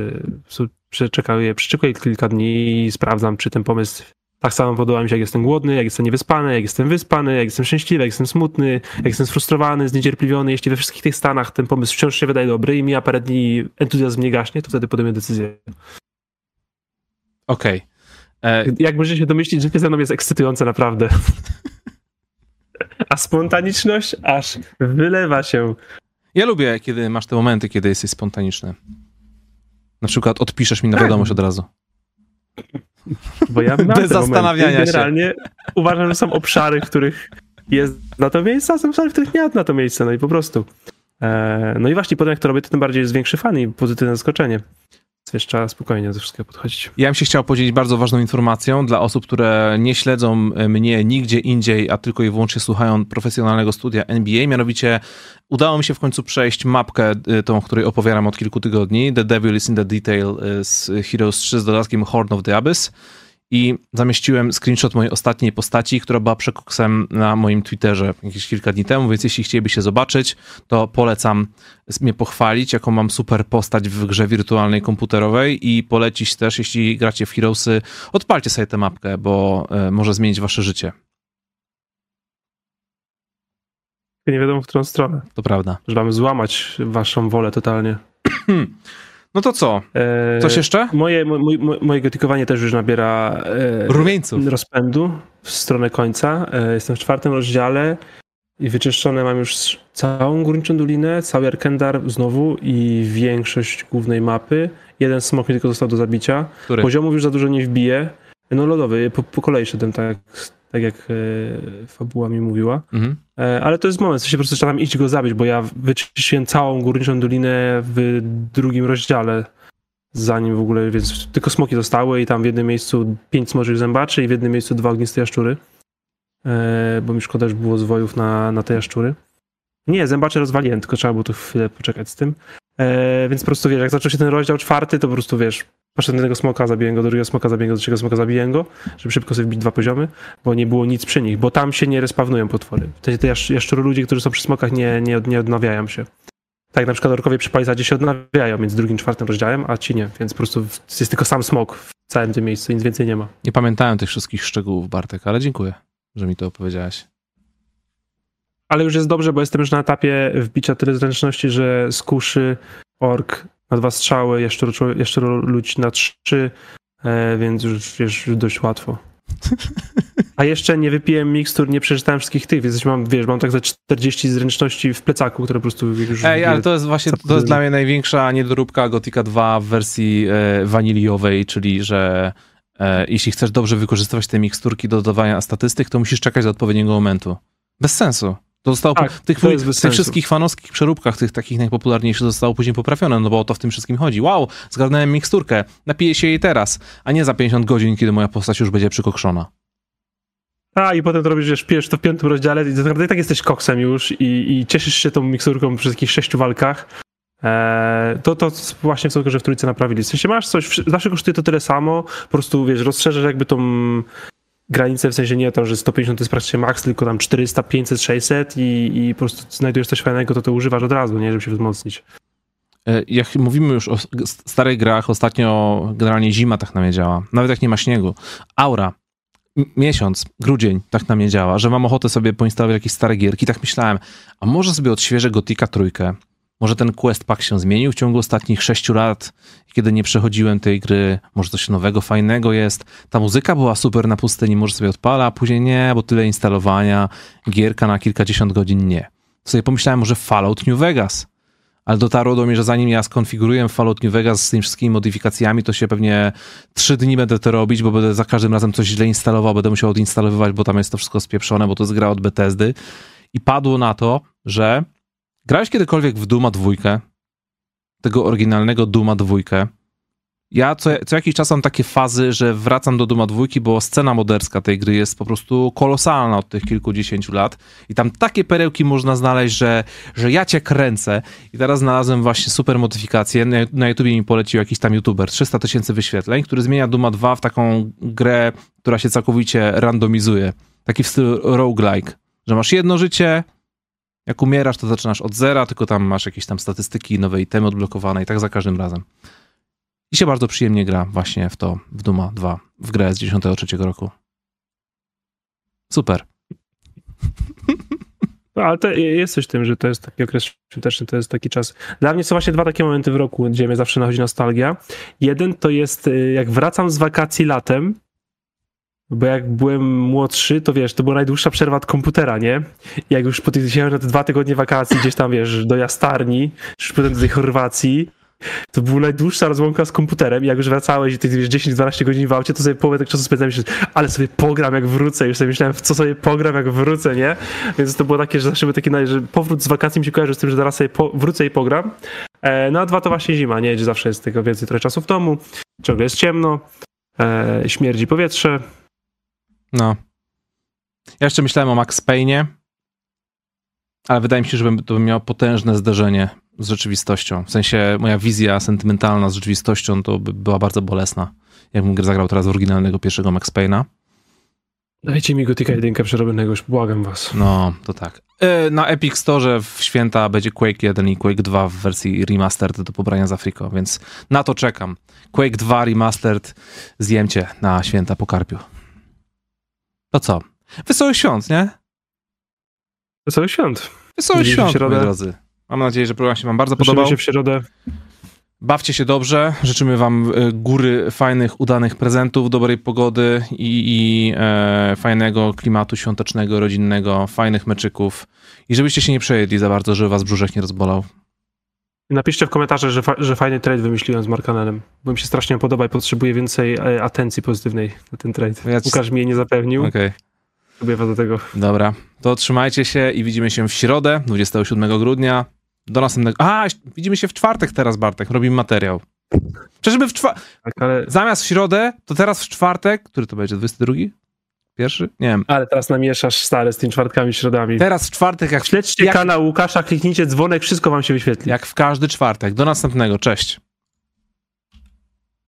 e, przeczekuję, przeczekuję kilka dni i sprawdzam, czy ten pomysł tak samo podoba mi się, jak jestem głodny, jak jestem niewyspany, jak jestem wyspany, jak jestem szczęśliwy, jak jestem smutny, jak jestem sfrustrowany, zniecierpliwiony. Jeśli we wszystkich tych stanach ten pomysł wciąż się wydaje dobry i mija parę dni entuzjazm nie gaśnie, to wtedy podejmę decyzję. Okej. E, Okay. Jak możecie się domyślić, życie ze mną jest ekscytujące naprawdę. A spontaniczność aż wylewa się. Ja lubię, kiedy masz te momenty, kiedy jesteś spontaniczny. Na przykład odpiszesz mi na wiadomość od razu. Bo ja mam Bez zastanawiania momenty. Generalnie uważam, że są obszary, w których jest na to miejsce, a są obszary, w których nie ma na to miejsce. No i po prostu. E, no i właśnie potem jak to robię, to tym bardziej jest większy fan i pozytywne zaskoczenie. Więc trzeba spokojnie do wszystkiego podchodzić. Ja bym się chciał podzielić bardzo ważną informacją dla osób, które nie śledzą mnie nigdzie indziej, a tylko i wyłącznie słuchają profesjonalnego studia NBA. Mianowicie udało mi się w końcu przejść mapkę, tą, o której opowiadam od kilku tygodni. The Devil is in the Detail z Heroes 3 z dodatkiem Horn of the Abyss. I zamieściłem screenshot mojej ostatniej postaci, która była przekoksem na moim Twitterze jakieś kilka dni temu, więc jeśli chcieliby się zobaczyć, to polecam mnie pochwalić, jaką mam super postać w grze wirtualnej komputerowej i polecić też, jeśli gracie w Heroesy, odpalcie sobie tę mapkę, bo e, może zmienić wasze życie. Nie wiadomo, w którą stronę. To prawda. Że mamy złamać waszą wolę totalnie. No to co? Coś jeszcze? Moje, moje, moje gotykowanie też już nabiera e, rumieńców. rozpędu w stronę końca. E, jestem w czwartym rozdziale i wyczyszczone mam już całą Górniczą Dolinę, cały Arkendar znowu i większość głównej mapy. Jeden smok mi tylko został do zabicia. Który? Poziomów już za dużo nie wbije. No lodowy, po, po kolei szedłem tak, tak jak e, fabuła mi mówiła. Mhm. E, ale to jest moment, w się po prostu trzeba tam iść go zabić, bo ja wyczyściłem całą Górniczą Dolinę w drugim rozdziale, zanim w ogóle, więc tylko smoki zostały i tam w jednym miejscu pięć smoczych zębaczy i w jednym miejscu dwa ogniste jaszczury, e, bo mi szkoda, że było zwojów na, na te jaszczury. Nie, zębacze rozwaliłem, tylko trzeba było tu chwilę poczekać z tym. Więc po prostu wiesz, jak zaczął się ten rozdział czwarty, to po prostu wiesz, poszedłem do jednego smoka, zabiję go, do drugiego smoka, zabiję go, do trzeciego smoka, zabiję go, żeby szybko sobie wbić dwa poziomy, bo nie było nic przy nich, bo tam się nie respawnują potwory. Te, te jaszczury ludzie, którzy są przy smokach, nie, nie, nie odnawiają się. Tak na przykład orkowie przy palisadzie się odnawiają między drugim, czwartym rozdziałem, a ci nie, więc po prostu jest tylko sam smok w całym tym miejscu, nic więcej nie ma. Nie pamiętałem tych wszystkich szczegółów, Bartek, ale dziękuję, że mi to opowiedziałeś. Ale już jest dobrze, bo jestem już na etapie wbicia tyle zręczności, że skuszy ork na dwa strzały, jeszcze, jeszcze ludzi na trzy, e, więc już wiesz, dość łatwo. A jeszcze nie wypiłem mikstur, nie przeczytałem wszystkich tych, więc mam, wiesz, mam tak za 40 zręczności w plecaku, które po prostu już... Ej, ale to jest właśnie, to jest dla mnie największa niedoróbka Gotika 2 w wersji e, waniliowej, czyli że e, jeśli chcesz dobrze wykorzystywać te miksturki do dodawania statystyk, to musisz czekać do odpowiedniego momentu. Bez sensu. To zostało Tak, po, tych, to tych sensu. wszystkich fanowskich przeróbkach, tych takich najpopularniejszych zostało później poprawione, no bo o to w tym wszystkim chodzi. Wow, zgarnąłem miksturkę, napiję się jej teraz, a nie za 50 godzin, kiedy moja postać już będzie przykokszona. A i potem to robisz, wiesz, pijesz to w piątym rozdziale i tak naprawdę i tak jesteś koksem już i, i cieszysz się tą miksturką przy takich sześciu walkach. Eee, to, to właśnie są że w trójce naprawili. W sensie masz coś, zawsze kosztuje to tyle samo, po prostu, wiesz, rozszerzasz jakby tą granicę, w sensie nie to, że 150 to jest praktycznie max, tylko tam 400, 500, 600 i, i po prostu znajdujesz coś fajnego, to to używasz od razu, nie, żeby się wzmocnić. E, Jak mówimy już o starych grach, ostatnio generalnie zima tak na mnie działa. Nawet jak nie ma śniegu. Aura. Miesiąc, grudzień tak na mnie działa, że mam ochotę sobie poinstalować jakieś stare gierki. Tak myślałem, a może sobie odświeżę Gotika trójkę. Może ten quest pack się zmienił w ciągu ostatnich sześciu lat, kiedy nie przechodziłem tej gry. Może coś nowego, fajnego jest. Ta muzyka była super na pustyni, może sobie odpala, a później nie, bo tyle instalowania, gierka na kilkadziesiąt godzin nie. Sobie pomyślałem, może Fallout New Vegas ale dotarło do mnie, że zanim ja skonfiguruję Fallout New Vegas z tymi wszystkimi modyfikacjami, to się pewnie trzy dni będę to robić, bo będę za każdym razem coś źle instalował, będę musiał odinstalowywać, bo tam jest to wszystko spieprzone, bo to jest gra od Bethesdy. I padło na to, że grałeś kiedykolwiek w Duma dwójkę, tego oryginalnego Duma dwójkę. Ja co, co jakiś czas mam takie fazy, że wracam do Duma dwójki, bo scena moderska tej gry jest po prostu kolosalna od tych kilkudziesięciu lat i tam takie perełki można znaleźć, że, że ja cię kręcę. I teraz znalazłem właśnie super modyfikację. Na, na YouTubie mi polecił jakiś tam YouTuber, 300 tysięcy wyświetleń, który zmienia Duma 2 w taką grę, która się całkowicie randomizuje. Taki w stylu roguelike, że masz jedno życie, jak umierasz, to zaczynasz od zera, tylko tam masz jakieś tam statystyki, nowe itemy odblokowane i tak za każdym razem. I się bardzo przyjemnie gra właśnie w to, w Duma 2, w grę z 93 roku. Super. No, ale to jest coś w tym, że to jest taki okres świąteczny, to jest taki czas. Dla mnie są właśnie dwa takie momenty w roku, gdzie mnie zawsze nachodzi nostalgia. Jeden to jest, y, jak wracam z wakacji latem, bo jak byłem młodszy, to wiesz, to była najdłuższa przerwa od komputera, nie? I jak już po tych na te dwa tygodnie wakacji gdzieś tam, wiesz, do Jastarni, czy potem do tej Chorwacji, to była najdłuższa rozłąka z komputerem i jak już wracałeś i tych wiesz, 10-12 godzin w aucie, to sobie połowę tego czasu spędzałem myślę, ale sobie pogram jak wrócę. Już sobie myślałem, co sobie pogram jak wrócę, nie? Więc to było takie, że zawsze był taki, że powrót z wakacji mi się kojarzy z tym, że zaraz sobie wrócę i pogram. E, no a dwa to właśnie zima, nie? Gdzie zawsze jest tego więcej trochę czasu w domu, ciągle jest ciemno, e, śmierdzi powietrze. No. Ja jeszcze myślałem o Max Payne'ie, ale wydaje mi się, że bym- to by miało potężne zderzenie z rzeczywistością. W sensie moja wizja sentymentalna z rzeczywistością to by była bardzo bolesna. Jakbym zagrał teraz w oryginalnego pierwszego Max Payne'a. Dajcie mi Gotika 1 przerobionego, już błagam was. No, to tak. E, Na Epic Store w święta będzie Quake 1 i Quake 2 w wersji remastered do pobrania z Afriko, więc na to czekam. Quake 2 remastered zjemcie na święta po karpiu. To co? Wesołych świąt, nie? Wesołych świąt. Wesołych się świąt, moi drodzy. Mam nadzieję, że program się wam bardzo Słyszymy podobał. się w środę. Bawcie się dobrze. Życzymy wam e, góry fajnych, udanych prezentów, dobrej pogody i, i e, fajnego klimatu świątecznego, rodzinnego, fajnych meczyków. I żebyście się nie przejedli za bardzo, żeby was brzuszek nie rozbolał. Napiszcie w komentarzach, że, fa- że fajny trade wymyśliłem z Markanenem, bo mi się strasznie podoba i potrzebuję więcej e, atencji pozytywnej na ten trade. Ja ci- Łukasz mnie nie zapewnił, Okej. okay. was do tego. Dobra, to trzymajcie się i widzimy się w środę, 27 grudnia. Do następnego. A, widzimy się w czwartek teraz, Bartek. Robimy materiał. Czyżby w czwartek. Tak, ale, Zamiast w środę, to teraz w czwartek. Który to będzie? 22? Pierwszy? Nie wiem. ale teraz namieszasz stare z tymi czwartkami, środami. Teraz w czwartek, jak, Śledźcie jak, kanał Łukasza, kliknijcie dzwonek, wszystko wam się wyświetli. jak w każdy czwartek. Do następnego. Cześć.